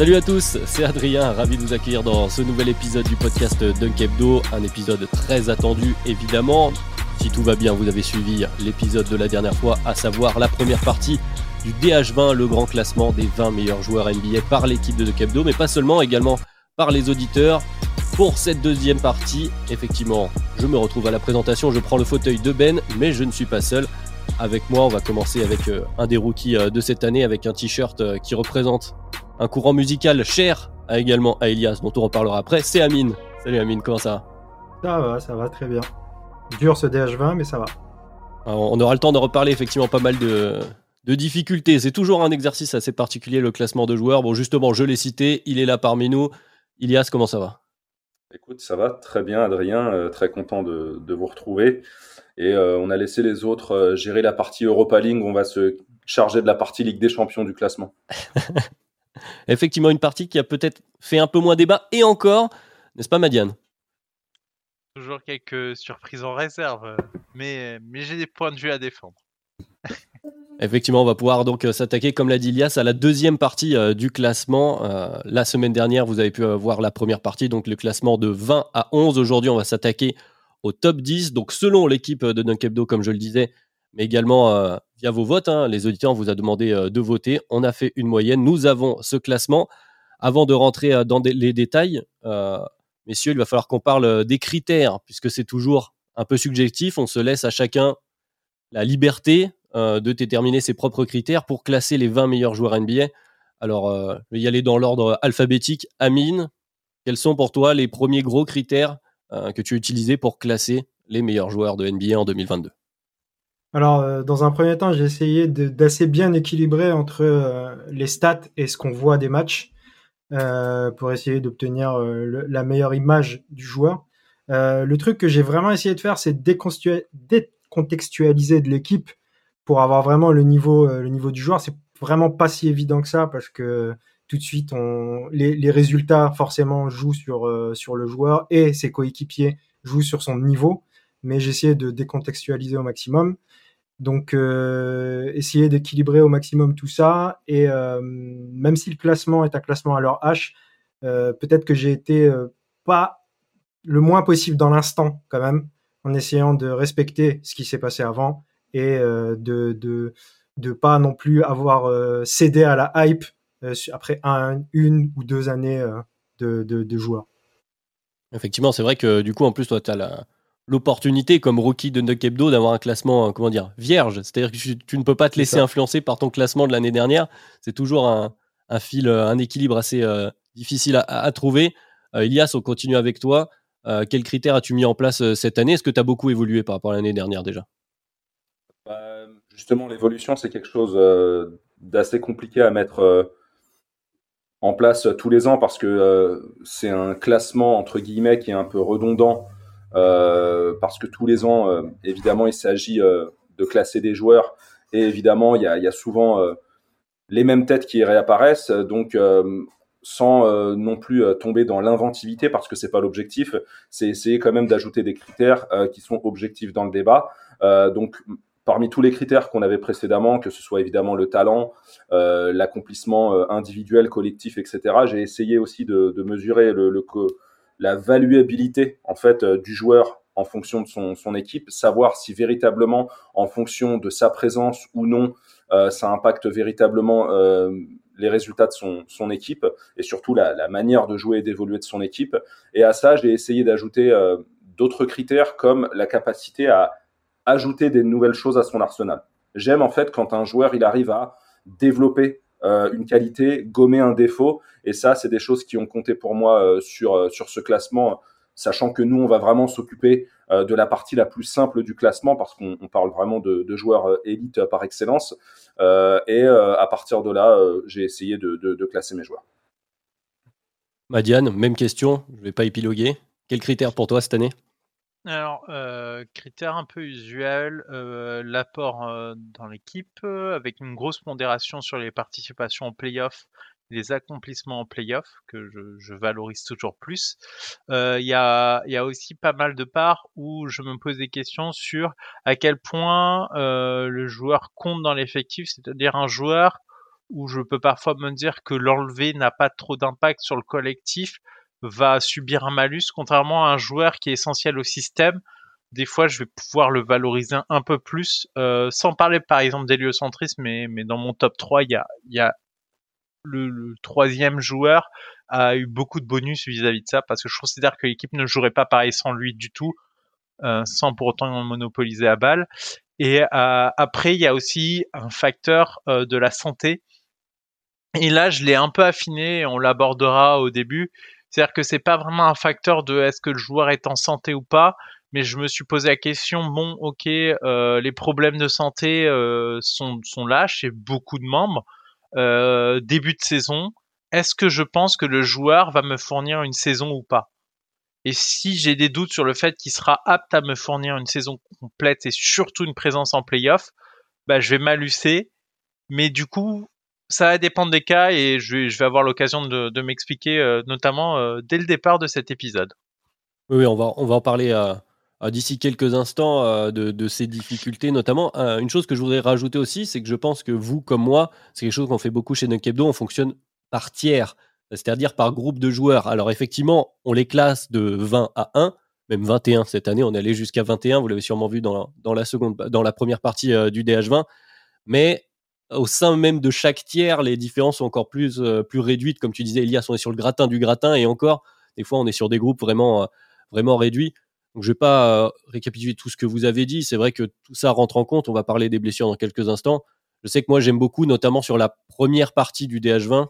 Salut à tous, c'est Adrien, ravi de vous accueillir dans ce nouvel épisode du podcast Dunk Hebdo, un épisode très attendu évidemment. Si tout va bien, vous avez suivi l'épisode de la dernière fois, à savoir la première partie du DH20, le grand classement des 20 meilleurs joueurs NBA par l'équipe de Dunk Hebdo, mais pas seulement, également par les auditeurs. Pour cette deuxième partie, effectivement, je me retrouve à la présentation, je prends le fauteuil de Ben, mais je ne suis pas seul. Avec moi, on va commencer avec euh, un des rookies euh, de cette année, avec un t-shirt euh, qui représente un courant musical cher à également à Elias, dont on reparlera après, c'est Amine. Salut Amine, comment ça va? Ça va, ça va très bien. Dur ce DH20, mais ça va. Alors, On aura le temps de reparler effectivement pas mal de, de difficultés. C'est toujours un exercice assez particulier, le classement de joueurs. Bon, justement, je l'ai cité, il est là parmi nous. Ilias, comment ça va? Écoute, ça va très bien, Adrien. euh, très content de, de vous retrouver. Et euh, on a laissé les autres euh, gérer la partie Europa League. On va se charger de la partie Ligue des Champions du classement. Effectivement, une partie qui a peut-être fait un peu moins débat, et encore, n'est-ce pas Madiane? Toujours quelques surprises en réserve, mais, mais j'ai des points de vue à défendre. Effectivement, on va pouvoir donc euh, s'attaquer, comme l'a dit Ilias, à la deuxième partie euh, du classement. Euh, la semaine dernière, vous avez pu euh, voir la première partie, donc le classement de 20 à 11. Aujourd'hui, on va s'attaquer au top 10. Donc, selon l'équipe de Dunk Hebdo, comme je le disais, mais également via vos votes, hein, les auditeurs, vous a demandé euh, de voter. On a fait une moyenne. Nous avons ce classement. Avant de rentrer euh, dans les détails, euh, messieurs, il va falloir qu'on parle des critères, puisque c'est toujours un peu subjectif. On se laisse à chacun la liberté de déterminer ses propres critères pour classer les 20 meilleurs joueurs NBA. Alors, je vais y aller dans l'ordre alphabétique. Amine, quels sont pour toi les premiers gros critères que tu as utilisés pour classer les meilleurs joueurs de NBA en 2022 Alors, euh, dans un premier temps, j'ai essayé d'assez bien équilibrer entre euh, les stats et ce qu'on voit des matchs euh, pour essayer d'obtenir euh, la meilleure image du joueur. Le truc que j'ai vraiment essayé de faire, c'est décontextualiser de l'équipe pour avoir vraiment le niveau, du joueur. C'est vraiment pas si évident que ça parce que tout de suite, les, résultats forcément jouent sur, sur le joueur et ses coéquipiers jouent sur son niveau. Mais j'ai essayé de décontextualiser au maximum. Donc, euh, essayer d'équilibrer au maximum tout ça. Et euh, même si le classement est un classement à leur H, euh, peut-être que j'ai été euh, pas le moins possible dans l'instant quand même, en essayant de respecter ce qui s'est passé avant et de, de de pas non plus avoir cédé à la hype après un, une ou deux années de, de, de joueurs. Effectivement, c'est vrai que du coup, en plus, toi, tu as la- l'opportunité, comme rookie de Dunk Hebdo, d'avoir un classement, euh, comment dire, vierge. C'est-à-dire que tu, tu ne peux pas te laisser influencer par ton classement de l'année dernière. C'est toujours un, un fil, euh, un équilibre assez euh, difficile à, à trouver. Euh, Elias, on continue avec toi. Euh, quels critères as-tu mis en place euh, cette année? Est-ce que tu as beaucoup évolué par rapport à l'année dernière déjà? Bah, justement, l'évolution, c'est quelque chose euh, d'assez compliqué à mettre euh, en place euh, tous les ans parce que euh, c'est un classement, entre guillemets, qui est un peu redondant. Euh, parce que tous les ans, euh, évidemment, il s'agit euh, de classer des joueurs. Et évidemment, il y a, souvent les mêmes têtes qui réapparaissent. Donc, sans non plus tomber dans l'inventivité, parce que c'est pas l'objectif, c'est essayer quand même d'ajouter des critères qui sont objectifs dans le débat. Donc, parmi tous les critères qu'on avait précédemment, que ce soit évidemment le talent, l'accomplissement individuel, collectif, etc., j'ai essayé aussi de, de mesurer le, le co- la valuabilité en fait euh, du joueur en fonction de son, son équipe, savoir si véritablement, en fonction de sa présence ou non, euh, ça impacte véritablement euh, les résultats de son, son équipe et surtout la, la manière de jouer et d'évoluer de son équipe. Et à ça, j'ai essayé d'ajouter d'autres critères comme la capacité à ajouter des nouvelles choses à son arsenal. J'aime en fait quand un joueur il arrive à développer euh, une qualité, gommer un défaut. Et ça, c'est des choses qui ont compté pour moi euh, sur, euh, sur ce classement, sachant que nous, on va vraiment s'occuper de la partie la plus simple du classement, parce qu'on parle vraiment de, joueurs élites par excellence. et à partir de là, j'ai essayé de, de, classer mes joueurs. Madiane, même question, je ne vais pas épiloguer. Quels critères pour toi cette année? Alors, euh, critère un peu usuel, euh, l'apport euh, dans l'équipe, avec une grosse pondération sur les participations en play-off, les accomplissements en play-off, que je, valorise toujours plus. Il y, a, y a aussi pas mal de parts où je me pose des questions sur à quel point le joueur compte dans l'effectif, c'est-à-dire un joueur où je peux parfois me dire que l'enlever n'a pas trop d'impact sur le collectif, va subir un malus, contrairement à un joueur qui est essentiel au système. Des fois, je vais pouvoir le valoriser un peu plus, euh, sans parler par exemple d'héliocentrisme, mais, mais dans mon top 3, il y a, y a le, troisième joueur a eu beaucoup de bonus vis-à-vis de ça, parce que je considère que l'équipe ne jouerait pas pareil sans lui du tout, euh, sans pour autant monopoliser à balle. Et euh, après, il y a aussi un facteur euh, de la santé. Et là, je l'ai un peu affiné, on l'abordera au début. C'est-à-dire que c'est pas vraiment un facteur de est-ce que le joueur est en santé ou pas, mais je me suis posé la question bon, ok, euh, les problèmes de santé euh, sont, sont là chez beaucoup de membres. Euh, début de saison, est-ce que je pense que le joueur va me fournir une saison ou pas? Et si j'ai des doutes sur le fait qu'il sera apte à me fournir une saison complète et surtout une présence en playoff, bah, je vais m'alucer. Mais du coup, ça va dépendre des cas et je vais, avoir l'occasion de, m'expliquer, euh, notamment euh, dès le départ de cet épisode. Oui, on va, on va en parler euh, d'ici quelques instants de, ces difficultés, notamment. une chose que je voudrais rajouter aussi, c'est que je pense que vous, comme moi, c'est quelque chose qu'on fait beaucoup chez Nunkebdo, on fonctionne par tiers, c'est-à-dire par groupe de joueurs. Alors effectivement, on les classe de 20 à 1, même 21 cette année, on allé jusqu'à 21, vous l'avez sûrement vu dans dans la, seconde, dans la première partie du DH20, mais au sein même de chaque tiers, les différences sont encore plus, euh, plus réduites. Comme tu disais, Elias, on est sur le gratin du gratin et encore, des fois, on est sur des groupes vraiment, euh, vraiment réduits. Donc, je vais pas euh, récapituler tout ce que vous avez dit. C'est vrai que tout ça rentre en compte. On va parler des blessures dans quelques instants. Je sais que moi, j'aime beaucoup, notamment sur la première partie du DH20,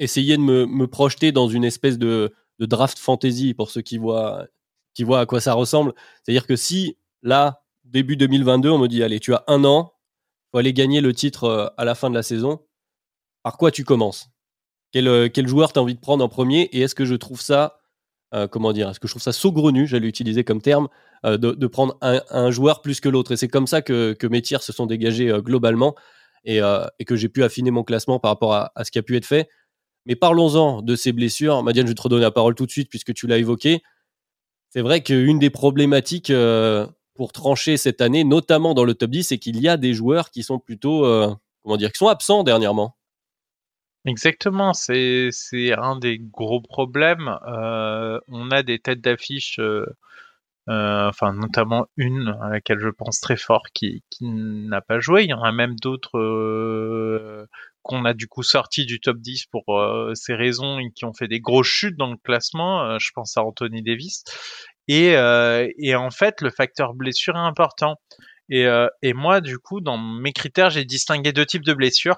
essayer de me, me projeter dans une espèce de, de, draft fantasy pour ceux qui voient, qui voient à quoi ça ressemble. C'est-à-dire que si, là, début 2022, on me dit, allez, tu as un an, faut aller gagner le titre euh, à la fin de la saison. Par quoi tu commences? Quel, euh, quel, joueur tu as envie de prendre en premier? Et est-ce que je trouve ça, euh, comment dire, est-ce que je trouve ça saugrenu, j'allais utiliser comme terme, de, prendre un, joueur plus que l'autre? Et c'est comme ça que, mes tirs se sont dégagés globalement et, que j'ai pu affiner mon classement par rapport à, ce qui a pu être fait. Mais parlons-en de ces blessures. Madiane, je vais te redonner la parole tout de suite puisque tu l'as évoqué. C'est vrai qu'une des problématiques pour trancher cette année, notamment dans le top 10, c'est qu'il y a des joueurs qui sont plutôt, euh, comment dire, qui sont absents dernièrement. Exactement, c'est un des gros problèmes. Euh, on a des têtes d'affiche, euh, enfin notamment une à laquelle je pense très fort qui, n'a pas joué. Il y en a même d'autres qu'on a du coup sorti du top 10 pour ces raisons et qui ont fait des grosses chutes dans le classement. je pense à Anthony Davis. Et, euh, et en fait, le facteur blessure est important. Et, euh, et moi, du coup, dans mes critères, j'ai distingué deux types de blessures.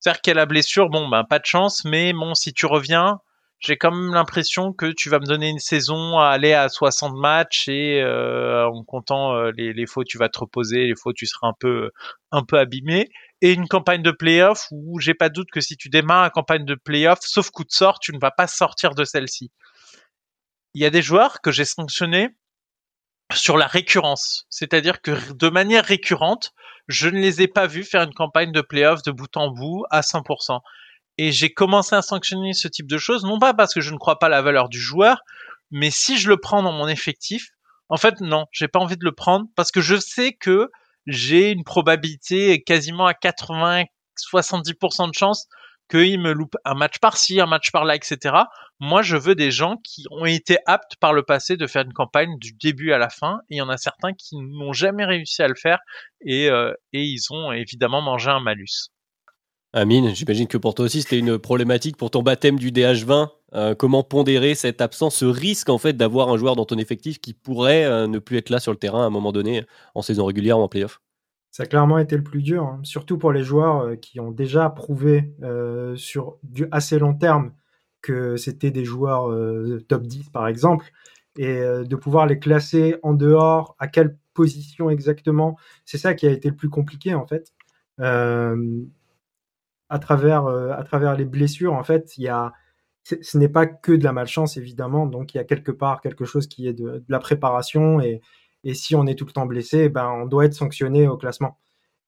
C'est-à-dire qu'à la blessure, bon, ben, pas de chance, mais bon, si tu reviens, j'ai quand même l'impression que tu vas me donner une saison à aller à 60 matchs et euh, en comptant euh, les, les fois tu vas te reposer, les fois tu seras un peu un peu abîmé et une campagne de playoff où j'ai pas de doute que si tu démarres la campagne de playoff, sauf coup de sort, tu ne vas pas sortir de celle-ci il y a des joueurs que j'ai sanctionnés sur la récurrence. C'est-à-dire que de manière récurrente, je ne les ai pas vus faire une campagne de playoff de bout en bout à 100%. Et j'ai commencé à sanctionner ce type de choses, non pas parce que je ne crois pas la valeur du joueur, mais si je le prends dans mon effectif, en fait, non, j'ai pas envie de le prendre parce que je sais que j'ai une probabilité quasiment à 80, 70% de chance qu'il me loupe un match par-ci, un match par-là, etc. Moi, je veux des gens qui ont été aptes par le passé de faire une campagne du début à la fin. Et il y en a certains qui n'ont jamais réussi à le faire et, euh, ils ont évidemment mangé un malus. Amine, j'imagine que pour toi aussi, c'était une problématique pour ton baptême du DH20. Euh, comment pondérer cette absence, ce risque en fait d'avoir un joueur dans ton effectif qui pourrait euh, ne plus être là sur le terrain à un moment donné en saison régulière ou en playoff? Ça a clairement été le plus dur, hein. surtout pour les joueurs qui ont déjà prouvé sur du assez long terme que c'était des joueurs top 10 par exemple, et de pouvoir les classer en dehors, à quelle position exactement, c'est ça qui a été le plus compliqué en fait. à travers, à travers les blessures, en fait, il y a, ce n'est pas que de la malchance évidemment, donc il y a quelque part quelque chose qui est de la préparation et, et si on est tout le temps blessé, ben, on doit être sanctionné au classement.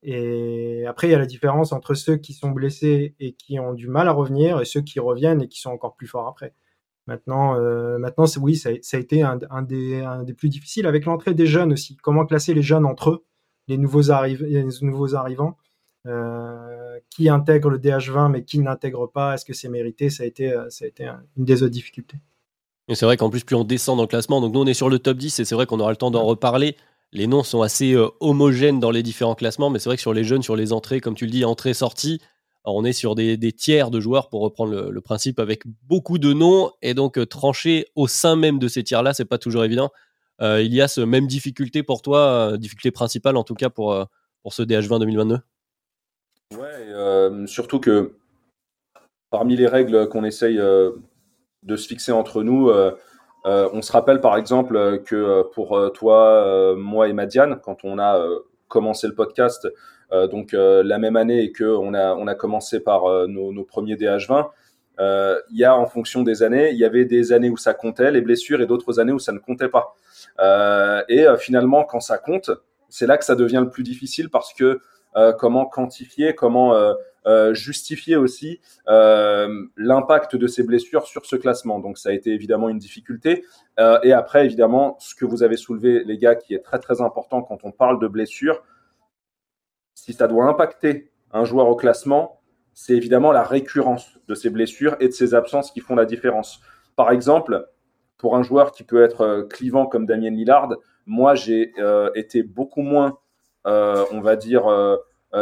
Et après, il y a la différence entre ceux qui sont blessés et qui ont du mal à revenir et ceux qui reviennent et qui sont encore plus forts après. Maintenant, euh, maintenant oui, ça, a été un, des, plus difficiles avec l'entrée des jeunes aussi. Comment classer les jeunes entre eux, les nouveaux, arrivants, euh, qui intègrent le DH20 mais qui n'intègrent pas, est-ce que c'est mérité? Ça a été, euh, ça a été une des autres difficultés. Et c'est vrai qu'en plus, plus on descend dans le classement, donc nous on est sur le top 10 et c'est vrai qu'on aura le temps d'en reparler. Les noms sont assez euh, homogènes dans les différents classements, mais c'est vrai que sur les jeunes, sur les entrées, comme tu le dis, entrées-sorties, on est sur des, tiers de joueurs pour reprendre le, principe avec beaucoup de noms et donc euh, trancher au sein même de ces tiers-là, c'est pas toujours évident. Euh, il y a ce même difficulté pour toi, difficulté principale en tout cas pour, pour ce DH20 2022 Ouais, surtout que parmi les règles qu'on essaye de se fixer entre nous. Euh, euh, on se rappelle par exemple que euh, pour toi, moi et Madiane, quand on a commencé le podcast, donc la même année et que on a, on a commencé par nos, premiers DH20, il y a en fonction des années, il y avait des années où ça comptait les blessures et d'autres années où ça ne comptait pas. et finalement, quand ça compte, c'est là que ça devient le plus difficile parce que comment quantifier, comment justifier aussi euh, l'impact de ces blessures sur ce classement. Donc ça a été évidemment une difficulté. Euh, et après, évidemment, ce que vous avez soulevé, les gars, qui est très très important quand on parle de blessures, si ça doit impacter un joueur au classement, c'est évidemment la récurrence de ces blessures et de ces absences qui font la différence. Par exemple, pour un joueur qui peut être clivant comme Damien Lillard, moi j'ai été beaucoup moins, on va dire, euh,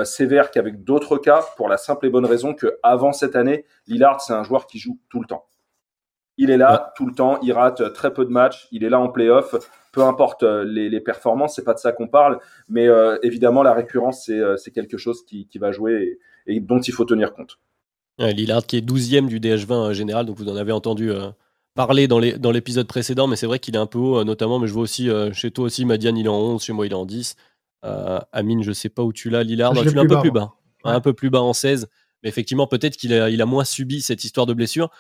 sévère qu'avec d'autres cas pour la simple et bonne raison que avant cette année, Lillard c'est un joueur qui joue tout le temps. Il est là tout le temps, il rate très peu de matchs, il est là en playoff, peu importe euh, les, les performances, c'est pas de ça qu'on parle, mais euh, évidemment la récurrence c'est quelque chose qui, va jouer et, dont il faut tenir compte. Lillard qui est 12e du DH20 général, donc vous en avez entendu parler dans l'épisode précédent, mais c'est vrai qu'il est un peu haut notamment, mais je vois aussi chez toi aussi, Madiane il est en 11, chez moi il est en 10. Euh, Amine, je sais pas où tu l'as, Lillard. tu l'as un peu plus bas. Un peu plus bas en 16. Mais effectivement, peut-être qu'il a, il a moins subi cette histoire de blessure.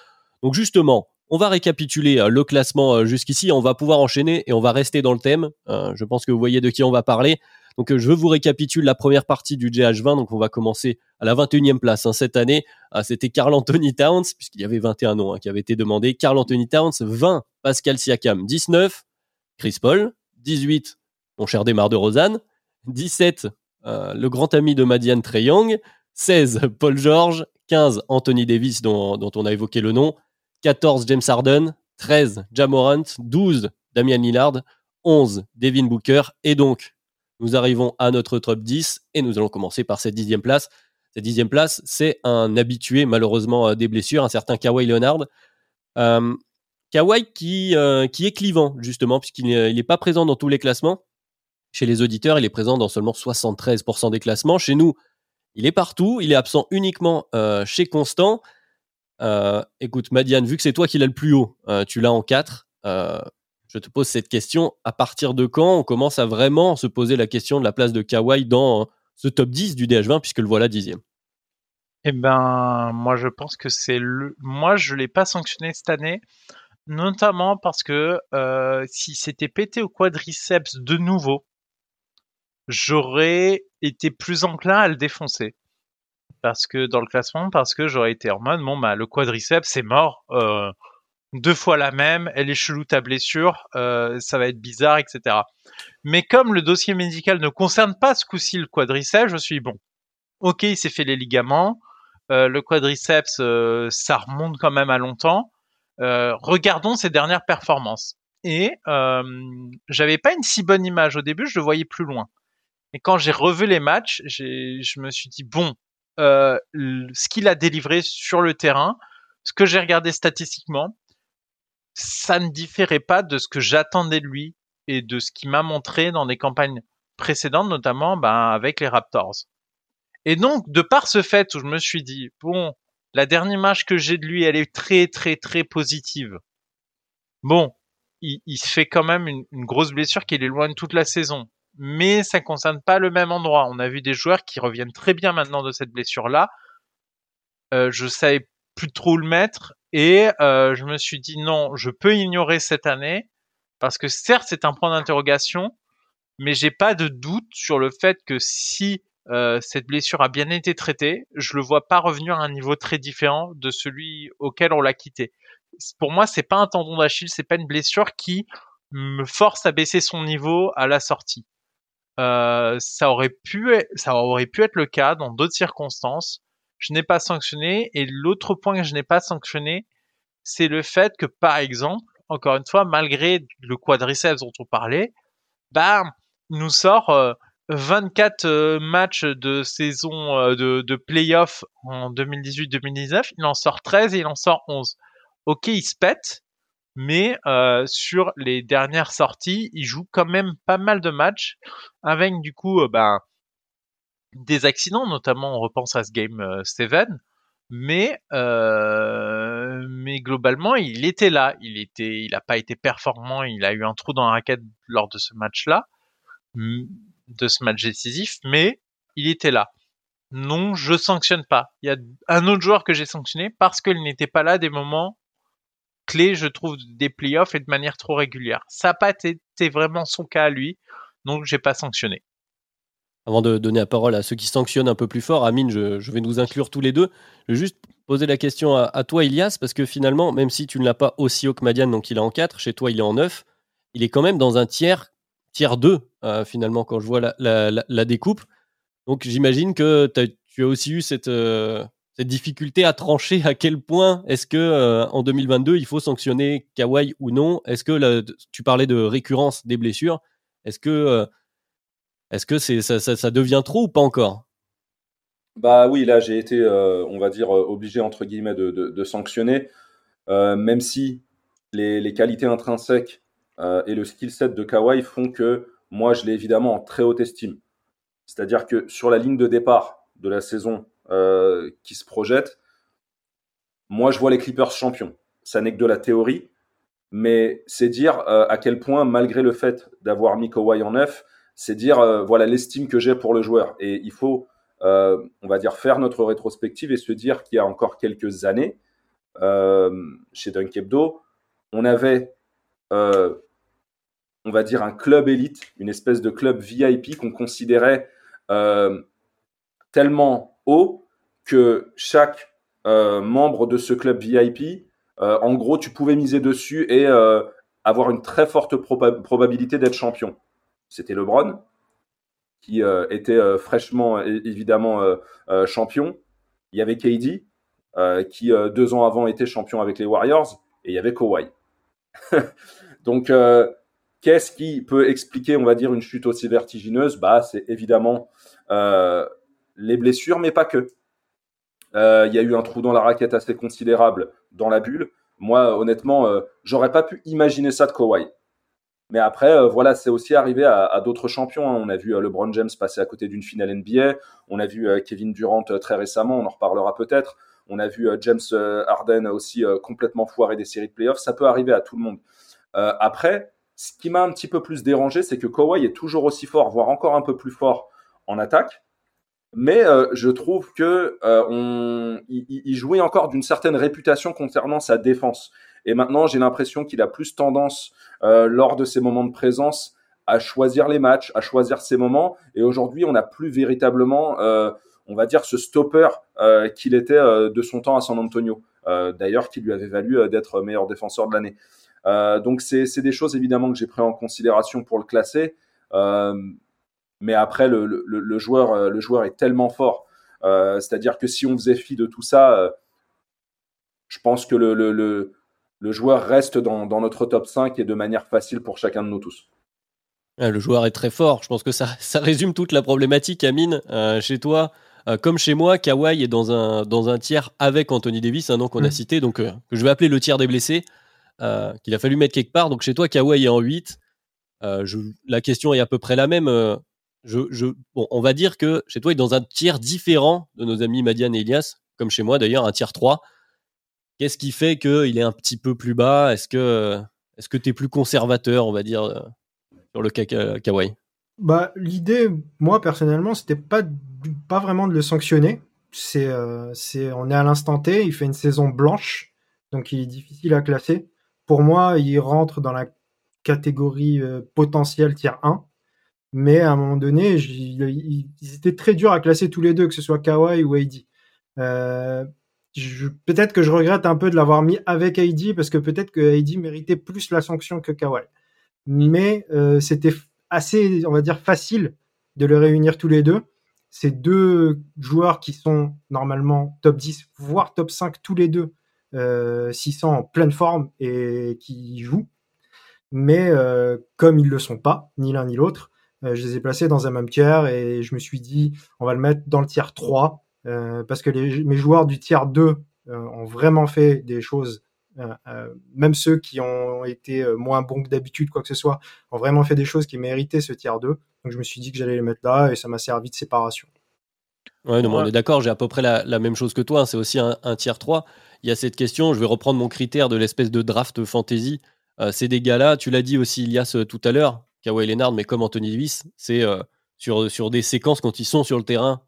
Donc justement, on va récapituler euh, le classement euh, jusqu'ici. On va pouvoir enchaîner et on va rester dans le thème. je pense que vous voyez de qui on va parler. Donc je vous récapitule la première partie du GH20. Donc on va commencer à la 21e place hein, cette année. C'était Carl Anthony Towns, puisqu'il y avait 21 noms hein, qui avaient été demandés. Carl Anthony Towns, 20 Pascal Siakam, 19 Chris Paul, 18 mon cher Desmar de Rosanne, 17, euh, le grand ami de Madiane Trey Young. 16, Paul George. 15, Anthony Davis, dont, on a évoqué le nom. 14, James Harden. 13, Jamorant. 12, Damian Lillard. 11, Devin Booker. Et donc, nous arrivons à notre top 10 et nous allons commencer par cette dixième place. Cette dixième place, c'est un habitué malheureusement euh, des blessures, un certain Kawhi Leonard. Euh, Kawhi qui est clivant justement puisqu'il n'est pas présent dans tous les classements. Chez les auditeurs, il est présent dans seulement 73% des classements. Chez nous, il est partout. Il est absent uniquement euh, chez Constant. Euh, écoute, Madiane, vu que c'est toi qui l'as le plus haut, euh, tu l'as en 4. je te pose cette question. À partir de quand on commence à vraiment se poser la question de la place de Kawhi dans ce top 10 du DH20, puisque le voilà dixième? Eh ben, moi, je pense que c'est le. Moi, je l'ai pas sanctionné cette année, notamment parce que si c'était pété au quadriceps de nouveau, j'aurais été plus enclin à le défoncer. Parce que dans le classement, parce que j'aurais été en bon, bah, le quadriceps, c'est mort. Euh, deux fois la même, elle est chelou ta blessure, euh, ça va être bizarre, etc. Mais comme le dossier médical ne concerne pas ce coup-ci le quadriceps, je suis bon. Ok, il s'est fait les ligaments, euh, le quadriceps, ça remonte quand même à longtemps. regardons ses dernières performances. Et j'avais pas une si bonne image au début, je le voyais plus loin. Et quand j'ai revu les matchs, je me suis dit bon, euh, ce qu'il a délivré sur le terrain, ce que j'ai regardé statistiquement, ça ne différait pas de ce que j'attendais de lui et de ce qu'il m'a montré dans des campagnes précédentes, notamment ben, avec les Raptors. Et donc, de par ce fait où je me suis dit, bon, la dernière image que j'ai de lui, elle est très, très, très positive. Bon, il, il se fait quand même une, une grosse blessure qui de toute la saison. Mais ça concerne pas le même endroit. On a vu des joueurs qui reviennent très bien maintenant de cette blessure-là. Euh, je savais plus trop le mettre et euh, je me suis dit non, je peux ignorer cette année parce que certes c'est un point d'interrogation, mais j'ai pas de doute sur le fait que si euh, cette blessure a bien été traitée, je le vois pas revenir à un niveau très différent de celui auquel on l'a quitté. Pour moi, c'est pas un tendon d'Achille, c'est pas une blessure qui me force à baisser son niveau à la sortie. Euh, ça aurait pu, ça aurait pu être le cas dans d'autres circonstances. Je n'ai pas sanctionné. Et l'autre point que je n'ai pas sanctionné, c'est le fait que, par exemple, encore une fois, malgré le quadriceps dont on parlait, bah, nous sort 24 euh, euh, matchs de saison de, de playoff en 2018-2019. Il en sort 13 et il en sort 11. Ok, il se pète, mais euh, sur les dernières sorties, il joue quand même pas mal de matchs avec du coup euh, ben, des accidents, notamment on repense à ce game 7, euh, mais mais globalement il était là, il était, il pas été performant, il a eu un trou dans la raquette lors de ce match-là, de ce match décisif, mais il était là. Non, je sanctionne pas. Il y a un autre joueur que j'ai sanctionné parce qu'il n'était pas là des moments clé, je trouve, des playoffs et de manière trop régulière. Ça n'a pas été vraiment son cas à lui, donc j'ai pas sanctionné. Avant de donner la parole à ceux qui sanctionnent un peu plus fort, Amine, je, vais nous inclure tous les deux. Je vais juste poser la question à, toi, Ilias, parce que finalement, même si tu ne l'as pas aussi haut que Madiane, donc il est en 4, chez toi il est en 9, il est quand même dans un tiers, tiers 2, euh, finalement, quand je vois la, découpe. Donc j'imagine que tu as aussi eu cette, euh, cette difficulté à trancher à quel point est-ce que euh, en 2022 il faut sanctionner Kawhi ou non? Est-ce que tu parlais de récurrence des blessures. Est-ce que euh, est-ce que ça, devient trop ou pas encore? Bah oui, là j'ai été, euh, on va dire, obligé entre guillemets de, de, sanctionner, même si les, les qualités intrinsèques et le skill set de Kawhi font que moi je l'ai évidemment en très haute estime. C'est-à-dire que sur la ligne de départ de la saison euh, qui se projette. Moi, je vois les Clippers champions. Ça n'est que de la théorie, mais c'est dire euh, à quel point, malgré le fait d'avoir mis Kawhi en neuf, c'est dire euh, voilà l'estime que j'ai pour le joueur. Et il faut, on va dire, faire notre rétrospective et se dire qu'il y a encore quelques années, chez Dunk Hebdo, on avait on va dire un club élite, une espèce de club VIP qu'on considérait tellement haut que chaque euh, membre de ce club VIP, euh, en gros, tu pouvais miser dessus et euh, avoir une très forte probabilité d'être champion. C'était LeBron, qui était fraîchement, évidemment, champion. Il y avait KD, qui deux ans avant était champion avec les Warriors, et il y avait Kawhi. Donc, qu'est-ce qui peut expliquer, on va dire, une chute aussi vertigineuse? Bah, c'est évidemment les blessures, mais pas que. Euh, il y a eu un trou dans la raquette assez considérable dans la bulle. Moi, honnêtement, euh, j'aurais pas pu imaginer ça de Kawhi. Mais après, euh, voilà, c'est aussi arrivé à, d'autres champions. Hein. On a vu LeBron James passer à côté d'une finale NBA. On a vu Kevin Durant très récemment. On en reparlera peut-être. On a vu James Harden aussi complètement foiré des séries de playoffs. Ça peut arriver à tout le monde. après, ce qui m'a un petit peu plus dérangé, c'est que Kawhi est toujours aussi fort, voire encore un peu plus fort en attaque. Mais euh, je trouve que euh, jouait encore d'une certaine réputation concernant sa défense. Et maintenant, j'ai l'impression qu'il a plus tendance, euh, lors de ses moments de présence, à choisir les matchs, à choisir ses moments. Et aujourd'hui, on n'a plus véritablement, on va dire, ce stopper qu'il était de son temps à San Antonio. D'ailleurs, qui lui avait valu d'être meilleur défenseur de l'année. donc, c'est des choses évidemment que j'ai pris en considération pour le classer. Mais après, le, joueur, euh, le joueur est tellement fort. Euh, c'est-à-dire que si on faisait fi de tout ça, euh, je pense que le, le, joueur reste dans, notre top 5 et de manière facile pour chacun de nous tous. Le joueur est très fort. Je pense que ça, ça résume toute la problématique, Amine. chez toi, comme chez moi, Kawhi est dans un, dans un tiers avec Anthony Davis, un nom qu'on a mm. cité, donc que je vais appeler le tiers des blessés, qu'il a fallu mettre quelque part. Donc chez toi, Kawhi est en 8. la question est à peu près la même. On va dire que chez toi, il est dans un tiers différent de nos amis Madian et Elias, comme chez moi d'ailleurs, un tiers 3. Qu'est-ce qui fait qu'il est un petit peu plus bas? Est-ce que est-ce que tu es plus conservateur, on va dire, euh, sur le Kawhi bah, L'idée, moi personnellement, c'était pas, pas vraiment de le sanctionner. C'est, euh, c'est, on est à l'instant T, il fait une saison blanche, donc il est difficile à classer. Pour moi, il rentre dans la catégorie euh, potentielle tiers 1. Mais à un moment donné, ils étaient très durs à classer tous les deux, que ce soit Kawhi ou AD. Euh, peut-être que je regrette un peu de l'avoir mis avec AD parce que peut-être que AD méritait plus la sanction que Kawhi. Mais euh, c'était assez, on va dire, facile de le réunir tous les deux. Ces deux joueurs qui sont normalement top 10, voire top 5 tous les deux, euh, s'ils sont en pleine forme et qui jouent. Mais euh, comme ils le sont pas, ni l'un ni l'autre, je les ai placés dans un même tiers et je me suis dit, on va le mettre dans le tiers 3 euh, parce que les, mes joueurs du tiers 2 euh, ont vraiment fait des choses même ceux qui ont été moins bons que d'habitude, quoi que ce soit, ont vraiment fait des choses qui méritaient ce tiers 2. Donc je me suis dit que j'allais les mettre là et ça m'a servi de séparation. Ouais, non, on est d'accord, j'ai à peu près la, même chose que toi, hein. c'est aussi un, un, tiers 3. Il y a cette question, je vais reprendre mon critère de l'espèce de draft fantasy. c'est des gars-là, tu l'as dit aussi Ilias tout à l'heure, Kawhi Leonard, mais comme Anthony Davis, c'est euh, sur, des séquences quand ils sont sur le terrain,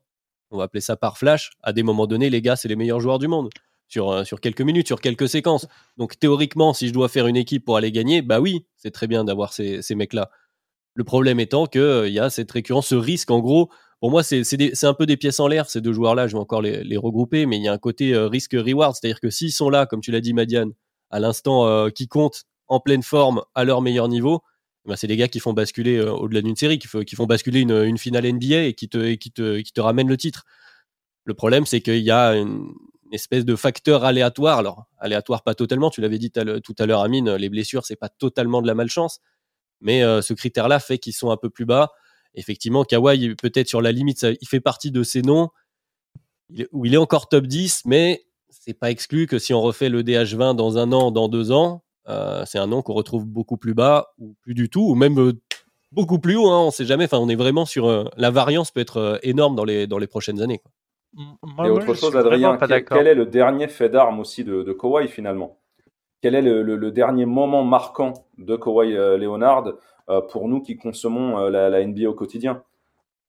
on va appeler ça par flash, à des moments donnés, les gars, c'est les meilleurs joueurs du monde. Sur, euh, sur quelques minutes, sur quelques séquences. Donc théoriquement, si je dois faire une équipe pour aller gagner, bah oui, c'est très bien d'avoir ces, ces mecs-là. Le problème étant qu'il euh, y a cette récurrence, ce risque, en gros, pour moi, c'est un peu des pièces en l'air, ces deux joueurs-là, je vais encore les, regrouper, mais il y a un côté risque-reward, c'est-à-dire que s'ils sont là, comme tu l'as dit, Madiane, à l'instant qui compte, en pleine forme, à leur meilleur niveau, bah, c'est des gars qui font basculer euh, au-delà d'une série, qui, font basculer une, finale NBA et qui te ramènent le titre. Le problème, c'est qu'il y a une, espèce de facteur aléatoire. Alors, aléatoire pas totalement, tu l'avais dit tout à l'heure, Amine, les blessures, c'est pas totalement de la malchance, mais euh, ce critère-là fait qu'ils sont un peu plus bas. Effectivement, Kawhi, peut-être sur la limite, il fait partie de ces noms où il est encore top 10, mais c'est pas exclu que si on refait le DH20 dans un an, dans deux ans, euh, c'est un nom qu'on retrouve beaucoup plus bas ou plus du tout, ou même euh, beaucoup plus haut. Hein, on sait jamais. Enfin, on est vraiment sur euh, la variance peut être énorme dans les dans les prochaines années. Et autre chose, Adrien, quel, est le dernier fait d'armes aussi de, de Kawhi finalement? Quel est le, dernier moment marquant de Kawhi Leonard pour nous qui consommons la, NBA au quotidien?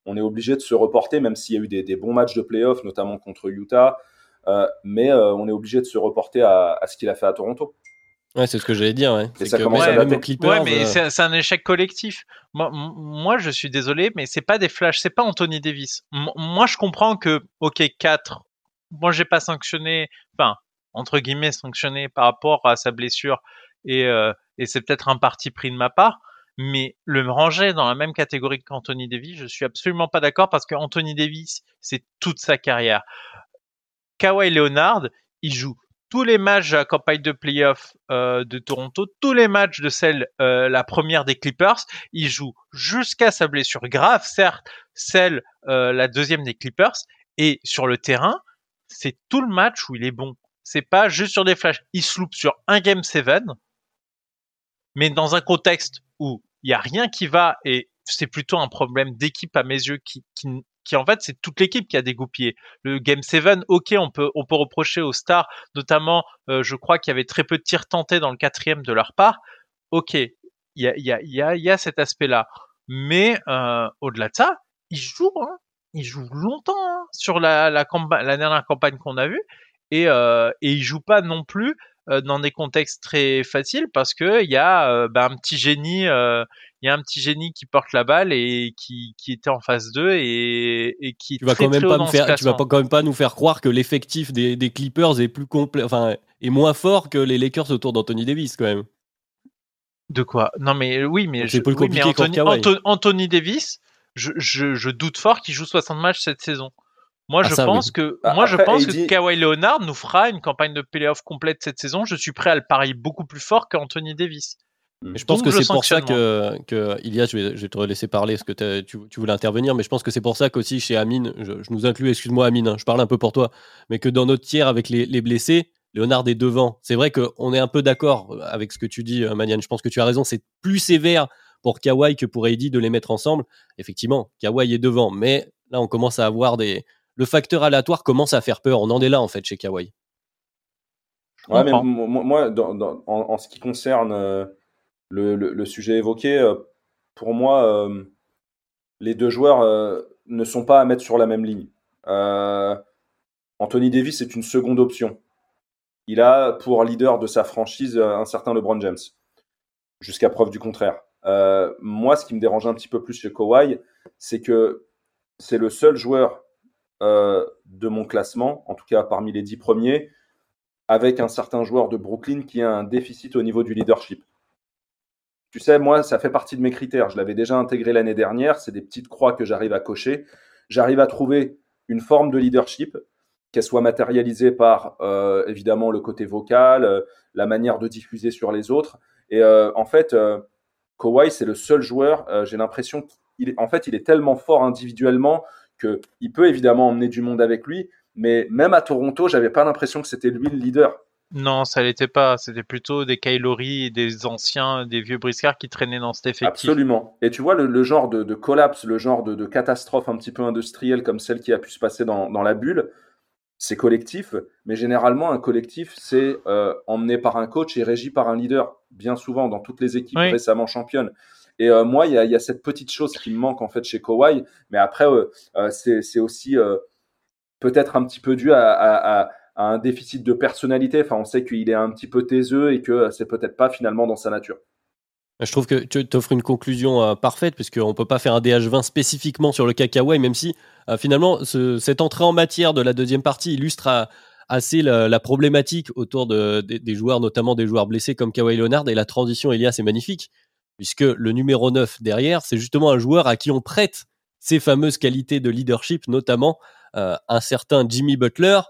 On est obligé de se reporter, même s'il y a eu des, bons matchs de playoff, notamment contre Utah, mais on est obligé de se reporter à ce qu'il a fait à Toronto. Ouais, c'est ce que j'allais dire. Ouais. ça commence à ouais, mais euh, c'est un échec collectif. Moi, moi, je suis désolé, mais c'est pas des flashs, c'est pas Anthony Davis. moi, je comprends que, ok, 4, moi, j'ai pas sanctionné, enfin, entre guillemets, sanctionné par rapport à sa blessure, et, euh, et c'est peut-être un parti pris de ma part, mais le ranger dans la même catégorie qu'Anthony Davis, je suis absolument pas d'accord parce qu'Anthony Davis, c'est toute sa carrière. Kawhi Leonard, il joue tous les matchs la campagne de playoff euh, de Toronto, tous les matchs de celle, euh, la première des Clippers, il joue jusqu'à sa blessure grave, certes, celle, euh, la deuxième des Clippers, et sur le terrain, c'est tout le match où il est bon. C'est pas juste sur des flashs. Il se loupe sur un game 7, mais dans un contexte où il y a rien qui va et c'est plutôt un problème d'équipe à mes yeux qui, qui, qui en fait c'est toute l'équipe qui a dégoupillé. Le Game 7, ok, on peut on peut reprocher aux stars, notamment euh, je crois qu'il y avait très peu de tirs tentés dans le quatrième de leur part. Ok, il y a il y a y y a cet aspect-là, mais euh, au-delà de ça, ils jouent, hein, ils jouent longtemps hein, sur la la, la dernière campagne qu'on a vue et euh, et ils jouent pas non plus euh, dans des contextes très faciles parce que il y a bah, un petit génie euh, il y a un petit génie qui porte la balle et qui, qui était en phase 2 et, et qui tu vas quand même pas nous faire tu vas pas quand même pas nous faire croire que l'effectif des, des, Clippers est plus complet enfin est moins fort que les Lakers autour d'Anthony Davis quand même. De quoi? Non mais oui mais, je, oui, mais Anthony, Anthony, Davis je, je, je doute fort qu'il joue 60 matchs cette saison. Moi, ah, je pense que, bah, moi, je pense que Kawhi Leonard nous fera une campagne de playoff complète cette saison. Je suis prêt à le parier beaucoup plus fort qu'Anthony Davis. Je pense que c'est pour ça que, que Ilias, je vais, je vais, te laisser parler parce que tu, tu, voulais intervenir, mais je pense que c'est pour ça qu'aussi chez Amine, je, nous inclus, excuse-moi Amine, hein, je parle un peu pour toi, mais que dans notre tiers avec les, les blessés, Léonard est devant. C'est vrai qu'on est un peu d'accord avec ce que tu dis, euh, Maniane. Je pense que tu as raison, c'est plus sévère pour Kawhi que pour AD de les mettre ensemble. Effectivement, Kawhi est devant, mais là on commence à avoir des. Le facteur aléatoire commence à faire peur. On en est là en fait chez Kawhi. Ouais, mais moi, en, ce qui concerne euh, le, sujet évoqué, euh, pour moi, euh, les deux joueurs ne sont pas à mettre sur la même ligne. Anthony Davis est une seconde option. Il a pour leader de sa franchise un certain LeBron James, jusqu'à preuve du contraire. moi, ce qui me dérange un petit peu plus chez Kawhi, c'est que c'est le seul joueur de mon classement, en tout cas parmi les dix premiers, avec un certain joueur de Brooklyn qui a un déficit au niveau du leadership. Tu sais, moi, ça fait partie de mes critères. Je l'avais déjà intégré l'année dernière. C'est des petites croix que j'arrive à cocher. J'arrive à trouver une forme de leadership, qu'elle soit matérialisée par euh, évidemment le côté vocal, euh, la manière de diffuser sur les autres. Et euh, en fait, Kawhi, c'est le seul joueur. J'ai l'impression qu'il est, en fait, il est tellement fort individuellement qu'il peut évidemment emmener du monde avec lui, mais même à Toronto, j'avais pas l'impression que c'était lui le leader. Non, ça l'était pas. C'était plutôt des Kylori et des anciens, des vieux briscards qui traînaient dans cet effectif. Absolument. Et tu vois, le, genre de, collapse, le genre de, catastrophe un petit peu industrielle comme celle qui a pu se passer dans, la bulle, c'est collectif. Mais généralement, un collectif, c'est euh, emmené par un coach et régi par un leader. Bien souvent, dans toutes les équipes récemment championnes. Et euh, moi, il y a, cette petite chose qui me manque en fait chez Kawhi. Mais après, euh, c'est aussi peut-être un petit peu dû à, un déficit de personnalité. Enfin, on sait qu'il est un petit peu taiseux et que c'est peut-être pas finalement dans sa nature. Je trouve que tu offres une conclusion euh, parfaite, puisqu'on ne peut pas faire un DH20 spécifiquement sur le Kakaway, même si euh, finalement cette entrée en matière de la deuxième partie illustre assez la, problématique autour de, des joueurs, notamment des joueurs blessés comme Kawhi Leonard, et la transition, Elias, est magnifique, puisque le numéro 9 derrière, c'est justement un joueur à qui on prête ces fameuses qualités de leadership, notamment euh, un certain Jimmy Butler.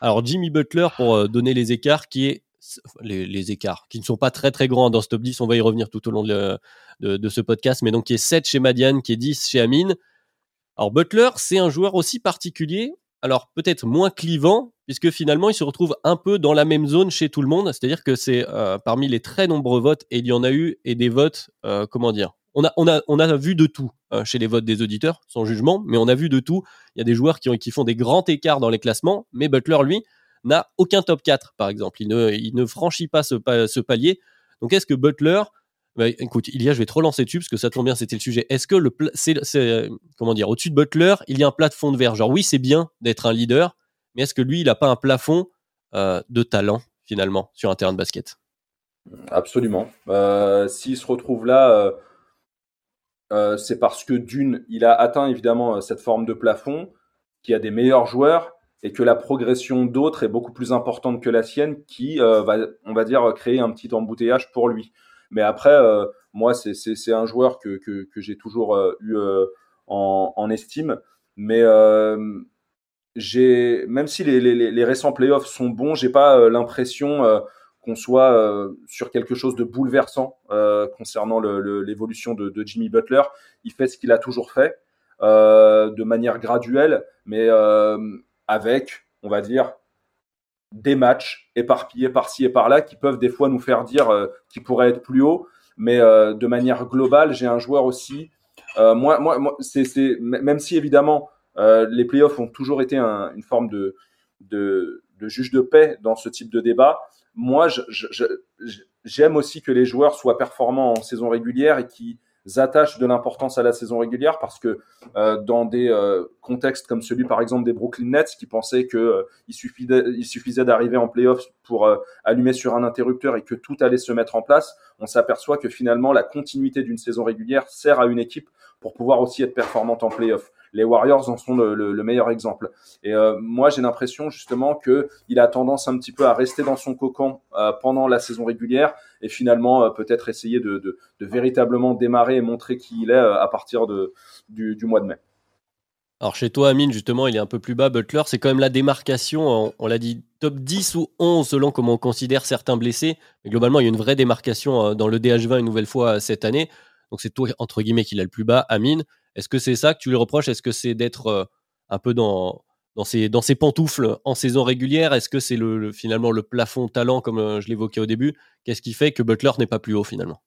Alors Jimmy Butler, pour euh, donner les écarts, qui est les, écarts, qui ne sont pas très très grands dans ce top 10, on va y revenir tout au long de, ce podcast, mais donc qui est 7 chez Madiane, qui est 10 chez Amine. Alors Butler, c'est un joueur aussi particulier, alors peut-être moins clivant, puisque finalement il se retrouve un peu dans la même zone chez tout le monde, c'est-à-dire que c'est euh, parmi les très nombreux votes, et il y en a eu, et des votes, comment dire, on a, on a, on a vu de tout euh, chez les votes des auditeurs, sans jugement, mais on a vu de tout. Il y a des joueurs qui, ont, qui font des grands écarts dans les classements, mais Butler, lui, n'a aucun top 4, par exemple. Il ne, il ne franchit pas ce, ce palier. Donc, est-ce que Butler, bah, écoute, il y a, je vais trop lancer dessus parce que ça tombe bien, c'était le sujet. Est-ce que le, comment dire, au-dessus de Butler, il y a un plafond de verre? Genre, oui, c'est bien d'être un leader, mais est-ce que lui, il n'a pas un plafond euh, de talent finalement sur un terrain de basket? Absolument. Euh, s'il se retrouve là euh, c'est parce que d'une, il a atteint évidemment euh, cette forme de plafond, qui a des meilleurs joueurs et que la progression d'autres est beaucoup plus importante que la sienne, qui euh, va, on va dire, créer un petit embouteillage pour lui. Mais après, moi, c'est un joueur que, j'ai toujours eu en, estime. Mais j'ai, même si les, récents playoffs sont bons, j'ai pas l'impression qu'on soit euh, sur quelque chose de bouleversant euh, concernant l'évolution de, Jimmy Butler. Il fait ce qu'il a toujours fait euh, de manière graduelle, mais avec, on va dire, des matchs éparpillés par-ci et par-là qui peuvent des fois nous faire dire qu'il pourrait être plus haut. Mais de manière globale, j'ai un joueur aussi. moi, moi, c'est, même si évidemment les playoffs ont toujours été une forme de juge de paix dans ce type de débat moi, j'aime aussi que les joueurs soient performants en saison régulière et qu'ils attachent de l'importance à la saison régulière parce que euh, dans des euh, contextes comme celui par exemple des Brooklyn Nets qui pensaient que euh, il, suffisait, d'arriver en playoffs pour allumer sur un interrupteur et que tout allait se mettre en place, on s'aperçoit que finalement la continuité d'une saison régulière sert à une équipe pour pouvoir aussi être performante en playoffs les Warriors en sont le, meilleur exemple. Et euh, moi, j'ai l'impression justement que il a tendance un petit peu à rester dans son cocon euh, pendant la saison régulière et finalement euh, peut-être essayer de, véritablement démarrer et montrer qui il est à partir de, du, mois de mai. Alors chez toi, Amine, justement, il est un peu plus bas. Butler, c'est quand même la démarcation, on, l'a dit, top 10 ou 11 selon comment on considère certains blessés. Mais globalement, il y a une vraie démarcation dans le DH20 une nouvelle fois cette année. Donc c'est toi, entre guillemets, qui l'a le plus bas, Amine. Est-ce que c'est ça que tu lui reproches? Est-ce que c'est d'être euh, un peu dans, dans, ses, dans ses pantoufles en saison régulière? Est-ce que c'est le, finalement le plafond talent, comme euh, je l'évoquais au début? Qu'est-ce qui fait que Butler n'est pas plus haut finalement?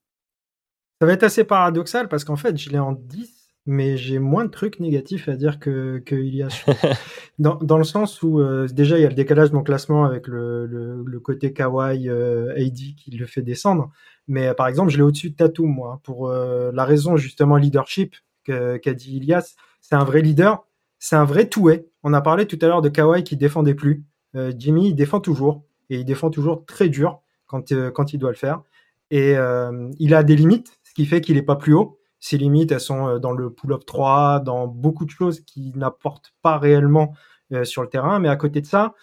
Ça va être assez paradoxal parce qu'en fait, je l'ai en 10 mais j'ai moins de trucs négatifs à dire que, que a dans, dans le sens où euh, déjà il y a le décalage de mon classement avec le, le, le côté kawaii euh, AD qui le fait descendre. Mais par exemple, je l'ai au-dessus de Tatum, moi, pour euh, la raison justement leadership qu'a dit Ilias. C'est un vrai leader, c'est un vrai toué. On a parlé tout à l'heure de Kawhi qui défendait plus. Jimmy, il défend toujours et il défend toujours très dur quand, quand il doit le faire. Et il a des limites, ce qui fait qu'il est pas plus haut ses limites, elles sont euh, dans le pull-up 3, dans beaucoup de choses qui n'apportent pas réellement euh, sur le terrain. Mais à côté de ça,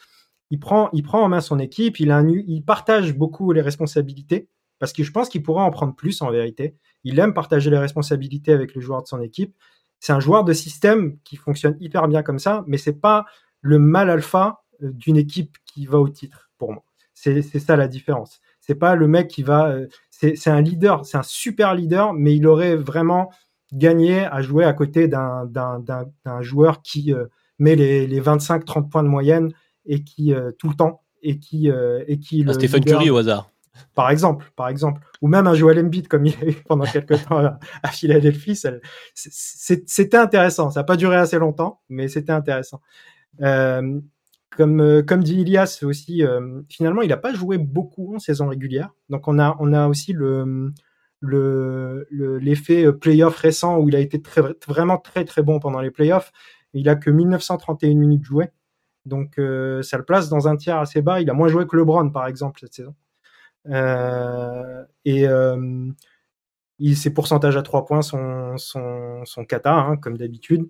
il prend, il prend en main son équipe, il, a il partage beaucoup les responsabilités, parce que je pense qu'il pourrait en prendre plus en vérité. Il aime partager les responsabilités avec les joueurs de son équipe. C'est un joueur de système qui fonctionne hyper bien comme ça, mais c'est pas le mal alpha euh, d'une équipe qui va au titre pour moi. C'est ça la différence. C'est pas le mec qui va. Euh, c'est un leader, c'est un super leader, mais il aurait vraiment gagné à jouer à côté d'un joueur qui euh, met les, les 25-30 points de moyenne et qui euh, tout le temps et qui et qui ah, Stéphane Curry au hasard. Par exemple, par exemple, ou même un Joel Embiid comme il a eu pendant quelques temps à, Philadelphie, c'était intéressant. Ça n'a pas duré assez longtemps, mais c'était intéressant. Euh, comme, euh, comme dit Ilias aussi, euh, finalement, il n'a pas joué beaucoup en saison régulière. Donc, on a, on a aussi le, le, l'effet euh, playoff récent où il a été très, vraiment très très bon pendant les playoffs. Il a que 1931 minutes jouées. Donc, ça le place dans un tiers assez bas. Il a moins joué que LeBron, par exemple, cette saison. Et il, ses pourcentages à trois points sont, sont, cata, hein, comme d'habitude.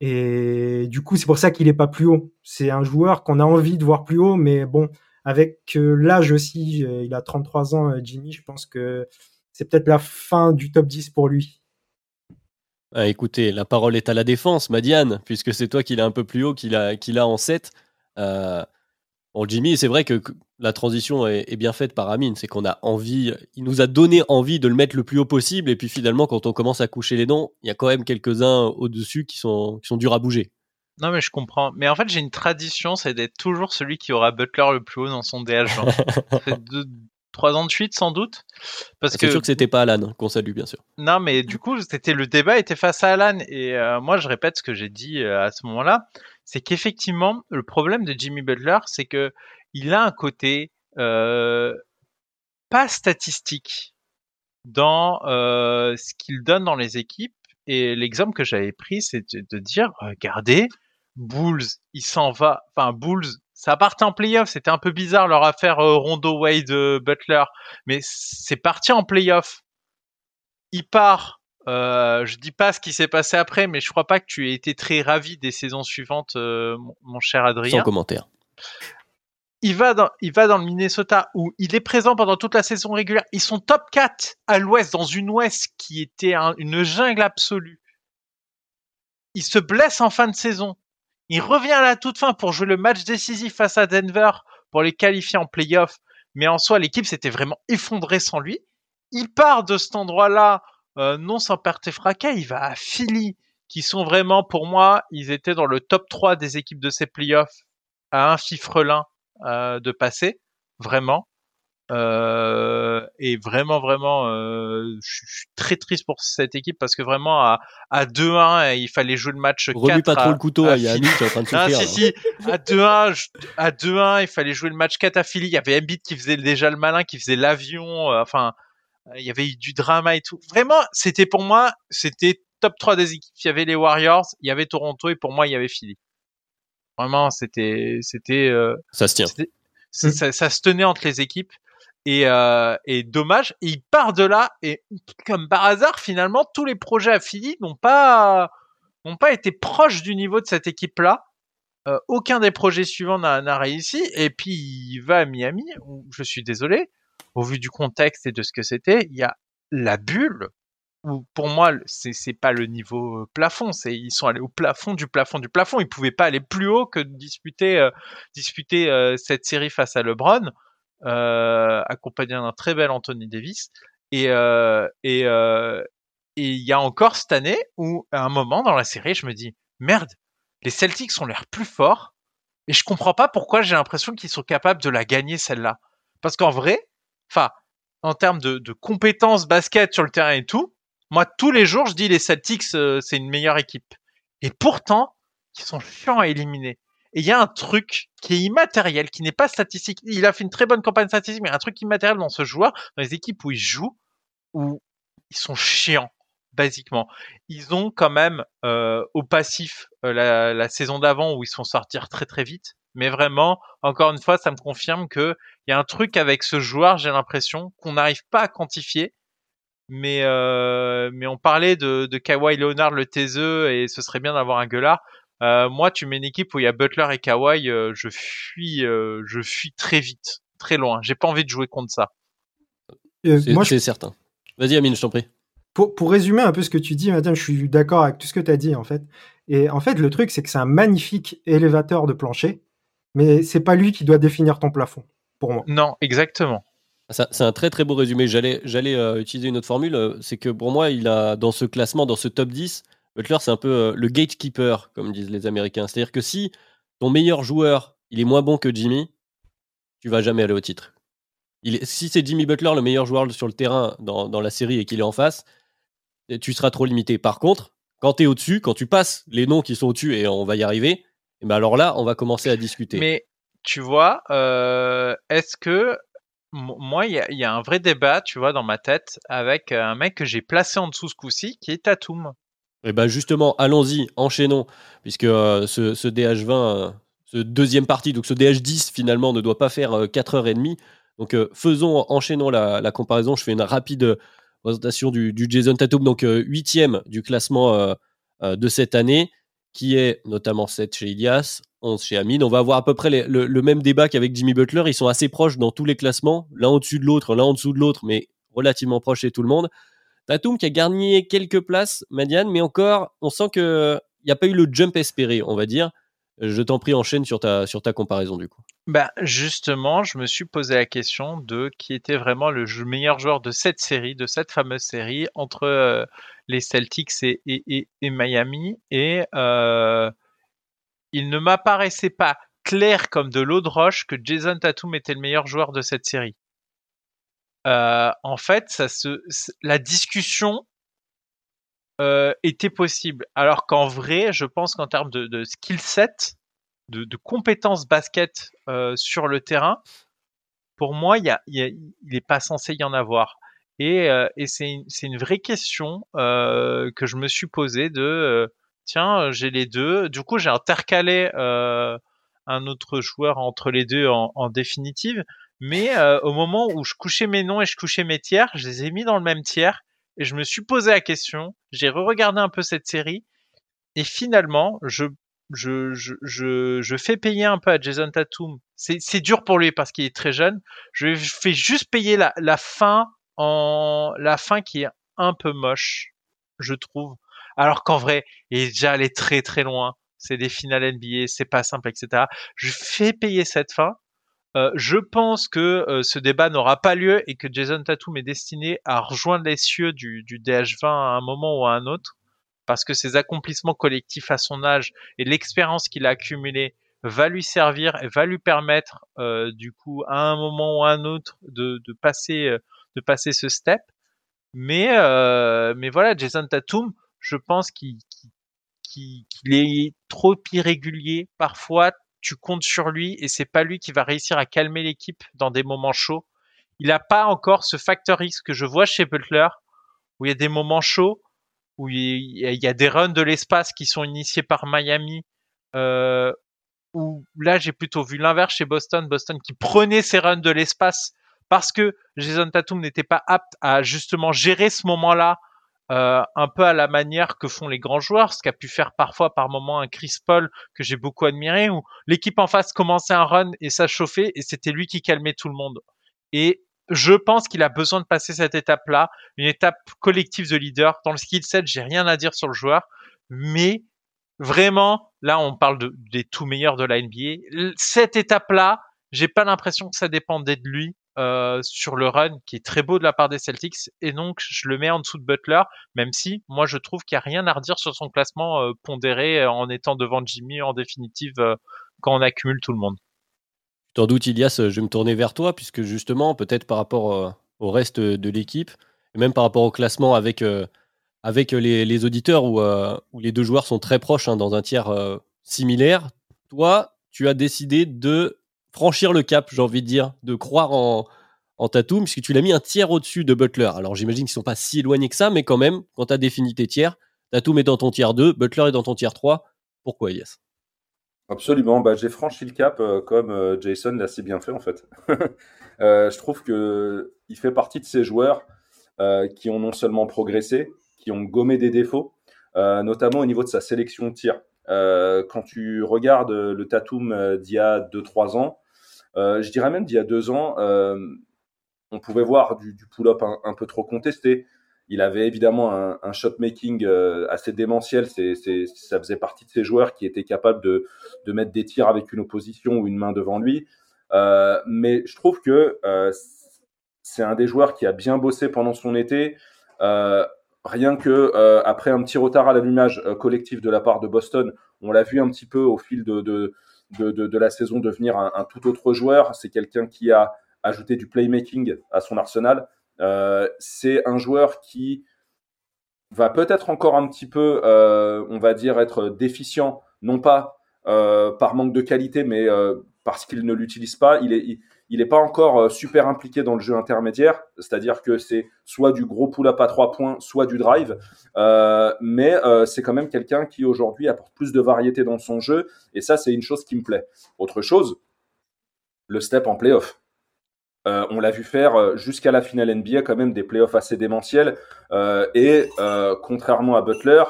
Et du coup, c'est pour ça qu'il est pas plus haut. C'est un joueur qu'on a envie de voir plus haut, mais bon, avec euh, l'âge aussi, euh, il a 33 ans, euh, Jimmy, je pense que c'est peut-être la fin du top 10 pour lui. Ah, écoutez, la parole est à la défense, Madiane, puisque c'est toi qui l'as un peu plus haut qu'il a en 7. Bon, Jimmy, c'est vrai que la transition est, bien faite par Amine. C'est qu'on a envie, il nous a donné envie de le mettre le plus haut possible. Et puis finalement, quand on commence à coucher les dents, il y a quand même quelques-uns au-dessus qui sont, qui sont durs à bouger. Non, mais je comprends. Mais en fait, j'ai une tradition, c'est d'être toujours celui qui aura Butler le plus haut dans son DH. fait deux, trois ans de suite, sans doute. Parce que. C'est sûr que c'était pas Alan, qu'on salue, bien sûr. Non, mais du coup, c'était le débat était face à Alan. Et euh, moi, je répète ce que j'ai dit euh, à ce moment-là c'est qu'effectivement, le problème de Jimmy Butler, c'est que il a un côté euh, pas statistique dans euh, ce qu'il donne dans les équipes. Et l'exemple que j'avais pris, c'est de, dire, regardez, Bulls, il s'en va. Enfin, Bulls, ça partait en playoff. C'était un peu bizarre leur affaire euh, Rondo Wade Butler, mais c'est parti en playoff. Il part euh, je dis pas ce qui s'est passé après, mais je crois pas que tu aies été très ravi des saisons suivantes, euh, mon, cher Adrien. Sans commentaire. Il va, dans, il va dans le Minnesota où il est présent pendant toute la saison régulière. Ils sont top 4 à l'ouest, dans une ouest qui était une jungle absolue. Il se blesse en fin de saison. Il revient à la toute fin pour jouer le match décisif face à Denver pour les qualifier en playoff. Mais en soi, l'équipe s'était vraiment effondrée sans lui. Il part de cet endroit-là euh, non sans perte et fracas, il va à Philly, qui sont vraiment, pour moi, ils étaient dans le top 3 des équipes de ces playoffs à un fifrelin euh, de passer, vraiment. Euh, et vraiment, vraiment, euh, je suis très triste pour cette équipe parce que vraiment à, à 2-1, il fallait jouer le match. Remue pas trop le couteau, il y a Ami qui est en train de souffrir. Ah, si, si, à 2-1, à 2-1, il fallait jouer le match 4 à Philly. Il y avait Embiid qui faisait déjà le malin, qui faisait l'avion. Euh, enfin, il y avait eu du drama et tout. Vraiment, c'était pour moi, c'était top 3 des équipes. Il y avait les Warriors, il y avait Toronto et pour moi, il y avait Philly. Vraiment, c'était, c'était. Euh, ça se tient. Ça, ça, se tenait entre les équipes et, euh, et dommage. Et il part de là et comme par hasard, finalement, tous les projets à Philly n'ont pas n'ont pas été proches du niveau de cette équipe-là. Euh, aucun des projets suivants n'a réussi. Et puis il va à Miami. Où, je suis désolé au vu du contexte et de ce que c'était, il y a la bulle où pour moi c'est c'est pas le niveau euh, plafond, c'est ils sont allés au plafond du plafond du plafond, ils pouvaient pas aller plus haut que disputer euh, disputer euh, cette série face à LeBron, euh, accompagné d'un très bel Anthony Davis. Et et et il y a encore cette année où à un moment dans la série je me dis merde les Celtics ont l'air plus forts et je comprends pas pourquoi j'ai l'impression qu'ils sont capables de la gagner celle-là. Parce qu'en vrai Enfin, en termes de, compétences basket sur le terrain et tout, moi, tous les jours, je dis les Celtics, euh, c'est une meilleure équipe. Et pourtant, ils sont chiants à éliminer. Et il y a un truc qui est immatériel, qui n'est pas statistique. Il a fait une très bonne campagne statistique, mais un truc immatériel dans ce joueur, dans les équipes où il joue, où ils sont chiants, basiquement. Ils ont quand même euh, au passif euh, la, la, saison d'avant où ils sont sortir très très vite. Mais vraiment, encore une fois, ça me confirme que il y a un truc avec ce joueur, j'ai l'impression qu'on n'arrive pas à quantifier. Mais euh, mais on parlait de, de Kawhi Leonard le taiseux et ce serait bien d'avoir un gueulard. Euh, moi, tu mets une équipe où il y a Butler et Kawhi, euh, je fuis, euh, je fuis très vite, très loin. J'ai pas envie de jouer contre ça. C'est moi, je... certain. Vas-y, Amine, je t'en prie. Pour, pour, résumer un peu ce que tu dis, madame, je suis d'accord avec tout ce que tu as dit, en fait. Et en fait, le truc, c'est que c'est un magnifique élévateur de plancher, mais c'est pas lui qui doit définir ton plafond, pour moi. Non, exactement. C'est un très très beau résumé. J'allais j'allais euh, utiliser une autre formule. C'est que pour moi, il a dans ce classement, dans ce top 10, Butler, c'est un peu euh, le gatekeeper, comme disent les Américains. C'est-à-dire que si ton meilleur joueur, il est moins bon que Jimmy, tu vas jamais aller au titre. Il est, si c'est Jimmy Butler, le meilleur joueur sur le terrain dans, dans la série et qu'il est en face, tu seras trop limité. Par contre, quand tu es au-dessus, quand tu passes les noms qui sont au-dessus et on va y arriver, et eh ben alors là, on va commencer à discuter. Mais tu vois, euh, est-ce que moi, il y, y, a un vrai débat, tu vois, dans ma tête, avec un mec que j'ai placé en dessous ce coup-ci, qui est Tatum. Et eh ben justement, allons-y, enchaînons, puisque euh, ce, ce, DH20, euh, ce deuxième partie, donc ce DH10 finalement ne doit pas faire euh, 4h30. Donc faisons, enchaînons la, la, comparaison. Je fais une rapide présentation du, du Jason Tatum, donc huitième du classement de cette année, qui est notamment 7 chez Ilias, 11 chez Amine. On va avoir à peu près le, le, même débat qu'avec Jimmy Butler. Ils sont assez proches dans tous les classements, l'un au-dessus de l'autre, l'un en dessous de l'autre, mais relativement proches chez tout le monde. Tatum qui a gagné quelques places, Madiane, mais encore, on sent qu'il n'y a pas eu le jump espéré, on va dire. Je t'en prie, enchaîne sur ta, sur ta comparaison du coup. Bah justement, je me suis posé la question de qui était vraiment le meilleur joueur de cette série, de cette fameuse série entre euh, les Celtics et, et, Miami. Et euh, il ne m'apparaissait pas clair comme de l'eau de roche que Jason Tatum était le meilleur joueur de cette série. Euh, en fait, ça se, la discussion euh, était possible. Alors qu'en vrai, je pense qu'en termes de, skill set, de, compétences basket euh, sur le terrain, pour moi, il y a, y a, il est pas censé y en avoir. Et, euh, c'est une, vraie question que je me suis posée de tiens, j'ai les deux. Du coup, j'ai intercalé un autre joueur entre les deux en, définitive. Mais au moment où je couchais mes noms et je couchais mes tiers, je les ai mis dans le même tiers et je me suis posé la question. J'ai re-regardé un peu cette série et finalement, je je, je, je, je fais payer un peu à Jason Tatum. C'est dur pour lui parce qu'il est très jeune. Je fais juste payer la, la fin en la fin qui est un peu moche, je trouve. Alors qu'en vrai, il est déjà allé très très loin. C'est des finales NBA, c'est pas simple, etc. Je fais payer cette fin euh, je pense que euh, ce débat n'aura pas lieu et que Jason Tatum est destiné à rejoindre les cieux du, du, DH20 à un moment ou à un autre, parce que ses accomplissements collectifs à son âge et l'expérience qu'il a accumulée va lui servir et va lui permettre, euh, du coup, à un moment ou à un autre, de, de passer, euh, de passer ce step. Mais, mais voilà, Jason Tatum, je pense qu'il qu'il est trop irrégulier, parfois tu comptes sur lui et c'est pas lui qui va réussir à calmer l'équipe dans des moments chauds. Il n'a pas encore ce facteur X que je vois chez Butler, où il y a des moments chauds, où il y a des runs de l'espace qui sont initiés par Miami, euh, où là j'ai plutôt vu l'inverse chez Boston, Boston qui prenait ses runs de l'espace parce que Jason Tatum n'était pas apte à justement gérer ce moment-là euh, un peu à la manière que font les grands joueurs, ce qu'a pu faire parfois par moment un Chris Paul que j'ai beaucoup admiré, où l'équipe en face commençait un run et ça chauffait et c'était lui qui calmait tout le monde. Et je pense qu'il a besoin de passer cette étape-là, une étape collective de leader. Dans le skill set, j'ai rien à dire sur le joueur, mais vraiment, là, on parle de, des tout meilleurs de la NBA. Cette étape-là, j'ai pas l'impression que ça dépendait de lui. Euh, sur le run qui est très beau de la part des Celtics et donc je le mets en dessous de Butler même si moi je trouve qu'il n'y a rien à redire sur son classement euh, pondéré euh, en étant devant Jimmy en définitive quand on accumule tout le monde. T'en doute Ilias, je vais me tourner vers toi puisque justement peut-être par rapport au reste de l'équipe, et même par rapport au classement avec, avec les, auditeurs où, les deux joueurs sont très proches hein, dans un tiers similaire. Toi, tu as décidé de franchir le cap, j'ai envie de dire, de croire en, en Tatum, puisque tu l'as mis un tiers au-dessus de Butler. Alors j'imagine qu'ils ne sont pas si éloignés que ça, mais quand même, quand tu as défini tes tiers, Tatum est dans ton tiers 2, Butler est dans ton tiers 3. Pourquoi, Yes Absolument, bah, j'ai franchi le cap euh, comme euh, Jason l'a si bien fait en fait. Euh, je trouve que il fait partie de ces joueurs qui ont non seulement progressé, qui ont gommé des défauts, notamment au niveau de sa sélection de tir. quand tu regardes le Tatum d'il y a 2-3 ans, je dirais même d'il y a 2 ans, on pouvait voir du, pull-up un, peu trop contesté. Il avait évidemment un, shot making euh, assez démentiel. C'est, ça faisait partie de ces joueurs qui étaient capables de, mettre des tirs avec une opposition ou une main devant lui. Euh, mais je trouve que euh, c'est un des joueurs qui a bien bossé pendant son été. rien que après un petit retard à l'allumage collectif de la part de Boston, on l'a vu un petit peu au fil de, de, de la saison devenir un, tout autre joueur. C'est quelqu'un qui a ajouté du playmaking à son arsenal. Euh, c'est un joueur qui va peut-être encore un petit peu, euh, on va dire, être déficient, non pas euh, par manque de qualité, mais parce qu'il ne l'utilise pas. Il est, est pas encore super impliqué dans le jeu intermédiaire, c'est-à-dire que c'est soit du gros pull-up à trois points, soit du drive, mais c'est quand même quelqu'un qui aujourd'hui apporte plus de variété dans son jeu, et ça c'est une chose qui me plaît. Autre chose, le step en playoff. Euh, on l'a vu faire euh, jusqu'à la finale NBA quand même des playoffs assez démentiels. Euh, et contrairement à Butler,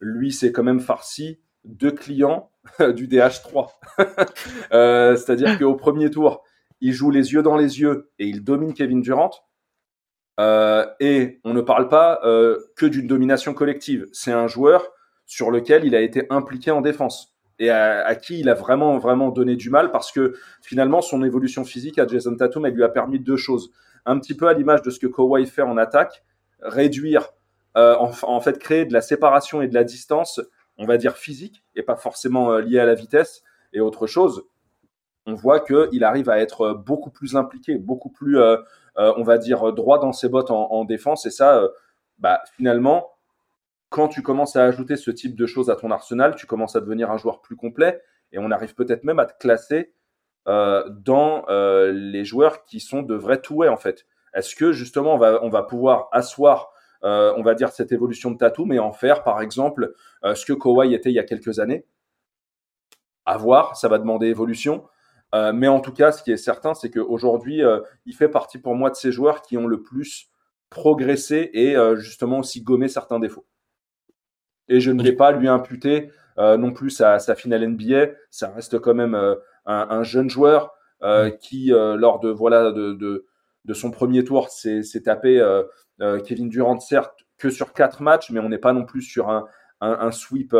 lui c'est quand même farci deux clients du DH3. C'est-à-dire qu'au premier tour, il joue les yeux dans les yeux et il domine Kevin Durant. et on ne parle pas que d'une domination collective. C'est un joueur sur lequel il a été impliqué en défense et à, qui il a vraiment vraiment donné du mal parce que finalement son évolution physique à Jason Tatum elle lui a permis deux choses un petit peu à l'image de ce que Kawhi fait en attaque réduire euh, en, fait créer de la séparation et de la distance on va dire physique et pas forcément euh, liée à la vitesse et autre chose on voit que il arrive à être beaucoup plus impliqué beaucoup plus euh, on va dire droit dans ses bottes en, en défense et ça bah finalement quand tu commences à ajouter ce type de choses à ton arsenal, tu commences à devenir un joueur plus complet et on arrive peut-être même à te classer euh, dans euh, les joueurs qui sont de vrais two en fait. Est-ce que justement on va, pouvoir asseoir, euh, on va dire, cette évolution de Tatum et en faire par exemple ce que Kawhi était il y a quelques années? À voir, ça va demander évolution. Mais en tout cas, ce qui est certain, c'est qu'aujourd'hui, il fait partie pour moi de ces joueurs qui ont le plus progressé et justement aussi gommé certains défauts. Et je ne vais pas lui imputer euh, non plus sa, sa, finale NBA. Ça reste quand même euh, un, un, jeune joueur euh, qui, lors de voilà de, de, de son premier tour, s'est tapé Kevin Durant certes que sur quatre matchs, mais on n'est pas non plus sur un, un, un sweep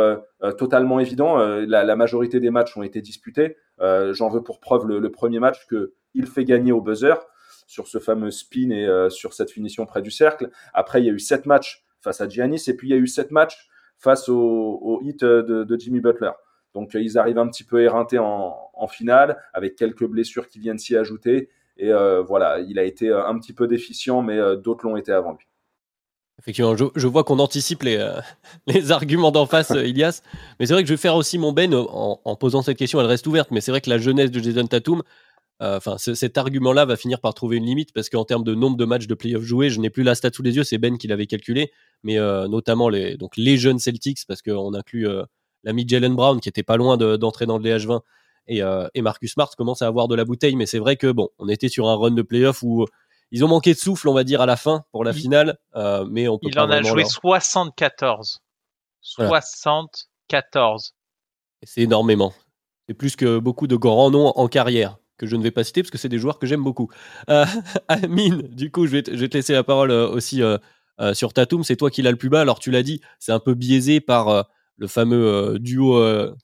totalement évident. La, la, majorité des matchs ont été disputés. J'en veux pour preuve le, premier match que il fait gagner au buzzer sur ce fameux spin et sur cette finition près du cercle. Après, il y a eu sept matchs face à Giannis et puis il y a eu sept matchs face au, hit de, Jimmy Butler. Donc euh, ils arrivent un petit peu éreintés en, finale, avec quelques blessures qui viennent s'y ajouter. Et euh, voilà, il a été euh, un petit peu déficient, mais d'autres l'ont été avant lui. Effectivement, je, vois qu'on anticipe les, les arguments d'en face, Ilias. Mais c'est vrai que je vais faire aussi mon ben en, posant cette question. Elle reste ouverte, mais c'est vrai que la jeunesse de Jason Tatum, enfin, cet argument-là va finir par trouver une limite parce qu'en termes de nombre de matchs de playoff joués, je n'ai plus la stat sous les yeux. C'est Ben qui l'avait calculé mais euh, notamment les, donc les jeunes Celtics, parce qu'on inclut euh, l'ami Jalen Brown, qui était pas loin d'entrer dans le DH20, et, euh, et, Marcus Smart commence à avoir de la bouteille. Mais c'est vrai que bon, on était sur un run de playoff où ils ont manqué de souffle, on va dire, à la fin pour la finale. mais on peut il en a joué 74. 74. C'est énormément. C'est plus que beaucoup de grands noms en carrière que je ne vais pas citer parce que c'est des joueurs que j'aime beaucoup. Euh, Amine, du coup, je vais, te, je vais, te, laisser la parole aussi euh, sur Tatum, c'est toi qui l'as le plus bas. Alors tu l'as dit, c'est un peu biaisé par euh, le fameux euh, duo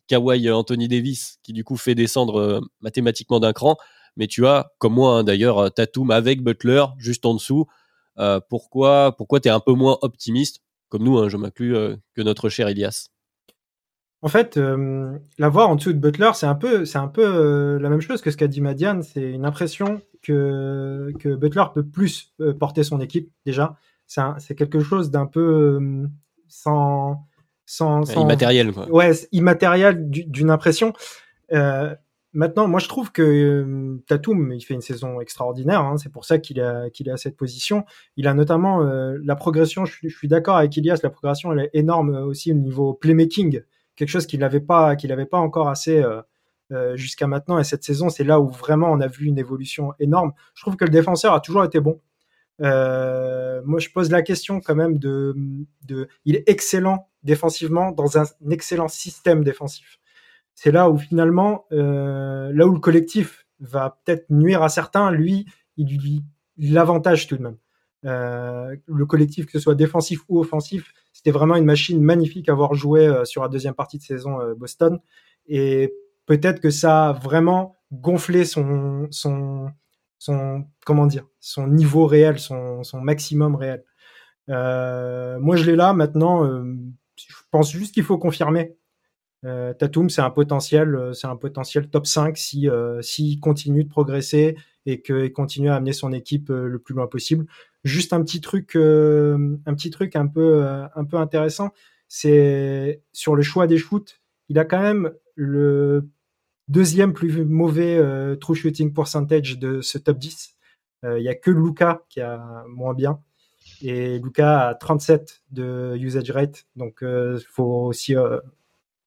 Kawhi-Anthony Davis qui du coup fait descendre mathématiquement d'un cran. Mais tu as, comme moi hein, d'ailleurs, Tatum avec Butler juste en dessous. pourquoi pourquoi tu es un peu moins optimiste, comme nous, hein, je m'inclus, que notre cher Elias? En fait, la voir en dessous de Butler, c'est un peu, c'est un peu la même chose que ce qu'a dit Madiane. C'est une impression que, que Butler peut plus porter son équipe déjà. C'est quelque chose d'un peu sans, sans, sans, immatériel quoi. Ouais, immatériel d'une impression. Euh, Maintenant, moi je trouve que euh, Tatum, il fait une saison extraordinaire. Hein, c'est pour ça qu'il est à cette position. Il a notamment euh, la progression. Je, suis d'accord avec Ilias, la progression elle est énorme euh, aussi au niveau playmaking, quelque chose qu'il n'avait pas qu'il n'avait pas encore assez jusqu'à maintenant. Et cette saison, c'est là où vraiment on a vu une évolution énorme. Je trouve que le défenseur a toujours été bon. moi, je pose la question quand même de, il est excellent défensivement dans un excellent système défensif c'est là où finalement, euh, là où le collectif va peut-être nuire à certains, lui, il, il l'avantage tout de même. Euh, le collectif, que ce soit défensif ou offensif, c'était vraiment une machine magnifique à avoir joué euh, sur la deuxième partie de saison Boston. Et peut-être que ça a vraiment gonflé son, comment dire, son niveau réel, son maximum réel. moi, je l'ai là maintenant. je pense juste qu'il faut confirmer euh, Tatum, c'est un potentiel, euh, c'est un potentiel top 5 si euh, s'il continue de progresser et qu'il continue à amener son équipe le plus loin possible. Juste un petit truc, un petit truc un peu, un peu intéressant, c'est sur le choix des shoots. Il a quand même le deuxième plus mauvais true shooting percentage de ce top 10. Il y a que Luca qui a moins bien. Et Luca a 37 de usage rate. Donc, il faut aussi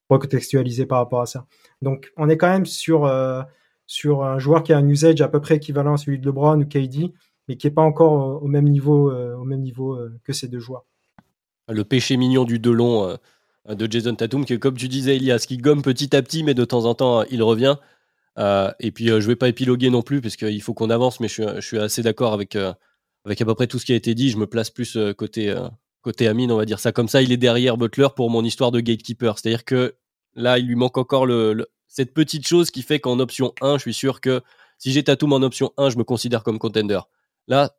recontextualiser par rapport à ça. Donc, on est quand même sur, euh, sur un joueur qui a un usage à peu près équivalent à celui de LeBron ou KD, mais qui n'est pas encore au même niveau, euh, au même niveau euh, que ces deux joueurs. Le péché mignon du Delon de Jason Tatum, qui, comme tu disais, Elias, qui gomme petit à petit, mais de temps en temps, il revient. et puis, je ne vais pas épiloguer non plus, parce qu'il faut qu'on avance, mais je suis, assez d'accord avec, avec à peu près tout ce qui a été dit. Je me place plus côté, côté Amine, on va dire ça comme ça. Il est derrière Butler pour mon histoire de gatekeeper. C'est-à-dire que là, il lui manque encore le, cette petite chose qui fait qu'en option 1, je suis sûr que si j'ai Tatum en option 1, je me considère comme contender. Là,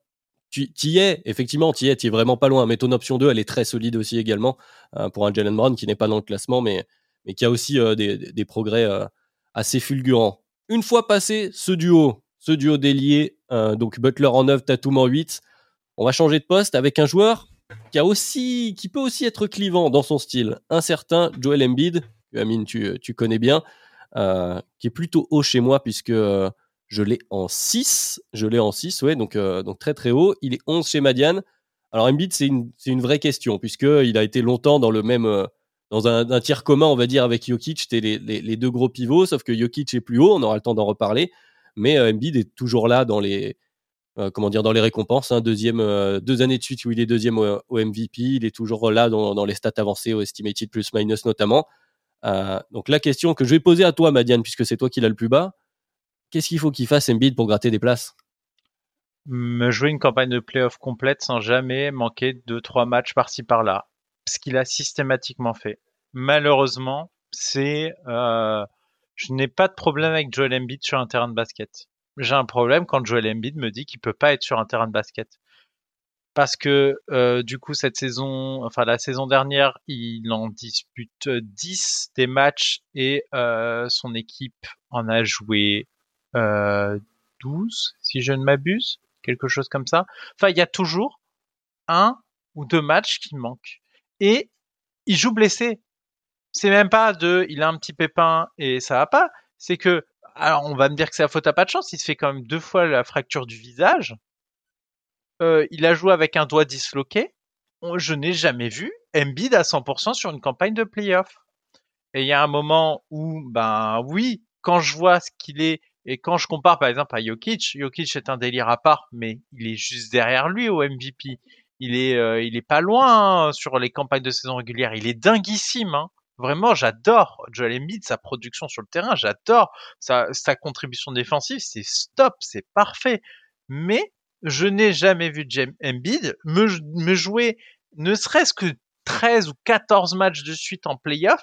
tu y es, effectivement, tu y es, tu es vraiment pas loin. Mais ton option 2, elle est très solide aussi également hein, pour un Jalen Brown qui n'est pas dans le classement, mais, mais qui a aussi euh, des, progrès euh, assez fulgurants. Une fois passé ce duo, ce duo délié, euh, donc Butler en 9, Tatum en 8, on va changer de poste avec un joueur qui, peut aussi être clivant dans son style. Un certain Joel Embiid, que Amine, tu, tu connais bien, euh, qui est plutôt haut chez moi puisque euh, je l'ai en 6. Je l'ai en 6, ouais, donc, euh, très très haut. Il est 11 chez Madiane. Alors Embiid, c'est une, vraie question puisqu'il a été longtemps dans le même dans un, tiers commun, on va dire, avec Jokic, c'était les, deux gros pivots, sauf que Jokic est plus haut, on aura le temps d'en reparler, mais Embiid est toujours là dans les, euh, comment dire, dans les récompenses. Hein, deuxième, euh, deux années de suite où il est deuxième au, MVP. Il est toujours là dans, les stats avancées, au estimated plus minus notamment. Euh, donc la question que je vais poser à toi, Madiane, puisque c'est toi qui l'as le plus bas, qu'est-ce qu'il faut qu'il fasse Embiid pour gratter des places? Me jouer une campagne de playoff complète sans jamais manquer deux trois matchs par-ci par-là, ce qu'il a systématiquement fait. Malheureusement, c'est je n'ai pas de problème avec Joel Embiid sur un terrain de basket j'ai un problème quand Joel Embiid me dit qu'il peut pas être sur un terrain de basket. Parce que euh, du coup cette saison, enfin la saison dernière, il en dispute 10 des matchs et euh, son équipe en a joué euh, 12, si je ne m'abuse, quelque chose comme ça. Enfin, il y a toujours un ou deux matchs qui manquent. Et il joue blessé. C'est même pas de, il a un petit pépin et ça va pas. C'est que alors, on va me dire que c'est la faute à pas de chance. Il se fait quand même deux fois la fracture du visage. Euh, il a joué avec un doigt disloqué. Je n'ai jamais vu Embiid à 100% sur une campagne de playoff. Et il y a un moment où, ben oui, quand je vois ce qu'il est et quand je compare par exemple à Jokic, Jokic est un délire à part, mais il est juste derrière lui au MVP. Il est, euh, il est pas loin hein, sur les campagnes de saison régulière. Il est dinguissime. Hein. Vraiment, j'adore Joel Embiid, sa production sur le terrain, j'adore sa, contribution défensive, c'est stop, c'est parfait. Mais je n'ai jamais vu James Embiid me, jouer ne serait-ce que 13 ou 14 matchs de suite en playoff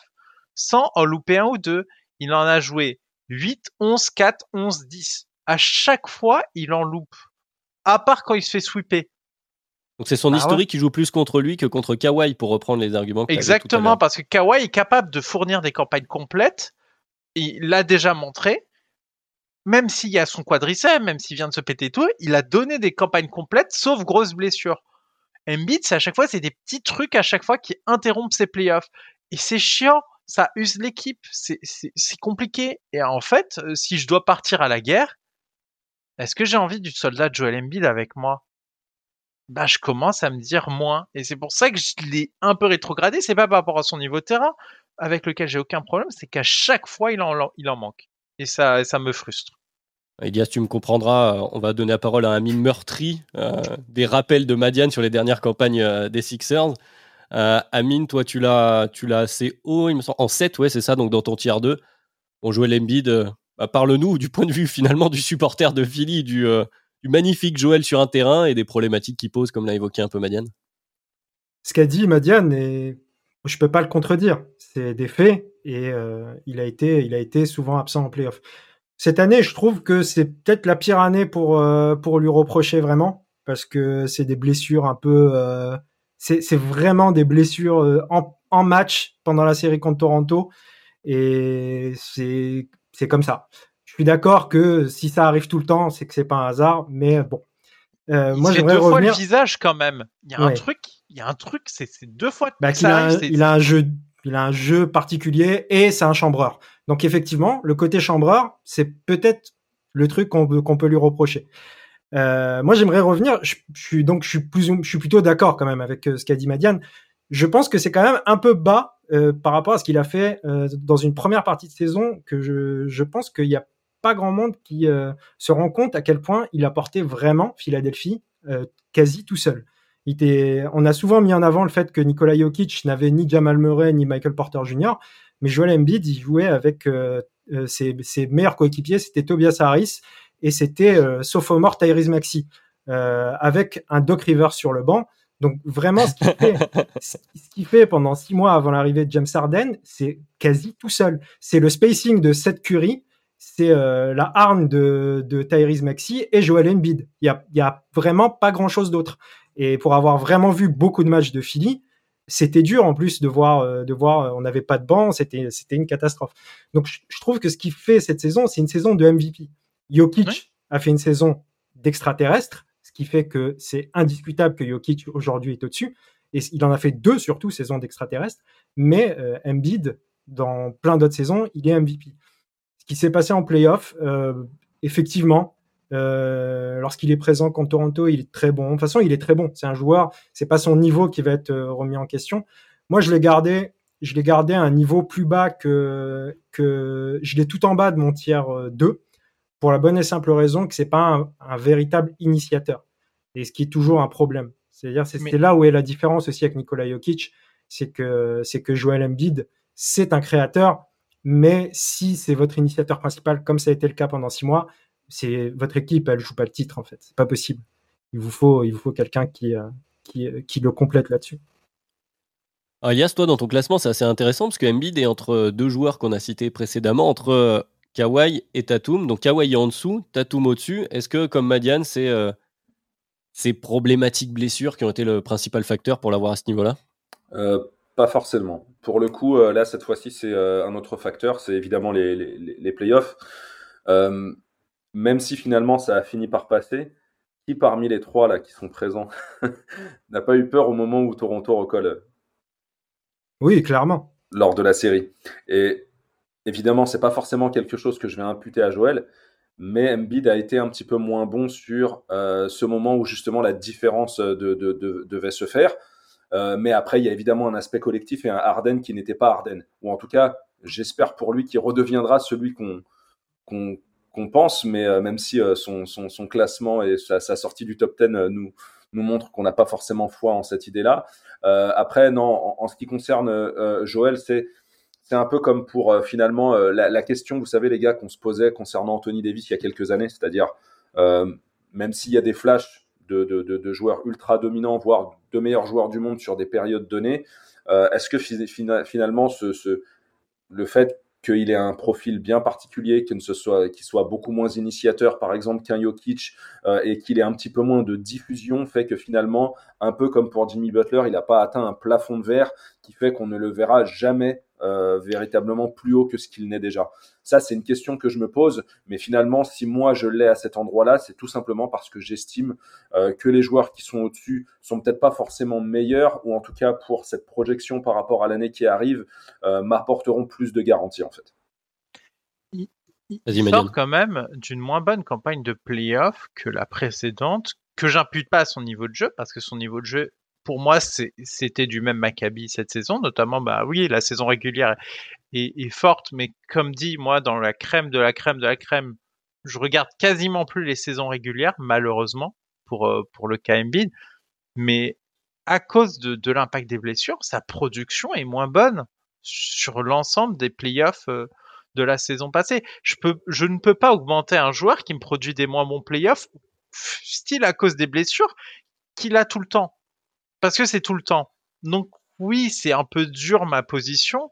sans en louper un ou deux. Il en a joué 8, 11, 4, 11, 10. À chaque fois, il en loupe. À part quand il se fait sweeper. Donc c'est son ah historique qui joue plus contre lui que contre Kawhi pour reprendre les arguments. Exactement, parce que Kawhi est capable de fournir des campagnes complètes. Il l'a déjà montré. même s'il y a son quadriceps, même s'il vient de se péter tout, il a donné des campagnes complètes, sauf grosses blessures. Embiid, c'est à chaque fois, c'est des petits trucs à chaque fois qui interrompent ses playoffs. Et c'est chiant, ça use l'équipe, c'est compliqué. Et en fait, euh, si je dois partir à la guerre, est-ce que j'ai envie du soldat de Joel Embiid avec moi? Bah, je commence à me dire moins. Et c'est pour ça que je l'ai un peu rétrogradé. C'est pas par rapport à son niveau de terrain, avec lequel j'ai aucun problème, c'est qu'à chaque fois, il en, manque. Et ça, ça me frustre. Elias, tu me comprendras, euh, on va donner la parole à un mine meurtri euh, des rappels de Madiane sur les dernières campagnes euh, des Sixers. Amine, toi, tu l'as, tu l'as assez haut, il me semble, en 7, ouais, c'est ça, donc dans ton tiers 2. On jouait l'Embiid. Bah, parle-nous du point de vue finalement du supporter de Philly, du, magnifique Joël sur un terrain et des problématiques qu'il pose, comme l'a évoqué un peu Madiane. Ce qu'a dit Madiane, et je peux pas le contredire, c'est des faits, et il, a été, il a été souvent absent en playoff cette année, je trouve que c'est peut-être la pire année pour euh, pour lui reprocher vraiment parce que c'est des blessures un peu euh, c'est vraiment des blessures euh, en, en match pendant la série contre Toronto et c'est comme ça. Je suis d'accord que si ça arrive tout le temps, c'est que c'est pas un hasard, mais bon. Euh, il moi, j'aimerais deux revenir... fois le visage quand même. Il y a un truc, il y a un truc, c'est deux fois. Bah, il, a un, il a un jeu, il a un jeu particulier et c'est un chambreur. Donc effectivement, le côté chambreur, c'est peut-être le truc qu'on peut, lui reprocher. Euh, moi, j'aimerais revenir. Je, suis donc je suis plus, je suis plutôt d'accord quand même avec euh, ce qu'a dit Madiane. Je pense que c'est quand même un peu bas euh, par rapport à ce qu'il a fait dans une première partie de saison. Que je, je pense qu'il n'y a pas grand monde qui euh, se rend compte à quel point il a porté vraiment Philadelphie quasi tout seul. Il était, on a souvent mis en avant le fait que Nikola Jokic n'avait ni Jamal Murray ni Michael Porter Jr. Mais Joel Embiid, il jouait avec euh, euh, ses, ses, meilleurs coéquipiers, c'était Tobias Harris et c'était euh, sophomore Tyrese Maxi, euh, avec un Doc Rivers sur le banc. Donc vraiment, ce qu'il fait, ce fait pendant six mois avant l'arrivée de James Harden, c'est quasi tout seul. C'est le spacing de Seth Curry, c'est euh, la arme de, de Tyrese Maxi et Joel Embiid. Il y a, y a vraiment pas grand-chose d'autre. Et pour avoir vraiment vu beaucoup de matchs de Philly, c'était dur en plus de voir, euh, de voir, euh, on n'avait pas de banc, c'était, c'était une catastrophe. Donc je, trouve que ce qui fait cette saison, c'est une saison de MVP. Jokic a fait une saison d'extraterrestre, ce qui fait que c'est indiscutable que Jokic aujourd'hui est au-dessus. Et il en a fait deux surtout saisons d'extraterrestre, mais euh, Embiid, dans plein d'autres saisons, il est MVP. Qui s'est passé en playoff, euh, effectivement, euh, lorsqu'il est présent contre Toronto, il est très bon. De toute façon, il est très bon. C'est un joueur. C'est pas son niveau qui va être euh, remis en question. Moi, je l'ai gardé. Je l'ai gardé à un niveau plus bas que que je l'ai tout en bas de mon tiers 2 euh, pour la bonne et simple raison que c'est pas un, véritable initiateur. Et ce qui est toujours un problème. C'est-à-dire, c'est là où est la différence aussi avec Nikola Jokic, c'est que c'est que Joel Embiid, c'est un créateur, mais si c'est votre initiateur principal, comme ça a été le cas pendant six mois, c'est votre équipe, elle joue pas le titre en fait. C'est pas possible. Il vous faut, il vous faut quelqu'un qui, euh, qui, euh, qui, le complète là-dessus. Alias, toi, dans ton classement, c'est assez intéressant parce que Embiid est entre deux joueurs qu'on a cités précédemment, entre euh, Kawhi et Tatum. Donc Kawhi est en dessous, Tatum au-dessus. Est-ce que, comme Madiane, c'est ces problématiques blessures qui ont été le principal facteur pour l'avoir à ce niveau-là? Pas forcément. Pour le coup, là, cette fois-ci, c'est un autre facteur. C'est évidemment les, les, les playoffs même si finalement ça a fini par passer, qui parmi les trois là qui sont présents n'a pas eu peur au moment où Toronto recolle? Oui, clairement. Lors de la série. Et évidemment, c'est pas forcément quelque chose que je vais imputer à Joël, mais Embiid a été un petit peu moins bon sur euh, ce moment où justement la différence de, devait se faire. Euh, mais après, il y a évidemment un aspect collectif et un Harden qui n'était pas Harden. Ou en tout cas, j'espère pour lui qu'il redeviendra celui qu'on pense, mais euh, même si euh, son, classement et sa, sortie du top 10 euh, nous, nous montre qu'on n'a pas forcément foi en cette idée-là. après, non, en, ce qui concerne Joël, c'est un peu comme pour finalement la, question, vous savez les gars, qu'on se posait concernant Anthony Davis il y a quelques années, c'est-à-dire même s'il y a des flashs de, joueurs ultra dominants, voire de meilleurs joueurs du monde sur des périodes données, est-ce que finalement le fait qu'il ait un profil bien particulier, qu'il soit, soit beaucoup moins initiateur, par exemple, qu'un Jokic, euh, et qu'il ait un petit peu moins de diffusion, fait que finalement, un peu comme pour Jimmy Butler, il n'a pas atteint un plafond de verre qui fait qu'on ne le verra jamais euh, véritablement plus haut que ce qu'il n'est déjà? Ça, c'est une question que je me pose. Mais finalement, si moi je l'ai à cet endroit-là, c'est tout simplement parce que j'estime euh, que les joueurs qui sont au-dessus sont peut-être pas forcément meilleurs, ou en tout cas pour cette projection par rapport à l'année qui arrive, euh, m'apporteront plus de garanties en fait. Il sort quand même d'une moins bonne campagne de playoff que la précédente, que j'impute pas à son niveau de jeu, parce que son niveau de jeu, pour moi, c'était du même Maccabi cette saison, notamment, bah oui, la saison régulière est, est, forte, mais comme dit, moi, dans la crème de la crème de la crème, je regarde quasiment plus les saisons régulières, malheureusement, pour, euh, pour le KMB, mais à cause de, de l'impact des blessures, sa production est moins bonne sur l'ensemble des playoffs euh, de la saison passée. Je, peux, je ne peux pas augmenter un joueur qui me produit des moins bons playoffs, style à cause des blessures, qu'il a tout le temps. Parce que c'est tout le temps. Donc oui, c'est un peu dur ma position,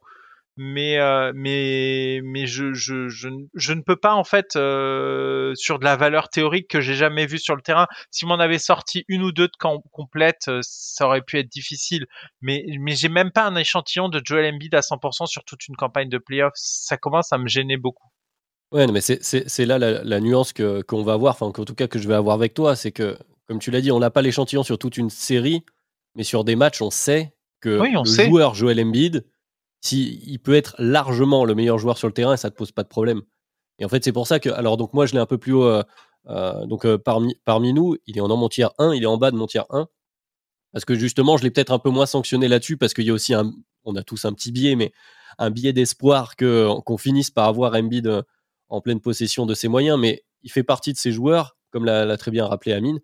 mais euh, mais mais je, je, je, ne peux pas en fait euh, sur de la valeur théorique que j'ai jamais vue sur le terrain. Si m'en avait sorti une ou deux de complètes, euh, ça aurait pu être difficile. Mais mais j'ai même pas un échantillon de Joel Embiid à 100% sur toute une campagne de playoffs. Ça commence à me gêner beaucoup. Ouais, mais c'est là la, la, nuance qu'on va avoir, enfin en tout cas que je vais avoir avec toi, c'est que comme tu l'as dit, on n'a pas l'échantillon sur toute une série, mais sur des matchs, on sait que le joueur Joel Embiid si il peut être largement le meilleur joueur sur le terrain, ça te pose pas de problème. Et en fait, c'est pour ça que, alors donc moi je l'ai un peu plus haut, euh, euh, donc euh, parmi, parmi nous, il est en mon tiers 1, il est en bas de mon tiers 1. Parce que justement, je l'ai peut-être un peu moins sanctionné là-dessus, parce qu'il y a aussi un, on a tous un petit biais, mais un biais d'espoir qu'on finisse par avoir Embiid en pleine possession de ses moyens. Mais il fait partie de ces joueurs, comme l'a très bien rappelé Amine,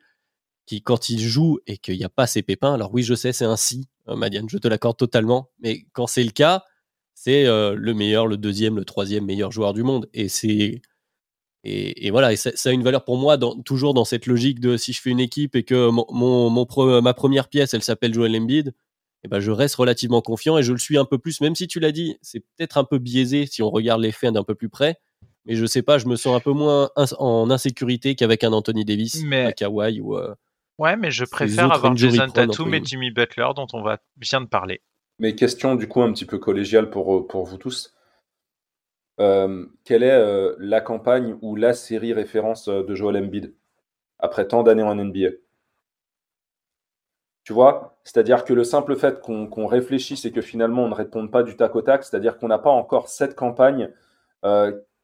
qui quand il joue et qu'il n'y a pas ces pépins, alors oui, je sais, c'est un si, Madiane, je te l'accorde totalement, mais quand c'est le cas, c'est euh, le meilleur, le deuxième, le troisième meilleur joueur du monde. Et c'est et, voilà, et ça, a une valeur pour moi toujours dans cette logique de si je fais une équipe et que mon, mon, ma première pièce, elle s'appelle Joel Embiid, et eh ben je reste relativement confiant et je le suis un peu plus, même si tu l'as dit, c'est peut-être un peu biaisé si on regarde les faits d'un peu plus près. Mais je sais pas, je me sens un peu moins en insécurité qu'avec un Anthony Davis, mais... à Kawhi ou. Euh, ouais, mais je préfère avoir Jason Tatum et Jimmy Butler dont on va bien de parler. Mais question du coup un petit peu collégiale pour, euh, pour vous tous. Euh, quelle est euh, la campagne ou la série référence de Joel Embiid après tant d'années en NBA Tu vois C'est-à-dire que le simple fait qu'on réfléchisse et que finalement on ne réponde pas du tac au tac, c'est-à-dire qu'on n'a pas encore cette campagne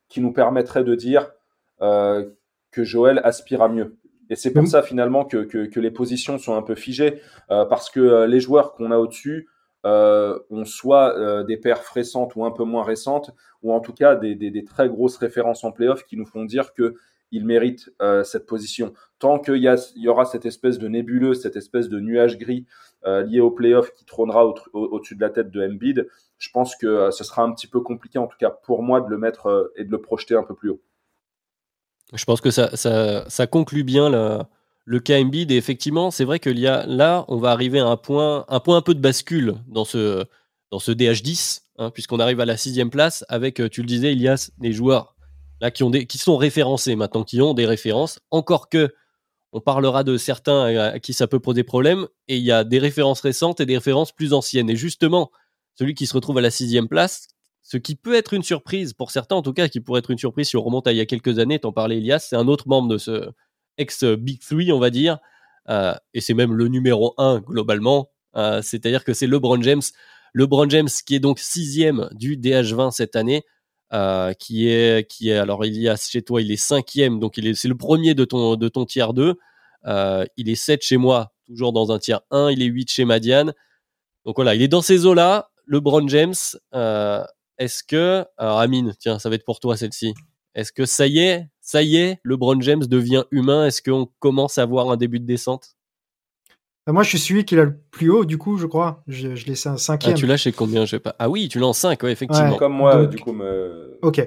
qui nous permettrait de dire que Joel aspire à mieux. Et c'est pour ça finalement que, que, que, les positions sont un peu figées, parce que les joueurs qu'on a au-dessus, euh, ont soit euh, des perfs récentes ou un peu moins récentes, ou en tout cas des, très grosses références en playoff qui nous font dire qu'ils méritent euh, cette position. Tant qu'il y, y, aura cette espèce de nébuleuse, cette espèce de nuage gris lié au playoff qui trônera au-dessus de la tête de Embiid, je pense que ce sera un petit peu compliqué, en tout cas pour moi, de le mettre et de le projeter un peu plus haut. Je pense que ça, conclut bien le Embiid. Et effectivement, c'est vrai que là, on va arriver à un point, un peu de bascule dans ce, dans ce DH10, hein, puisqu'on arrive à la sixième place avec, euh, tu le disais, il y a des joueurs qui, qui sont référencés maintenant, qui ont des références. Encore que on parlera de certains à qui ça peut poser problème, et il y a des références récentes et des références plus anciennes. Et justement, celui qui se retrouve à la sixième place, ce qui peut être une surprise pour certains, en tout cas, qui pourrait être une surprise si on remonte à il y a quelques années, t'en parlais, Elias, c'est un autre membre de ce, ex-Big Three, on va dire. Euh, et c'est même le numéro 1 globalement. Euh, c'est-à-dire que c'est LeBron James. LeBron James qui est donc sixième du DH20 cette année. Euh, qui est qui est alors a chez toi il est cinquième donc il est c'est le premier de ton de ton tiers 2 il est 7 chez moi toujours dans un tiers 1 il est 8 chez Madiane donc voilà il est dans ces eaux là LeBron James est-ce que alors Amine tiens ça va être pour toi celle-ci est-ce que ça y est, ça y est, LeBron James devient humain? Est-ce qu'on commence à voir un début de descente? Bah, Moi, je suis celui qui a le plus haut, du coup, je crois. Je, je laisse un cinquième. Ah, tu l'as chez combien? Je sais pas. Ah oui, tu l'as en 5, effectivement. Comme moi, du coup. Me... Ok.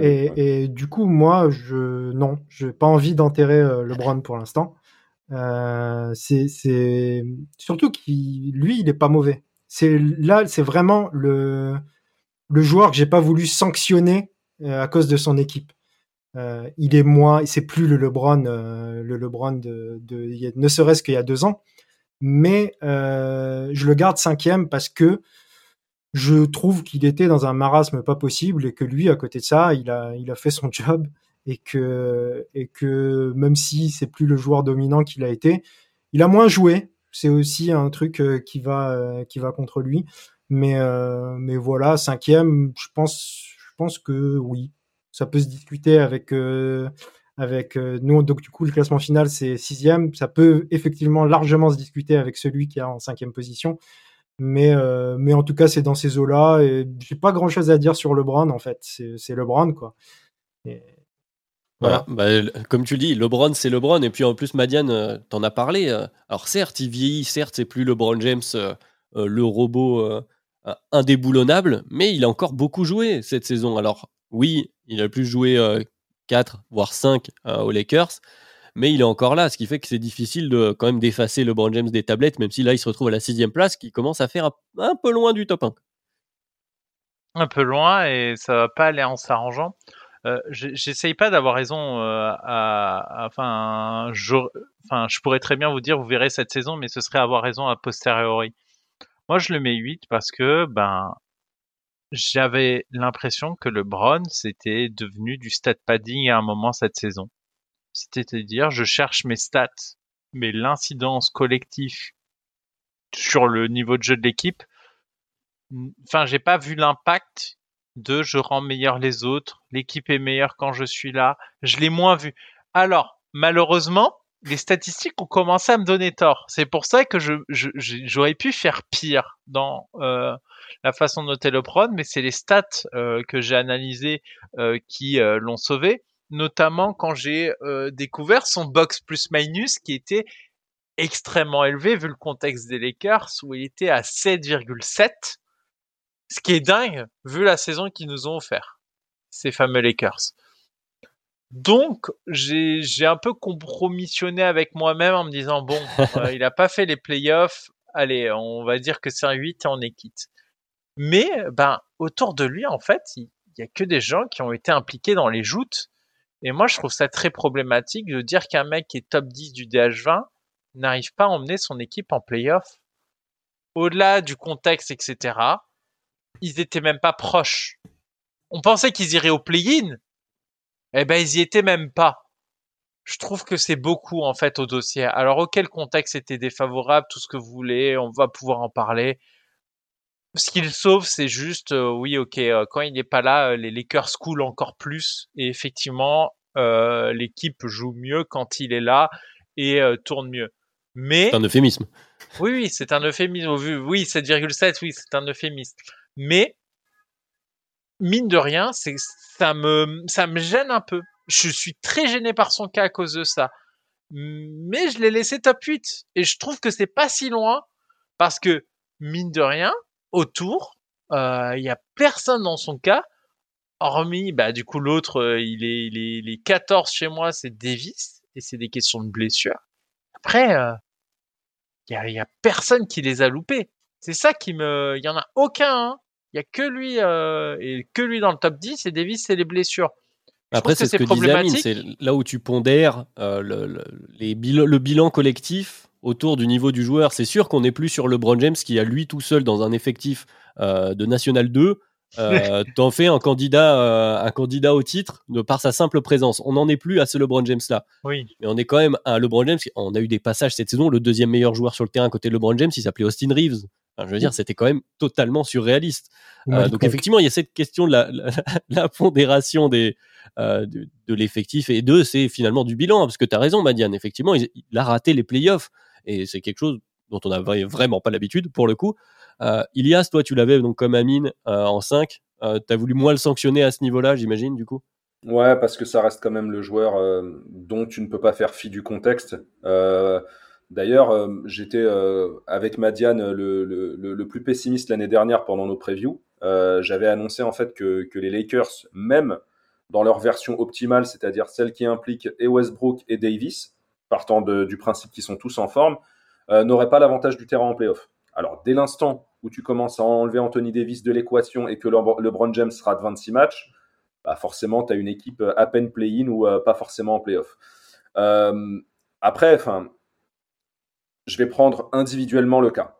et, du coup, moi, je non, je n'ai pas envie d'enterrer euh, LeBron pour l'instant. Euh, c'est surtout qu'il lui, il n'est pas mauvais. C'est là, c'est vraiment le le joueur que j'ai pas voulu sanctionner euh, à cause de son équipe. Euh, il est moins, c'est plus le LeBron, euh, le LeBron de, ne serait-ce qu'il y a deux ans, mais je le garde cinquième parce que je trouve qu'il était dans un marasme pas possible et que lui, à côté de ça, il a, fait son job et que, même si c'est plus le joueur dominant qu'il a été, il a moins joué. C'est aussi un truc qui va contre lui. Mais, euh, mais voilà, cinquième, je pense, je pense que oui, ça peut se discuter avec, avec nous. Donc du coup, le classement final c'est sixième. Ça peut effectivement largement se discuter avec celui qui est en cinquième position. Mais, euh, mais en tout cas, c'est dans ces eaux-là. Et j'ai pas grand-chose à dire sur LeBron, en fait. C'est LeBron, quoi. voilà. Bah, comme tu le dis, LeBron, c'est LeBron. Et puis en plus, Madiane, euh, t'en as parlé. Euh. alors certes, il vieillit, certes, c'est plus LeBron James, le robot indéboulonnable, mais il a encore beaucoup joué cette saison. Alors oui, il a plus joué 4, voire 5 aux Lakers mais il est encore là, ce qui fait que c'est difficile de quand même d'effacer LeBron James des tablettes, même si là il se retrouve à la sixième place, qui commence à faire un, peu loin du top 1. Un peu loin et ça va pas aller en s'arrangeant. Euh, J'essaye pas d'avoir raison. Euh, enfin, je pourrais très bien vous dire, vous verrez cette saison, mais ce serait avoir raison a posteriori. Moi, je le mets 8 parce que ben, j'avais l'impression que le LeBron c'était devenu du stat padding à un moment cette saison. C'est-à-dire, je cherche mes stats, mais l'incidence collective sur le niveau de jeu de l'équipe, enfin, j'ai pas vu l'impact de je rends meilleur les autres, l'équipe est meilleure quand je suis là. Je l'ai moins vu. Alors, malheureusement, les statistiques ont commencé à me donner tort. C'est pour ça que j'aurais pu faire pire dans euh, la façon de noter le prod, mais c'est les stats euh, que j'ai analysées euh, qui l'ont sauvé notamment quand j'ai découvert son box plus minus qui était extrêmement élevé vu le contexte des Lakers où il était à 7,7, ce qui est dingue vu la saison qu'ils nous ont offert, ces fameux Lakers. Donc j'ai un peu compromissionné avec moi-même en me disant bon, euh, il a pas fait les playoffs, allez, on va dire que c'est un 8 et on est quitte. Mais ben autour de lui en fait, il, il y a que des gens qui ont été impliqués dans les joutes et moi, je trouve ça très problématique de dire qu'un mec qui est top 10 du DH20 n'arrive pas à emmener son équipe en playoff. Au-delà du contexte, etc., ils étaient même pas proches. On pensait qu'ils iraient au play-in. Eh ben, ils y étaient même pas. Je trouve que c'est beaucoup, en fait, au dossier. Alors, auquel contexte était défavorable, tout ce que vous voulez, on va pouvoir en parler. Ce qu'il sauve, c'est juste, euh, oui, ok, euh, quand il n'est pas là, euh, les Lakers coulent encore plus. Et effectivement, l'équipe joue mieux quand il est là et tourne mieux. Mais c'est un euphémisme. Oui, oui, c'est un euphémisme. Oui, 7,7, oui, c'est un euphémisme. Mais mine de rien, c'est ça me ça me gêne un peu. Je suis très gêné par son cas à cause de ça. Mais je l'ai laissé top 8 et je trouve que c'est pas si loin parce que mine de rien, autour. Euh, il y a personne dans son cas, hormis, bah, du coup, l'autre, euh, il, est, il, est, 14 chez moi, c'est Davis, et c'est des questions de blessure. Après, euh, il y, a, personne qui les a loupés. C'est ça qui me. Il y en a aucun. Hein. Il y a que lui et que lui dans le top 10 et Davis, c'est les blessures. Après, c'est ce que disait Amine, c'est là où tu pondères le, les le bilan collectif autour du niveau du joueur. C'est sûr qu'on n'est plus sur LeBron James qui a lui tout seul dans un effectif euh, de National 2. Euh, t'en fais un candidat, euh, un candidat au titre de par sa simple présence. On n'en est plus à ce LeBron James là. Oui. Mais on est quand même à LeBron James. On a eu des passages cette saison. Le deuxième meilleur joueur sur le terrain à côté de LeBron James, il s'appelait Austin Reeves. Je veux dire, c'était quand même totalement surréaliste. donc effectivement, il y a cette question de la, pondération des, de, l'effectif et deux, c'est finalement du bilan, parce que tu as raison, Madiane. Effectivement, il, a raté les playoffs. Et c'est quelque chose dont on n'avait vraiment pas l'habitude pour le coup. Euh, Ilias, toi, tu l'avais donc comme Amine euh, en 5. Euh, tu as voulu moins le sanctionner à ce niveau-là, j'imagine, du coup? Ouais, parce que ça reste quand même le joueur euh, dont tu ne peux pas faire fi du contexte. D'ailleurs, j'étais avec Madiane le, plus pessimiste l'année dernière pendant nos previews. J'avais annoncé en fait que, les Lakers, même dans leur version optimale, c'est-à-dire celle qui implique et Westbrook et Davis, partant du principe qu'ils sont tous en forme, euh, n'aurait pas l'avantage du terrain en playoff. Alors, dès l'instant où tu commences à enlever Anthony Davis de l'équation et que LeBron James sera de 26 matchs, bah forcément, tu as une équipe euh, à peine play-in ou euh, pas forcément en playoff. Euh, après, enfin, je vais prendre individuellement le cas.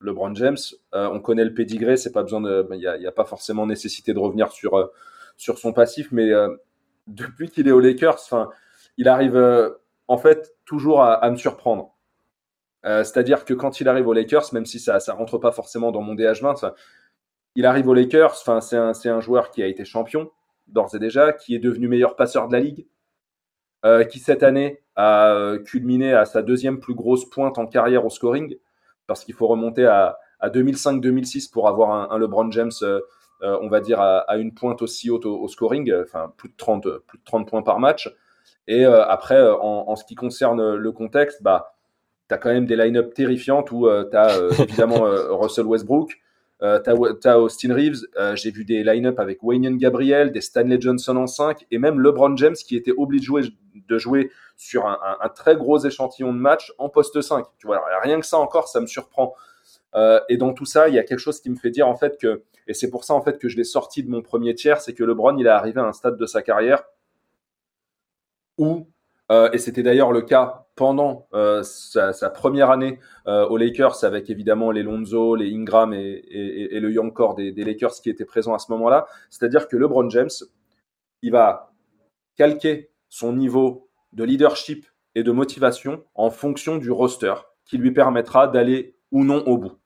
LeBron James, on connaît le pédigré, c'est pas besoin il n'y a, pas forcément nécessité de revenir sur sur son passif, mais depuis qu'il est aux Lakers, il arrive en fait toujours à, me surprendre. C'est-à-dire que quand il arrive aux Lakers, même si ça ça rentre pas forcément dans mon DH20, il arrive aux Lakers. C'est un joueur qui a été champion d'ores et déjà, qui est devenu meilleur passeur de la ligue, euh, qui cette année a euh, culminé à sa deuxième plus grosse pointe en carrière au scoring, parce qu'il faut remonter à, 2005-2006 pour avoir un, LeBron James, euh, on va dire, à, une pointe aussi haute au, scoring, enfin plus de 30, plus de 30 points par match. Et après, en, ce qui concerne le contexte, bah, tu as quand même des line-up terrifiantes où tu as évidemment Russell Westbrook, euh, t'as Austin Reeves, euh, j'ai vu des line-up avec Wayne Gabriel, des Stanley Johnson en 5 et même LeBron James qui était obligé de jouer, de jouer sur un, très gros échantillon de match en poste 5. Tu vois, rien que ça encore, ça me surprend. Euh, et dans tout ça, il y a quelque chose qui me fait dire en fait que, et c'est pour ça en fait que je l'ai sorti de mon premier tiers, c'est que LeBron il est arrivé à un stade de sa carrière où euh, et c'était d'ailleurs le cas pendant euh, sa, première année aux Lakers, avec évidemment les Lonzo, les Ingram et, le young des, des, Lakers qui étaient présents à ce moment-là. C'est-à-dire que LeBron James, il va calquer son niveau de leadership et de motivation en fonction du roster qui lui permettra d'aller ou non au bout.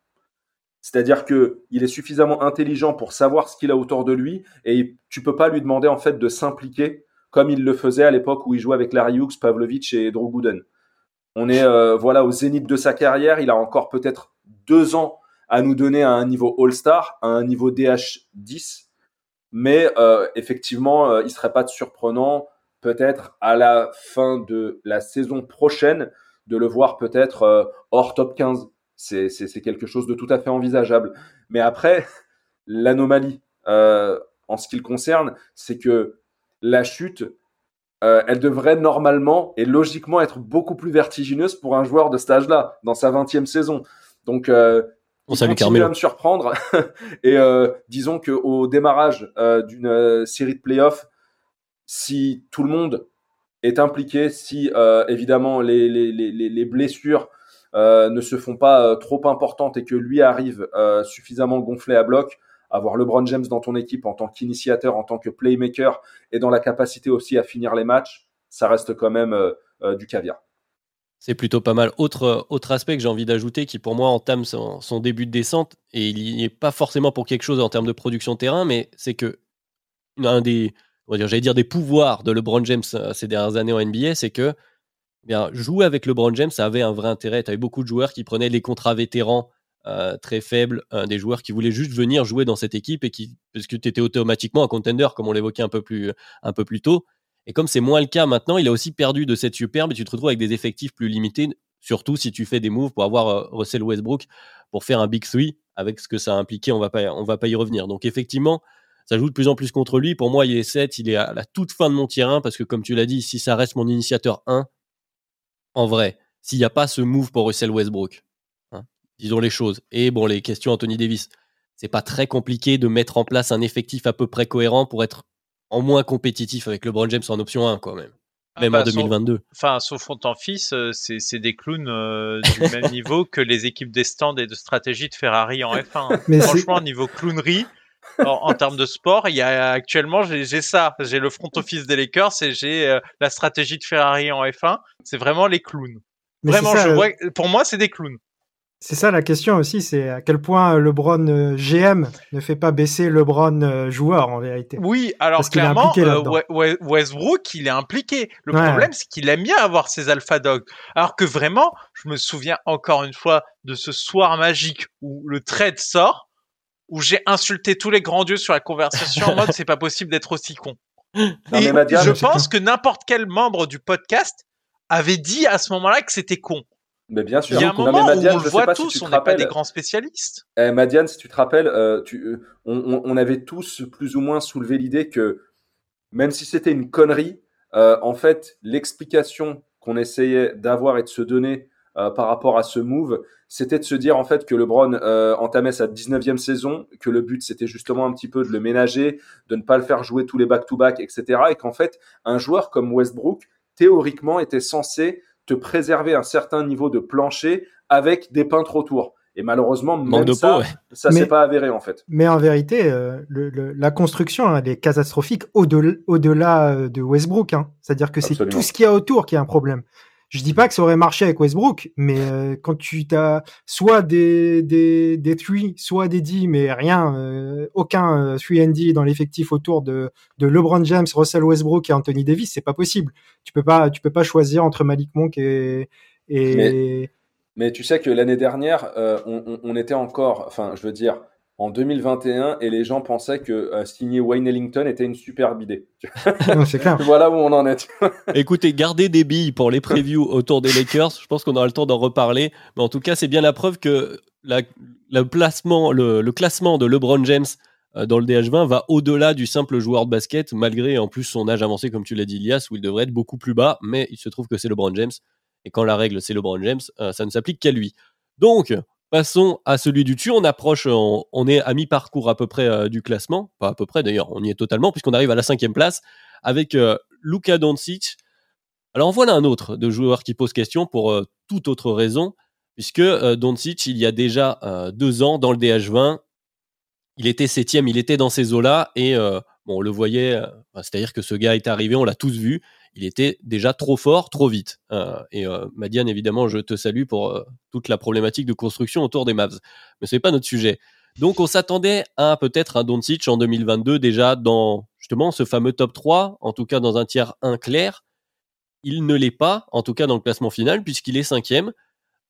C'est-à-dire que il est suffisamment intelligent pour savoir ce qu'il a autour de lui et tu peux pas lui demander en fait de s'impliquer comme il le faisait à l'époque où il jouait avec Larry Hughes, Pavlovich et Drew Gooden. On est euh, voilà au zénith de sa carrière. Il a encore peut-être deux ans à nous donner à un niveau All-Star, à un niveau DH10. Mais euh, effectivement, euh, il serait pas surprenant peut-être à la fin de la saison prochaine de le voir peut-être hors top 15. C'est quelque chose de tout à fait envisageable. Mais après, l'anomalie en ce qui le concerne, c'est que la chute, euh, elle devrait normalement et logiquement être beaucoup plus vertigineuse pour un joueur de cet âge-là, dans sa 20e saison. Donc, euh, on il continue à me surprendre. et euh, disons qu'au démarrage euh, d'une euh, série de playoffs, si tout le monde est impliqué, si évidemment les, les, les, les blessures ne se font pas trop importantes et que lui arrive suffisamment gonflé à bloc, avoir LeBron James dans ton équipe en tant qu'initiateur, en tant que playmaker et dans la capacité aussi à finir les matchs, ça reste quand même euh, euh, du caviar. C'est plutôt pas mal. Autre, euh, autre aspect que j'ai envie d'ajouter qui pour moi entame son, début de descente, et il n'y est pas forcément pour quelque chose en termes de production terrain, mais c'est que un des, j'allais dire des pouvoirs de LeBron James ces dernières années en NBA, c'est que bien, jouer avec LeBron James, ça avait un vrai intérêt. Tu avais beaucoup de joueurs qui prenaient des contrats vétérans euh, très faible, des joueurs qui voulaient juste venir jouer dans cette équipe et qui, parce que tu étais automatiquement un contender, comme on l'évoquait un peu plus, un peu plus tôt. Et comme c'est moins le cas maintenant, il a aussi perdu de cette superbe et tu te retrouves avec des effectifs plus limités, surtout si tu fais des moves pour avoir euh, Russell Westbrook pour faire un big three avec ce que ça a impliqué, on va pas, on va pas y revenir. Donc effectivement, ça joue de plus en plus contre lui. Pour moi, il est 7, il est à la toute fin de mon tir 1 parce que comme tu l'as dit, si ça reste mon initiateur 1, en vrai, s'il n'y a pas ce move pour Russell Westbrook, disons les choses. Et bon, les questions Anthony Davis. C'est pas très compliqué de mettre en place un effectif à peu près cohérent pour être en moins compétitif avec LeBron James en option 1, quand même. Ah même en 2022. Sauf, enfin, sauf ton fils, euh, c'est des clowns euh, du même niveau que les équipes des stands et de stratégie de Ferrari en F1. Mais Franchement, niveau clownerie, en, termes de sport, il y a actuellement j'ai ça, j'ai le front office des Lakers et j'ai euh, la stratégie de Ferrari en F1. C'est vraiment les clowns. vraiment, je vois, pour moi, c'est des clowns. C'est ça la question aussi, c'est à quel point LeBron euh, GM ne fait pas baisser LeBron euh, joueur en vérité. Oui, alors clairement, euh, Westbrook, il est impliqué. Le problème, c'est qu'il aime bien avoir ses alpha dogs. Alors que vraiment, je me souviens encore une fois de ce soir magique où le trade sort, où j'ai insulté tous les grands dieux sur la conversation en mode c'est pas possible d'être aussi con. Je pense que n'importe quel membre du podcast avait dit à ce moment-là que c'était con. Mais bien sûr. Il y a un moment où on le voit tous, on n'est pas des grands spécialistes. Eh, Madiane, si tu te rappelles, euh, tu, euh, on, on, avait tous plus ou moins soulevé l'idée que même si c'était une connerie, euh, en fait, l'explication qu'on essayait d'avoir et de se donner euh, par rapport à ce move, c'était de se dire en fait que LeBron euh, entamait sa 19e saison, que le but c'était justement un petit peu de le ménager, de ne pas le faire jouer tous les back-to-back, etc. Et qu'en fait, un joueur comme Westbrook, théoriquement, était censé te préserver un certain niveau de plancher avec des peintres autour. Et malheureusement, même de ça, peau, ouais. ça s'est pas avéré en fait. Mais en vérité, euh, le- le- la construction hein, elle est catastrophique au-delà euh, de Westbrook. Hein. C'est-à-dire que c'est tout ce qu'il y a autour qui est un problème. Je dis pas que ça aurait marché avec Westbrook, mais euh, quand tu as soit des des des three, soit des D, mais rien, euh, aucun euh, 3 and D dans l'effectif autour de LeBron James, Russell Westbrook et Anthony Davis, c'est pas possible. Tu peux pas tu peux pas choisir entre Malik Monk et et Mais tu sais que l'année dernière, euh, on- on était encore, enfin, je veux dire, en 2021, et les gens pensaient que euh, signer Wayne Ellington était une superbe idée. C'est clair. voilà où on en est. Écoutez, gardez des billes pour les previews autour des Lakers. Je pense qu'on aura le temps d'en reparler. Mais en tout cas, c'est bien la preuve que la- placement, le, le classement de LeBron James euh, dans le DH20 va au-delà du simple joueur de basket, malgré en plus son âge avancé, comme tu l'as dit, Elias, où il devrait être beaucoup plus bas. Mais il se trouve que c'est LeBron James. Et quand la règle, c'est LeBron James, euh, ça ne s'applique qu'à lui. Donc, passons à celui du dessus. On approche, on, on est à mi-parcours à peu près euh, du classement. Pas à peu près d'ailleurs, on y est totalement, puisqu'on arrive à la cinquième place avec euh, Luka Doncic. Alors voilà un autre de joueur qui pose question pour euh, toute autre raison, puisque euh, Doncic, il y a déjà euh, deux ans dans le DH20, il était septième, il était dans ces eaux-là, et euh, on le voyait, euh, c'est-à-dire que ce gars est arrivé, on l'a tous vu, il était déjà trop fort, trop vite. Euh, et euh, Madiane, évidemment, je te salue pour euh, toute la problématique de construction autour des Mavs. Mais ce n'est pas notre sujet. Donc on s'attendait à peut-être un Doncic en 2022 déjà dans justement ce fameux top 3, en tout cas dans un tiers 1 clair. Il ne l'est pas, en tout cas dans le classement final, puisqu'il est cinquième.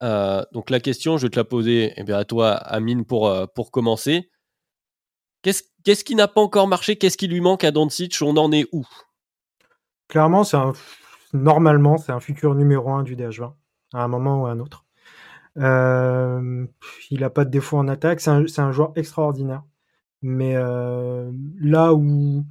Donc la question, je vais te la poser eh bien, à toi, Amine, pour, pour commencer. Qu'est-ce qu'est-ce qui n'a pas encore marché? Qu'est-ce qui lui manque à Doncic? On en est où? Clairement, c'est normalement, c'est un futur numéro un du DH20, à un moment ou à un autre. Euh, il n'a pas de défaut en attaque, c'est un, joueur extraordinaire. Mais euh, là où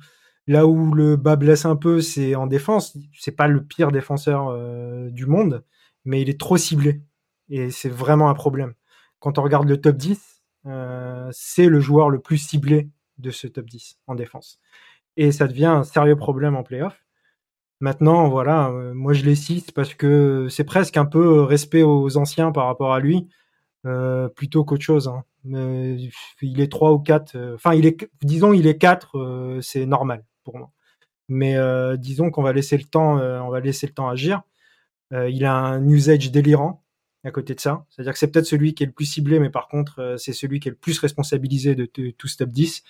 le bas blesse un peu, c'est en défense. C'est pas le pire défenseur euh, du monde, mais il est trop ciblé. Et c'est vraiment un problème. Quand on regarde le top 10, euh, c'est le joueur le plus ciblé de ce top 10 en défense. Et ça devient un sérieux problème en playoff. Maintenant, voilà, euh, moi je les cite parce que c'est presque un peu respect aux anciens par rapport à lui, euh, plutôt qu'autre chose. hein. Mais il est 3 ou 4, euh, enfin, il est, disons, il est 4, euh, c'est normal pour moi. Mais euh, disons qu'on va laisser le temps, euh, on va laisser le temps agir. Euh, il a un usage délirant à côté de ça. C'est-à-dire que c'est peut-être celui qui est le plus ciblé, mais par contre, euh, c'est celui qui est le plus responsabilisé de, tout ce top 10.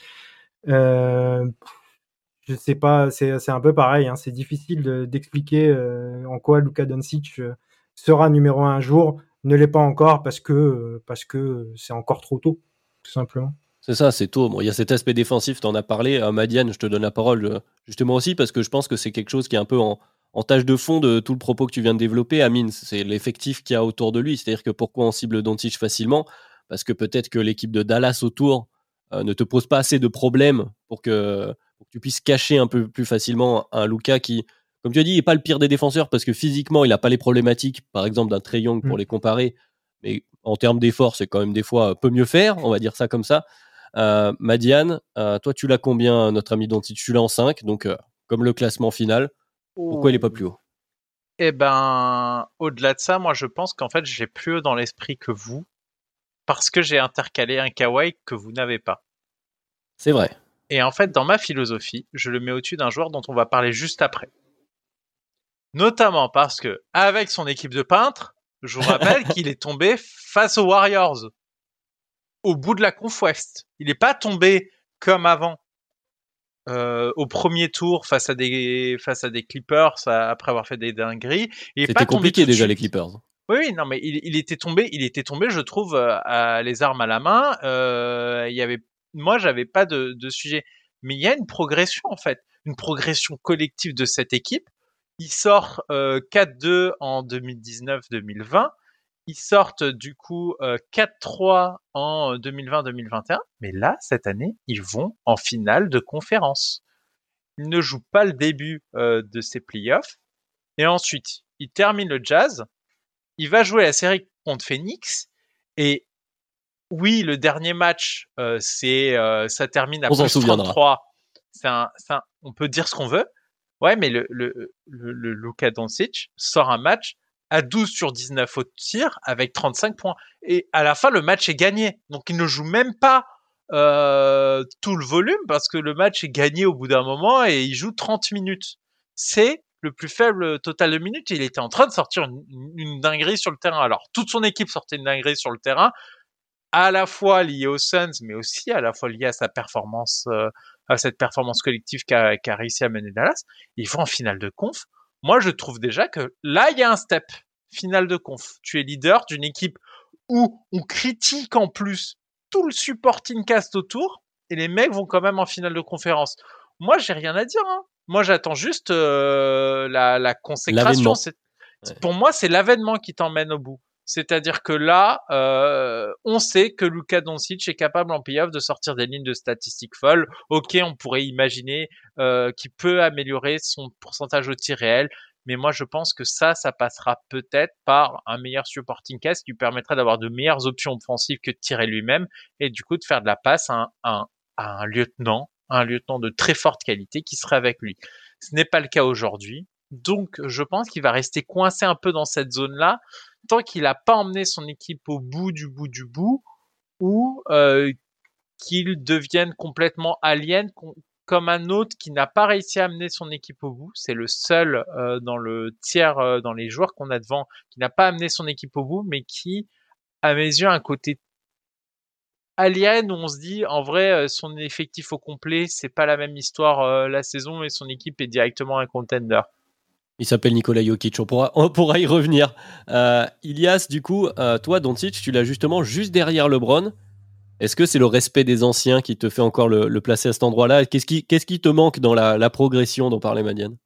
Je sais pas, c'est un peu pareil. hein, c'est difficile de- d'expliquer euh, en quoi Luka Doncic euh, sera numéro un un jour, ne l'est pas encore parce que euh, parce que c'est encore trop tôt, tout simplement. C'est ça, c'est tôt. Bon, il y a cet aspect défensif, tu en as parlé. Madiane, je te donne la parole justement aussi parce que je pense que c'est quelque chose qui est un peu en, en tâche de fond de tout le propos que tu viens de développer. Amine, c'est l'effectif qu'il y a autour de lui. C'est-à-dire que pourquoi on cible Doncic facilement? Parce que peut-être que l'équipe de Dallas autour ne te pose pas assez de problèmes pour que, pour que tu puisses cacher un peu plus facilement un Luca qui, comme tu as dit, n'est pas le pire des défenseurs parce que physiquement, il n'a pas les problématiques, par exemple, d'un Trey Young pour Mm. les comparer. Mais en termes d'effort, c'est quand même des fois peu mieux faire, on va dire ça comme ça. Euh, Madiane, euh, toi, tu l'as combien, notre ami Doncic? Tu l'as en 5, donc euh, comme le classement final. Pourquoi il n'est pas plus haut? Eh ben, au-delà de ça, moi, je pense qu'en fait, j'ai plus haut dans l'esprit que vous, parce que j'ai intercalé un kawaii que vous n'avez pas. C'est vrai. Et en fait, dans ma philosophie, je le mets au-dessus d'un joueur dont on va parler juste après. Notamment parce que, avec son équipe de peintres, je vous rappelle qu'il est tombé face aux Warriors. Au bout de la conf Ouest. Il n'est pas tombé comme avant. euh, au premier tour face à des face à des Clippers à- après avoir fait des dingueries. C'était compliqué déjà, les Clippers. Oui, oui, non, mais il, il était tombé, il était tombé, je trouve, euh, à les armes à la main. Euh, il y avait, moi, j'avais pas de, sujet, mais il y a une progression en fait, une progression collective de cette équipe. Ils sortent euh, 4-2 en 2019-2020. Ils sortent du coup euh, 4-3 en 2020-2021. Mais là, cette année, ils vont en finale de conférence. Ils ne jouent pas le début euh, de ces playoffs. Et ensuite, ils terminent le jazz il va jouer la série contre Phoenix et oui, le dernier match, euh, c'est euh, ça termine à On plus souviendra. 33. C'est un, un- on peut dire ce qu'on veut. Ouais, mais le le le, le Luka Doncic sort un match à 12 sur 19 au tir avec 35 points. Et à la fin, le match est gagné. Donc il ne joue même pas euh, tout le volume parce que le match est gagné au bout d'un moment et il joue 30 minutes. C'est le plus faible total de minutes. Il était en train de sortir une, dinguerie sur le terrain. Alors toute son équipe sortait une dinguerie sur le terrain, à la fois liée aux Suns, mais aussi à la fois liée à sa performance, euh, à cette performance collective qu'a qu réussi à mener Dallas. Il faut en finale de conf moi, je trouve déjà que là, il y a un step. Finale de conf. Tu es leader d'une équipe où on critique en plus tout le supporting cast autour et les mecs vont quand même en finale de conférence. Moi, j'ai rien à dire. Hein. Moi, j'attends juste euh, la, la consécration. Pour moi, c'est l'avènement qui t'emmène au bout. C'est-à-dire que là, euh, on sait que Luka Doncic est capable en playoff de sortir des lignes de statistiques folles. Ok, on pourrait imaginer euh, qu'il peut améliorer son pourcentage au tir réel, mais moi je pense que ça, ça passera peut-être par un meilleur supporting cast qui lui permettra d'avoir de meilleures options offensives que de tirer lui-même et du coup de faire de la passe à un, à un lieutenant, un lieutenant de très forte qualité qui serait avec lui. Ce n'est pas le cas aujourd'hui. Donc, je pense qu'il va rester coincé un peu dans cette zone-là tant qu'il n'a pas emmené son équipe au bout du bout du bout ou euh, qu'il devienne complètement alien comme un autre qui n'a pas réussi à amener son équipe au bout. C'est le seul euh, dans le tiers, euh, dans les joueurs qu'on a devant, qui n'a pas amené son équipe au bout, mais qui, à mes yeux, a un côté alien où on se dit, en vrai, son effectif au complet, c'est pas la même histoire la saison et son équipe est directement un contender. Il s'appelle Nikola Jokic, on pourra, on pourra y revenir. Euh, Ilias, du coup, euh, toi, Doncic, tu l'as justement juste derrière LeBron. Est-ce que c'est le respect des anciens qui te fait encore le, placer à cet endroit-là? Qu'est-ce qui, qu'est-ce qui te manque dans la, progression dont parlait Madiane?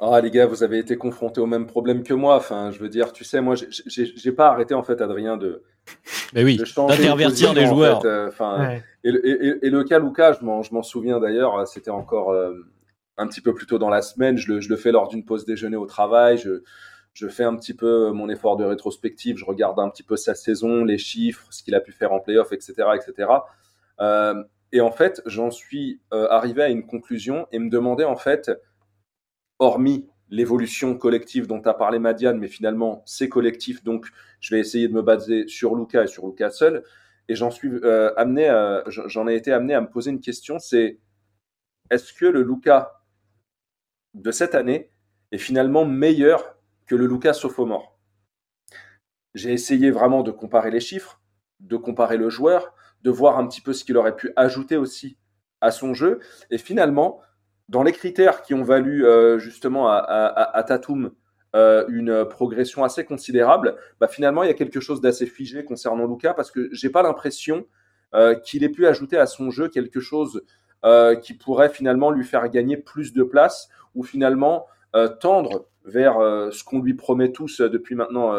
Ah les gars, vous avez été confrontés au même problème que moi. Enfin, je veux dire, tu sais, moi, j'ai pas arrêté en fait, Adrien, de, Mais oui, d'intervertir des joueurs. Euh, et, le cas Luca, je m'en souviens d'ailleurs, c'était encore un petit peu plus tôt dans la semaine. Je le, fais lors d'une pause déjeuner au travail. Je, fais un petit peu mon effort de rétrospective. Je regarde un petit peu sa saison, les chiffres, ce qu'il a pu faire en playoff, etc., etc. Euh, et en fait, j'en suis euh, arrivé à une conclusion et me demandais en fait, hormis l'évolution collective dont a parlé Madiane, mais finalement c'est collectif, donc je vais essayer de me baser sur Luca et sur Luca seul. Et j'en suis euh, amené, j'en ai été amené à me poser une question, c'est est-ce que le Luca de cette année est finalement meilleur que le Lucas sophomore. J'ai essayé vraiment de comparer les chiffres, de comparer le joueur, de voir un petit peu ce qu'il aurait pu ajouter aussi à son jeu. Et finalement, dans les critères qui ont valu euh, justement à, Tatum euh, une progression assez considérable, bah finalement il y a quelque chose d'assez figé concernant Lucas parce que j'ai pas l'impression euh, qu'il ait pu ajouter à son jeu quelque chose qui pourrait finalement lui faire gagner plus de place ou finalement euh, tendre vers euh, ce qu'on lui promet tous euh, depuis maintenant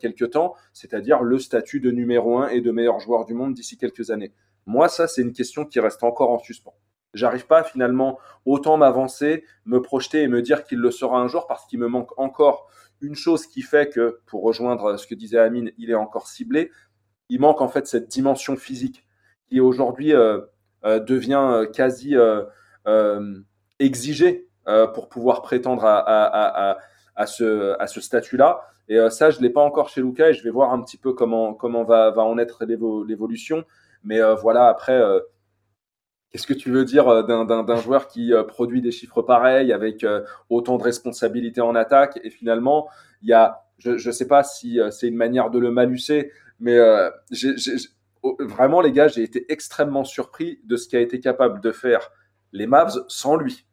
quelques temps, c'est-à-dire le statut de numéro un et de meilleur joueur du monde d'ici quelques années. Moi, ça, c'est une question qui reste encore en suspens. J'arrive pas finalement autant m'avancer, me projeter et me dire qu'il le sera un jour parce qu'il me manque encore une chose qui fait que, pour rejoindre ce que disait Amine, il est encore ciblé. Il manque en fait cette dimension physique qui aujourd'hui devient quasi exigée pour pouvoir prétendre à, ce, statut-là. Et euh, ça, je ne l'ai pas encore chez Luca et je vais voir un petit peu comment, va, en être l'évolution. Mais euh, voilà, après, qu'est-ce que tu veux dire d'un joueur qui produit des chiffres pareils avec autant de responsabilités en attaque Et finalement, il y a, je ne sais pas si c'est une manière de le malucer, mais vraiment, les gars, j'ai été extrêmement surpris de ce qu'a été capable de faire les Mavs sans lui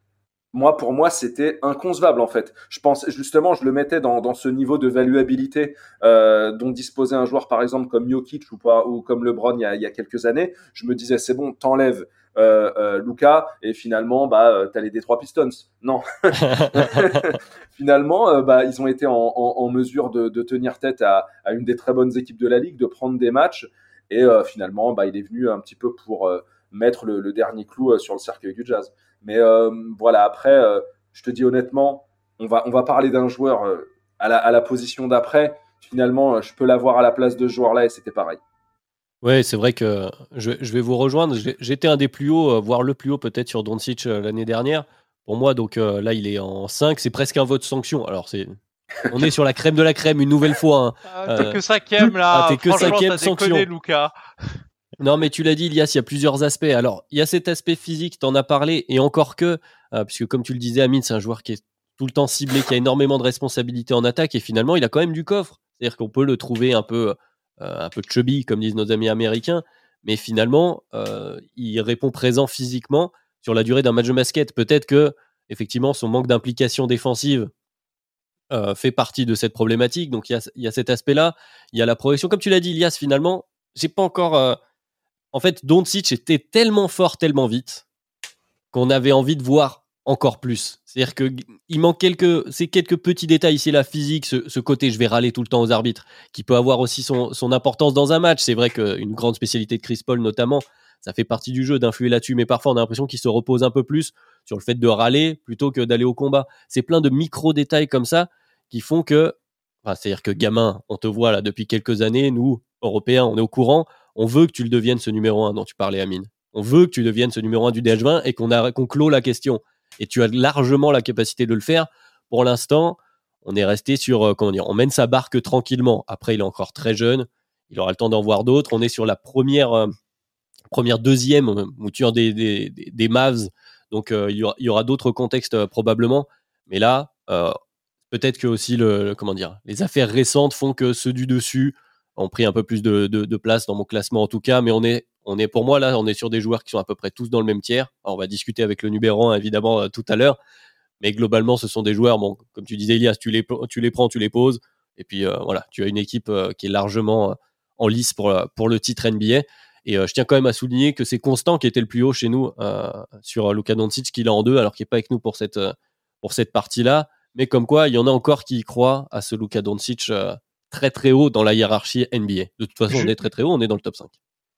moi, pour moi, c'était inconcevable en fait. Je pense justement, je le mettais dans, dans ce niveau de valuabilité euh, dont disposait un joueur, par exemple comme Jokic ou, pas, ou comme LeBron il y, a, il y a quelques années. Je me disais, c'est bon, t'enlèves euh, euh, Luca et finalement, bah, t'as les Detroit Pistons. Non, finalement, bah, ils ont été en, en, en mesure de, de, tenir tête à, à, une des très bonnes équipes de la ligue, de prendre des matchs et finalement, bah, il est venu un petit peu pour mettre le, le dernier clou sur le cercueil du Jazz. Mais euh, voilà, après, euh, je te dis honnêtement, on va, on va parler d'un joueur euh, à la, à la position d'après. Finalement, je peux l'avoir à la place de ce joueur-là et c'était pareil. Ouais, c'est vrai que je, je, vais vous rejoindre. J'étais un des plus hauts, voire le plus haut peut-être sur Doncic l'année dernière. Pour moi, donc là, il est en 5. C'est presque un vote sanction. Alors, c'est On est sur la crème de la crème une nouvelle fois. hein. Ah, t'es Euh, que cinquième là. ah, t'es que cinquième sans déconné. Lucas. Non, mais tu l'as dit, Elias, il y a plusieurs aspects. Alors, il y a cet aspect physique, tu en as parlé, et encore que, euh, puisque comme tu le disais, Amine, c'est un joueur qui est tout le temps ciblé, qui a énormément de responsabilités en attaque, et finalement, il a quand même du coffre. C'est-à-dire qu'on peut le trouver un peu, euh, un peu chubby, comme disent nos amis américains, mais finalement, euh, il répond présent physiquement sur la durée d'un match de basket. Peut-être que, effectivement, son manque d'implication défensive euh, fait partie de cette problématique. Donc, il y a, cet aspect-là. Il y a la progression. Comme tu l'as dit, Elias, finalement, j'ai pas encore. En fait, Doncic était tellement fort, tellement vite, qu'on avait envie de voir encore plus. C'est-à-dire que il manque quelques, ces quelques petits détails ici, la physique, ce, côté, je vais râler tout le temps aux arbitres, qui peut avoir aussi son, importance dans un match. C'est vrai qu'une grande spécialité de Chris Paul, notamment, ça fait partie du jeu d'influer là-dessus, mais parfois on a l'impression qu'il se repose un peu plus sur le fait de râler plutôt que d'aller au combat. C'est plein de micro-détails comme ça qui font que, enfin, c'est-à-dire que gamin, on te voit là depuis quelques années, nous, Européens, on est au courant, on veut que tu le deviennes ce numéro 1 dont tu parlais, Amine. On veut que tu deviennes ce numéro 1 du DH20 et qu'on clôt la question. Et tu as largement la capacité de le faire. Pour l'instant, on est resté sur, euh, comment dire, on mène sa barque tranquillement. Après, il est encore très jeune. Il aura le temps d'en voir d'autres. On est sur la première, euh, première deuxième euh, mouture des, des, Mavs. Donc, il y aura, d'autres contextes probablement. Mais là, peut-être que aussi, le, le- comment dire, les affaires récentes font que ceux du dessus ont pris un peu plus de, place dans mon classement en tout cas. Mais on est, pour moi, là, on est sur des joueurs qui sont à peu près tous dans le même tiers. On va discuter avec le numéro 1, évidemment, euh, tout à l'heure. Mais globalement, ce sont des joueurs, comme tu disais, Elias, tu les, prends, tu les poses. Et puis, euh, voilà, tu as une équipe euh, qui est largement en lice pour, le titre NBA. Et je tiens quand même à souligner que c'est Constant qui était le plus haut chez nous sur Luka Doncic, qu'il est en deux, alors qu'il n'est pas avec nous pour cette, partie-là. Mais comme quoi, il y en a encore qui y croient à ce Luka Doncic très très haut dans la hiérarchie NBA. De toute façon, Je- on est très très haut, on est dans le top 5.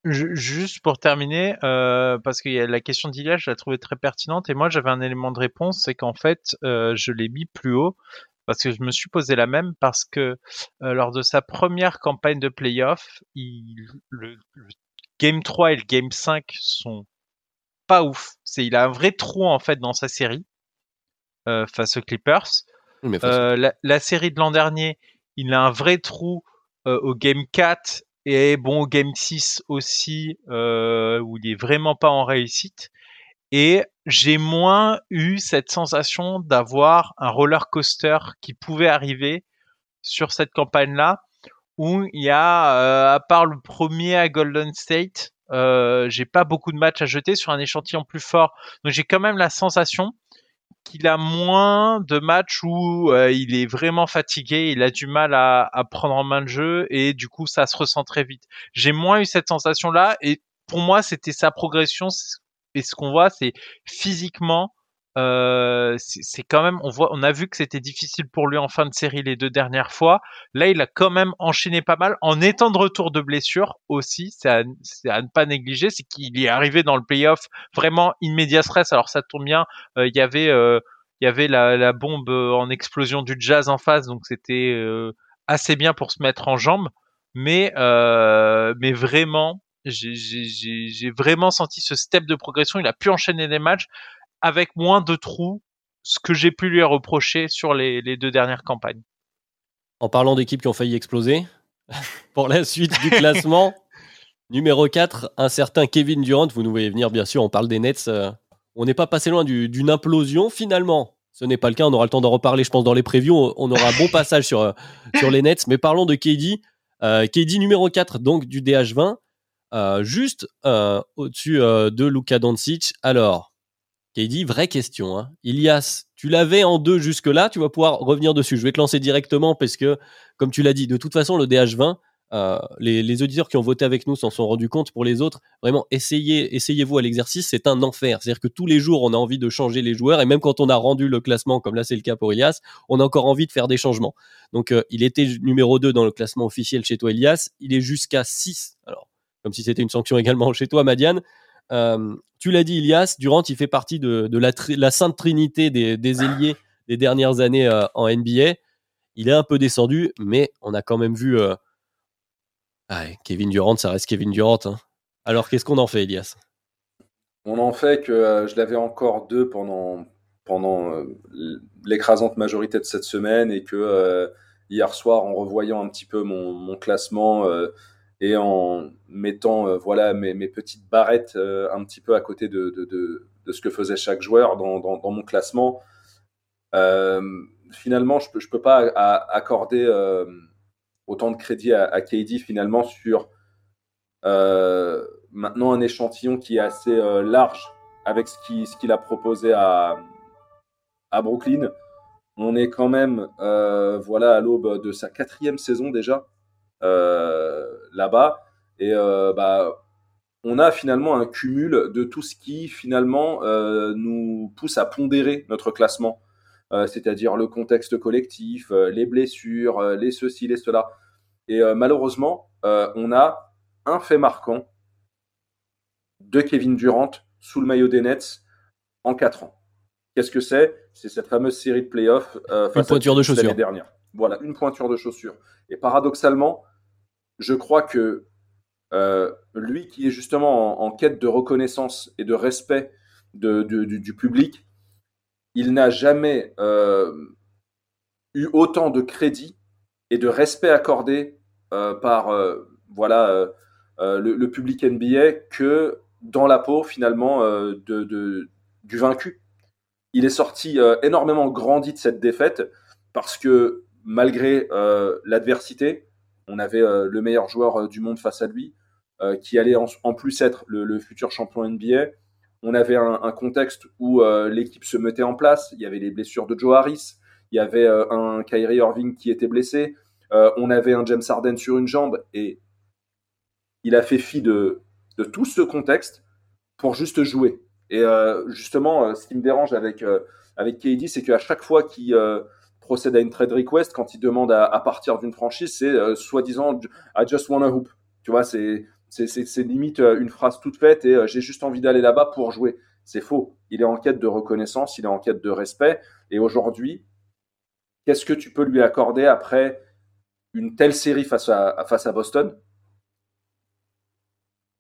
Ju- Juste pour terminer, euh, parce a la question d'Ilias, je la trouvais très pertinente et moi j'avais un élément de réponse, c'est qu'en fait euh, je l'ai mis plus haut parce que je me suis posé la même parce que euh, lors de sa première campagne de playoff, il, le, le game 3 et le game 5 sont pas ouf. C'est il a un vrai trou en fait dans sa série face aux Clippers. Mais face- la, la série de l'an dernier, il a un vrai trou euh, au game 4 et bon au game 6 aussi euh, où il est vraiment pas en réussite. Et j'ai moins eu cette sensation d'avoir un roller coaster qui pouvait arriver sur cette campagne-là, où il y a, euh, à part le premier à Golden State, euh, j'ai pas beaucoup de matchs à jeter sur un échantillon plus fort. Donc j'ai quand même la sensation qu'il a moins de matchs où euh, il est vraiment fatigué, il a du mal à, à prendre en main le jeu et du coup ça se ressent très vite. J'ai moins eu cette sensation là et pour moi c'était sa progression et ce qu'on voit c'est physiquement euh, c'est quand même on voit on a vu que c'était difficile pour lui en fin de série les deux dernières fois. Là il a quand même enchaîné pas mal. En étant de retour de blessure aussi c'est à, à ne pas négliger c'est qu'il est arrivé dans le playoff vraiment immédiat stress. Alors ça tombe bien euh, il y avait euh, il y avait la, la bombe euh, en explosion du jazz en face donc c'était assez bien pour se mettre en jambes. Mais mais vraiment j'ai vraiment senti ce step de progression. Il a pu enchaîner des matchs avec moins de trous ce que j'ai pu lui reprocher sur les, les deux dernières campagnes En parlant d'équipes qui ont failli exploser, pour la suite du classement, numéro 4, un certain Kevin Durant. Vous nous voyez venir, bien sûr, on parle des Nets. euh, on n'est pas passé loin du- d'une implosion, finalement. Ce n'est pas le cas, on aura le temps d'en reparler, je pense, dans les previews. On, aura un bon passage sur, euh, sur les Nets. Mais parlons de KD. Euh, KD numéro 4, donc du DH20, euh, juste au-dessus de Luka Doncic. Alors, KD, vraie question. Hein. Ilias, tu l'avais en deux jusque-là, tu vas pouvoir revenir dessus. Je vais te lancer directement parce que, comme tu l'as dit, de toute façon, le DH20, euh, les, les auditeurs qui ont voté avec nous s'en sont rendus compte. Pour les autres, vraiment, essayez, essayez-vous à l'exercice, c'est un enfer. C'est-à-dire que tous les jours, on a envie de changer les joueurs et même quand on a rendu le classement, comme là c'est le cas pour Ilias, on a encore envie de faire des changements. Donc, euh, il était numéro 2 dans le classement officiel chez toi, Ilias. Il est jusqu'à 6. Alors, comme si c'était une sanction également chez toi, Madiane. Euh, tu l'as dit, Ilias, Durant, il fait partie de, de la, sainte trinité des, des ailiers des dernières années euh, en NBA. Il est un peu descendu, mais on a quand même vu. euh, ah, Kevin Durant, ça reste Kevin Durant. hein. Alors, qu'est-ce qu'on en fait, Elias On en fait que euh, je l'avais encore deux pendant pendant l'écrasante majorité de cette semaine et que hier soir, en revoyant un petit peu mon, classement et en mettant voilà mes, petites barrettes un petit peu à côté de, de, ce que faisait chaque joueur dans, dans, mon classement, finalement, je ne peux, je peux pas accorder autant de crédit à, à KD finalement sur euh, maintenant un échantillon qui est assez euh, large avec ce qu'il ce a proposé à, à Brooklyn. On est quand même euh, voilà à l'aube de sa quatrième saison déjà là-bas et bah on a finalement un cumul de tout ce qui finalement nous pousse à pondérer notre classement, c'est-à-dire le contexte collectif, les blessures, les ceci, les cela. Et malheureusement, on a un fait marquant de Kevin Durant sous le maillot des Nets en 4 ans. Qu'est-ce que c'est? C'est cette fameuse série de playoffs euh, une pointure de chaussure dernière. Voilà, une pointure de chaussure. Et paradoxalement, je crois que euh, lui qui est justement en, quête de reconnaissance et de respect du, public, il n'a jamais euh, eu autant de crédit et de respect accordé par voilà euh, le, public NBA que dans la peau finalement euh, du vaincu. Il est sorti euh, énormément grandi de cette défaite parce que malgré l'adversité, on avait le meilleur joueur du monde face à lui, qui allait en, plus être le, futur champion NBA. On avait un, contexte où l'équipe se mettait en place. Il y avait les blessures de Joe Harris, il y avait un Kyrie Irving qui était blessé, on avait un James Harden sur une jambe et il a fait fi de, tout ce contexte pour juste jouer. Et euh, justement, euh, ce qui me dérange avec, euh, avec KD, c'est qu'à chaque fois qu'il procède à une trade request, quand il demande à, partir d'une franchise, c'est soi-disant I just wanna hoop. Tu vois, c'est c'est limite une phrase toute faite et j'ai juste envie d'aller là-bas pour jouer. C'est faux. Il est en quête de reconnaissance, il est en quête de respect. Et aujourd'hui, qu'est-ce que tu peux lui accorder après une telle série face à, face à Boston?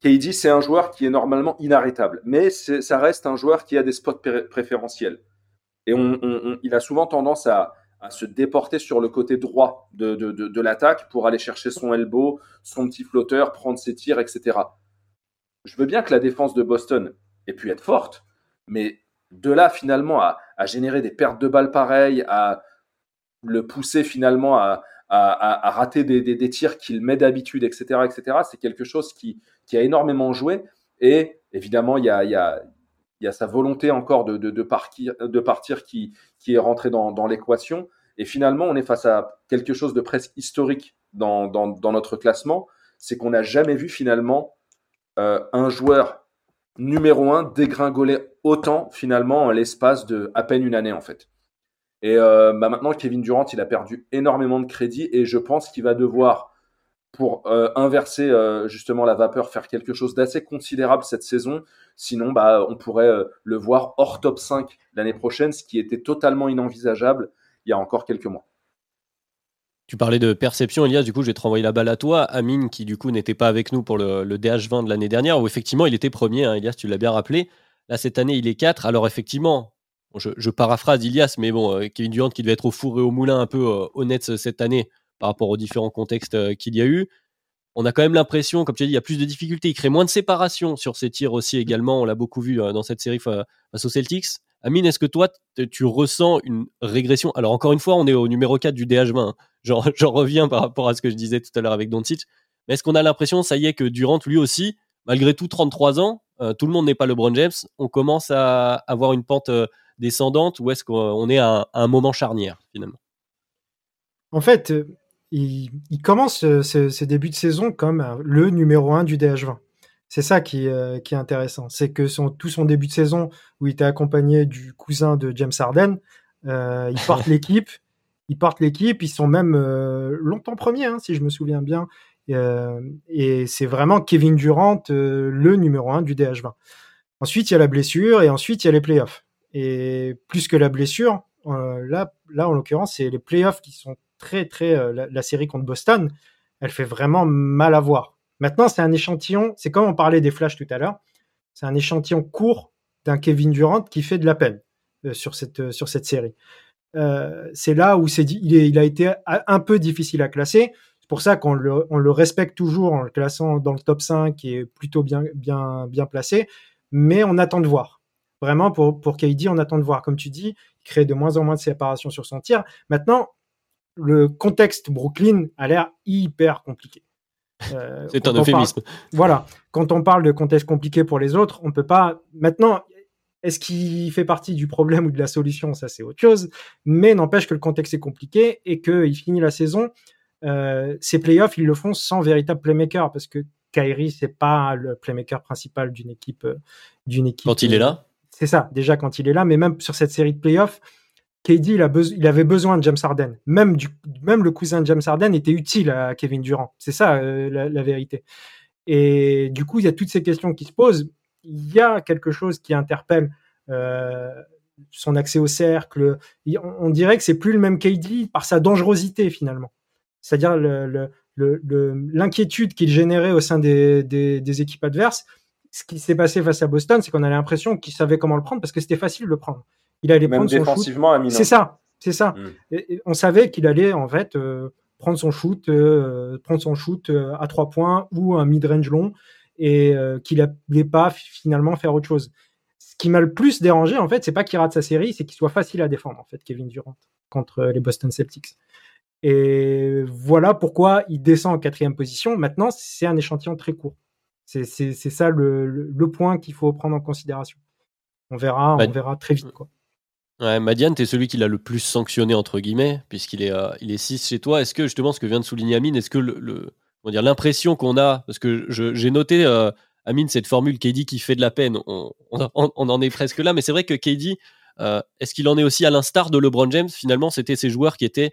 KD, c'est un joueur qui est normalement inarrêtable, mais ça reste un joueur qui a des spots préférentiels. Et il a souvent tendance à, se déporter sur le côté droit de, l'attaque pour aller chercher son elbow, son petit flotteur, prendre ses tirs, etc. Je veux bien que la défense de Boston ait pu être forte, mais de là finalement à, à générer des pertes de balles pareilles, à le pousser finalement à, à, rater des, tirs qu'il met d'habitude, etc., etc. C'est quelque chose qui, a énormément joué. Et évidemment, il y a, il y a sa volonté encore de, de, partir, de partir qui, qui est rentrée dans, dans l'équation. Et finalement, on est face à quelque chose de presque historique dans, dans, dans notre classement. C'est qu'on n'a jamais vu finalement euh, un joueur numéro un dégringoler autant finalement en l'espace de à peine une année en fait. Et euh, bah maintenant, Kevin Durant, il a perdu énormément de crédit et je pense qu'il va devoir, pour euh, inverser euh, justement la vapeur, faire quelque chose d'assez considérable cette saison. Sinon, bah, on pourrait le voir hors top 5 l'année prochaine, ce qui était totalement inenvisageable il y a encore quelques mois. Tu parlais de perception, Elias. Du coup, je vais te renvoyer la balle à toi. Amine, qui du coup n'était pas avec nous pour le, DH20 de l'année dernière, où effectivement il était premier. Hein, Elias, tu l'as bien rappelé. Là, cette année, il est 4. Alors, effectivement, je, paraphrase Ilias, mais bon, euh, Kevin Durant qui devait être au four et au moulin un peu euh, honnête cette année par rapport aux différents contextes euh, qu'il y a eu. On a quand même l'impression, comme tu as dit, il y a plus de difficultés. Il crée moins de séparation sur ses tirs aussi également. On l'a beaucoup vu dans cette série face aux Celtics. Amine, est-ce que toi, tu ressens une régression? Alors encore une fois, on est au numéro 4 du DH20. Hein. J'en reviens par rapport à ce que je disais tout à l'heure avec Doncic. Mais est-ce qu'on a l'impression, ça y est, que Durant, lui aussi, malgré tout 33 ans, tout le monde n'est pas LeBron James, on commence à avoir une pente descendante ou est-ce qu'on est à un, moment charnière finalement? En fait, euh, il, commence euh, ce, début de saison comme euh, le numéro 1 du DH20. C'est ça qui, est intéressant. C'est que son, tout son début de saison, où il était accompagné du cousin de James Harden, il porte l'équipe. Ils portent l'équipe. Ils sont même longtemps premiers, hein, si je me souviens bien. et c'est vraiment Kevin Durant, le numéro 1 du DH20. Ensuite, il y a la blessure et ensuite, il y a les playoffs. Et plus que la blessure, euh, là, là, en l'occurrence, c'est les playoffs qui sont très, très. Euh, la, série contre Boston, elle fait vraiment mal à voir. Maintenant, c'est un échantillon. C'est comme on parlait des flashs tout à l'heure. C'est un échantillon court d'un Kevin Durant qui fait de la peine. sur, cette, sur cette série. c'est là où c'est il, il, a été un peu difficile à classer. C'est pour ça qu'on le, on le respecte toujours en le classant dans le top 5 qui est plutôt bien, bien, bien placé. Mais on attend de voir. Vraiment, pour, pour KD, on attend de voir. Comme tu dis, il crée de moins en moins de séparation sur son tir. Maintenant, le contexte Brooklyn a l'air hyper compliqué. Euh, c'est un euphémisme. voilà. Quand on parle de contexte compliqué pour les autres, on peut pas. Maintenant, est-ce qu'il fait partie du problème ou de la solution? Ça, c'est autre chose. Mais n'empêche que le contexte est compliqué et qu'il finit la saison. Euh, ces playoffs, ils le font sans véritable playmaker parce que Kyrie, c'est pas le playmaker principal d'une équipe, euh, d'une équipe. Quand il est là. C'est ça. Déjà quand il est là, mais même sur cette série de playoffs, KD, il, avait besoin de James Harden. Même, le cousin de James Harden était utile à Kevin Durant. C'est ça euh, la, vérité. Et du coup, il y a toutes ces questions qui se posent. Il y a quelque chose qui interpelle euh, son accès au cercle. On, dirait que c'est plus le même KD par sa dangerosité finalement. C'est-à-dire l'inquiétude qu'il générait au sein des équipes adverses. Ce qui s'est passé face à Boston, c'est qu'on a l'impression qu'il savait comment le prendre parce que c'était facile de le prendre il allait prendre son shoot. C'est ça, c'est ça. Mm. on savait qu'il allait en fait euh, prendre son shoot, euh, prendre son shoot euh, à trois points ou un mid-range long et qu'il n'allait pas finalement faire autre chose. Ce qui m'a le plus dérangé en fait, c'est pas qu'il rate sa série, c'est qu'il soit facile à défendre en fait, Kevin Durant contre les Boston Celtics. Et voilà pourquoi il descend en quatrième position. Maintenant, c'est un échantillon très court. C'est ça le, le, point qu'il faut prendre en considération. On verra, on verra très vite. Quoi. Madiane, tu es celui qui l'a le plus sanctionné, entre guillemets, puisqu'il est, euh, est 6 chez toi. Est-ce que, justement, ce que vient de souligner Amine, est-ce que le, dire, l'impression qu'on a, parce que j'ai noté, euh, Amine, cette formule KD qui fait de la peine, on, en est presque là, mais c'est vrai que KD, euh, est-ce qu'il en est aussi à l'instar de LeBron James? Finalement, c'était ces joueurs qui étaient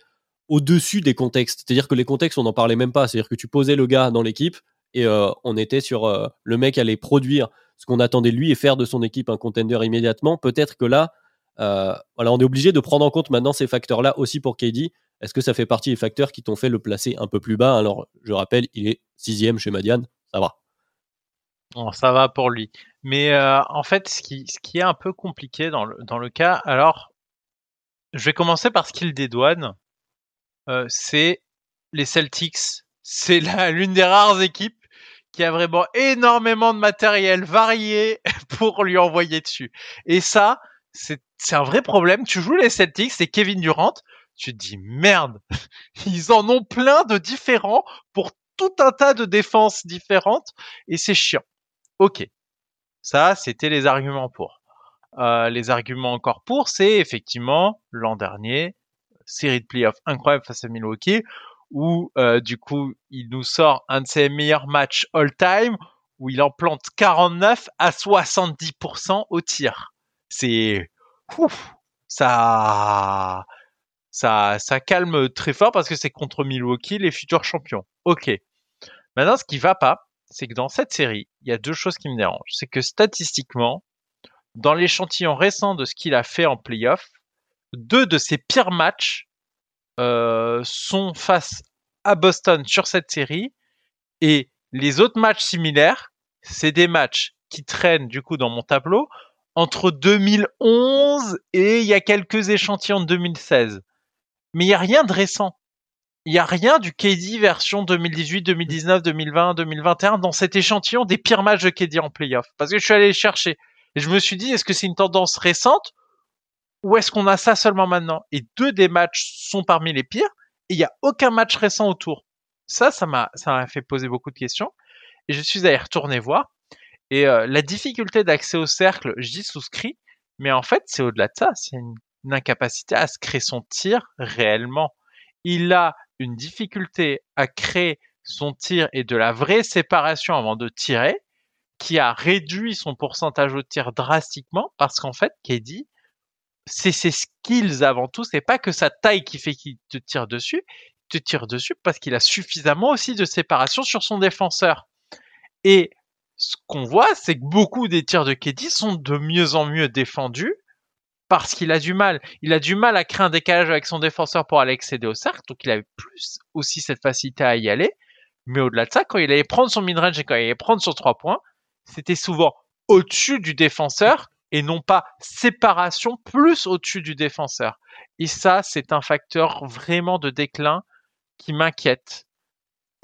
au-dessus des contextes. C'est-à-dire que les contextes, on n'en parlait même pas. C'est-à-dire que tu posais le gars dans l'équipe et on était sur le mec allait produire ce qu'on attendait de lui et faire de son équipe un contender immédiatement. Peut-être que là, euh, voilà, on est obligé de prendre en compte maintenant ces facteurs-là aussi pour KD. Est-ce que ça fait partie des facteurs qui t'ont fait le placer un peu plus bas? Alors, je rappelle, il est sixième chez Madiane, ça va. Ça va pour lui. Mais euh, en fait, ce qui, ce qui est un peu compliqué dans le, dans le cas, alors, je vais commencer par ce qu'il dédouane. Euh, c'est les Celtics. C'est l'une des rares équipes qui a vraiment énormément de matériel varié pour lui envoyer dessus. Et ça, c'est un vrai problème. Tu joues les Celtics, c'est Kevin Durant. Tu te dis merde, ils en ont plein de différents pour tout un tas de défenses différentes et c'est chiant. Ok, ça c'était les arguments pour. Euh, les arguments encore pour, c'est effectivement l'an dernier série de playoffs incroyable face à Milwaukee où euh, du coup il nous sort un de ses meilleurs matchs all time où il en plante 49 à 70% au tir c'est ça, ça, ça calme très fort parce que c'est contre Milwaukee, les futurs champions. Ok. Maintenant, ce qui va pas, c'est que dans cette série, il y a deux choses qui me dérangent. C'est que statistiquement, dans l'échantillon récent de ce qu'il a fait en playoff, deux de ses pires matchs euh, sont face à Boston sur cette série et les autres matchs similaires, c'est des matchs qui traînent du coup dans mon tableau entre 2011 et il y a quelques échantillons de 2016. Mais il n'y a rien de récent. Il n'y a rien du KD version 2018, 2019, 2020, 2021 dans cet échantillon des pires matchs de KD en playoff. Parce que je suis allé chercher. Et je me suis dit, est-ce que c'est une tendance récente ou est-ce qu'on a ça seulement maintenant? Et deux des matchs sont parmi les pires et il n'y a aucun match récent autour. Ça, ça m'a, ça m'a fait poser beaucoup de questions. Et je suis allé retourner voir. Et la difficulté d'accès au cercle, je dis souscrit, mais en fait, c'est au-delà de ça, c'est une, incapacité à se créer son tir réellement. Il a une difficulté à créer son tir et de la vraie séparation avant de tirer, qui a réduit son pourcentage au tir drastiquement, parce qu'en fait, Kedi, c'est ses skills avant tout, c'est pas que sa taille qui fait qu'il te tire dessus, il te tire dessus parce qu'il a suffisamment aussi de séparation sur son défenseur. Et ce qu'on voit, c'est que beaucoup des tirs de Keddy sont de mieux en mieux défendus parce qu'il a du mal. Il a du mal à créer un décalage avec son défenseur pour aller accéder au cercle, donc il avait plus aussi cette facilité à y aller. Mais au-delà de ça, quand il allait prendre son mid-range et quand il allait prendre son 3 points, c'était souvent au-dessus du défenseur et non pas séparation plus au-dessus du défenseur. Et ça, c'est un facteur vraiment de déclin qui m'inquiète.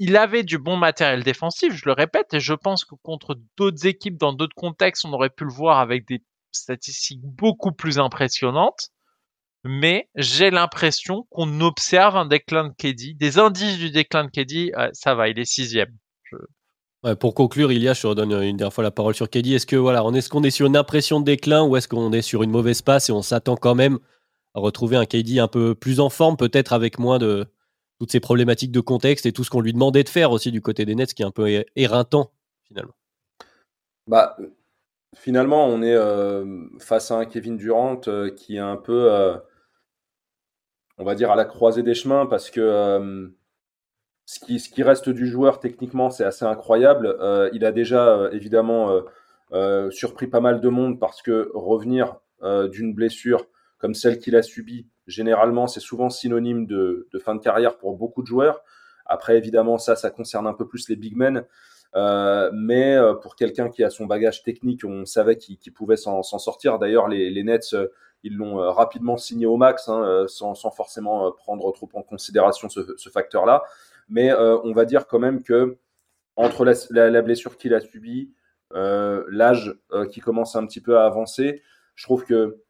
Il avait du bon matériel défensif, je le répète, et je pense que contre d'autres équipes, dans d'autres contextes, on aurait pu le voir avec des statistiques beaucoup plus impressionnantes. Mais j'ai l'impression qu'on observe un déclin de KD, des indices du déclin de KD. Euh, ça va, il est sixième. pour conclure, Ilias, je redonne une dernière fois la parole sur KD. Est-ce que voilà, on est-ce qu'on est sur une impression de déclin ou est-ce qu'on est sur une mauvaise passe et on s'attend quand même à retrouver un KD un peu plus en forme, peut-être avec moins de toutes ces problématiques de contexte et tout ce qu'on lui demandait de faire aussi du côté des Nets, qui est un peu éreintant finalement. Bah, finalement, on est euh, face à un Kevin Durant euh, qui est un peu, euh, on va dire, à la croisée des chemins parce que ce qui, ce, qui, reste du joueur techniquement, c'est assez incroyable. il a déjà évidemment surpris pas mal de monde parce que revenir d'une blessure comme celle qu'il a subie, généralement, c'est souvent synonyme de, fin de carrière pour beaucoup de joueurs. Après, évidemment, ça, ça concerne un peu plus les big men. Euh, mais euh, pour quelqu'un qui a son bagage technique, on savait qu'il pouvait s'en sortir. D'ailleurs, les, Nets, euh, ils l'ont rapidement signé au max, hein, sans, forcément prendre trop en considération ce, facteur-là. Mais on va dire quand même que entre la, la blessure qu'il a subie, l'âge qui commence un petit peu à avancer, je trouve que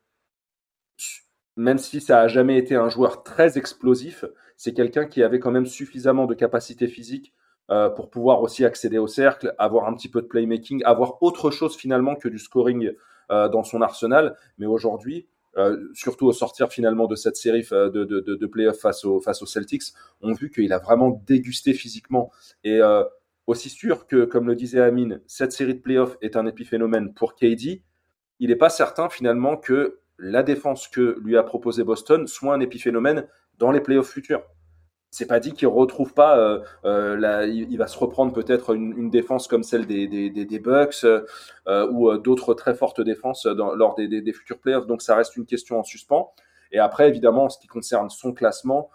même si ça a jamais été un joueur très explosif, c'est quelqu'un qui avait quand même suffisamment de capacité physique euh, pour pouvoir aussi accéder au cercle, avoir un petit peu de playmaking, avoir autre chose finalement que du scoring euh, dans son arsenal. Mais aujourd'hui, euh, surtout au sortir finalement de cette série de, playoffs face, face aux Celtics, on a vu qu'il a vraiment dégusté physiquement. Et aussi sûr que, comme le disait Amine, cette série de playoffs est un épiphénomène pour KD, il n'est pas certain finalement que la défense que lui a proposé Boston soit un épiphénomène dans les playoffs futurs. C'est pas dit qu'il retrouve pas, euh, euh, il, va se reprendre peut-être une, défense comme celle des, Bucks euh, ou d'autres très fortes défenses lors des, futurs playoffs. Donc ça reste une question en suspens. Et après, évidemment, en ce qui concerne son classement,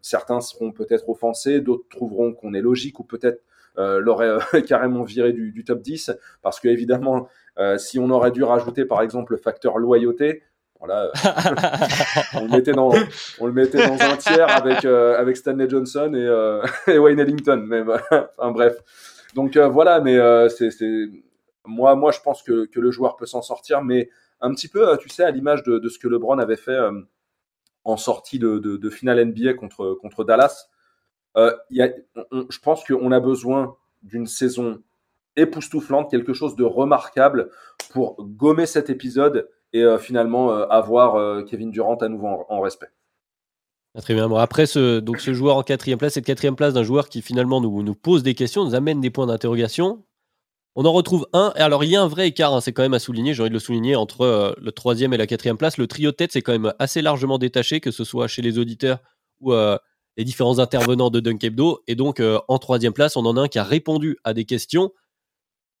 certains seront peut-être offensés, d'autres trouveront qu'on est logique ou peut-être l'aurait carrément viré du, du, top 10 parce que évidemment si on aurait dû rajouter par exemple le facteur loyauté, voilà, on, le mettait dans, on le mettait dans un tiers avec, euh, avec Stanley Johnson et, euh, et Wayne Ellington. Même. enfin bref. Donc voilà, mais c'est, moi, moi je pense que, que le joueur peut s'en sortir, mais un petit peu, tu sais, à l'image de, de, ce que LeBron avait fait en sortie de, de, de, finale NBA contre, contre Dallas. Y a, je pense qu'on a besoin d'une saison époustouflante, quelque chose de remarquable pour gommer cet épisode et euh, finalement euh, avoir euh, Kevin Durant à nouveau en, respect. Ah, très bien. après, ce, donc ce joueur en quatrième place, cette quatrième place d'un joueur qui finalement nous, nous pose des questions, nous amène des points d'interrogation. On en retrouve un. Alors, il y a un vrai écart, hein, c'est quand même à souligner, j'ai envie de le souligner, entre le troisième et la quatrième place. Le trio de tête, c'est quand même assez largement détaché, que ce soit chez les auditeurs ou les différents intervenants de Dunk. Et donc, en troisième place, on en a un qui a répondu à des questions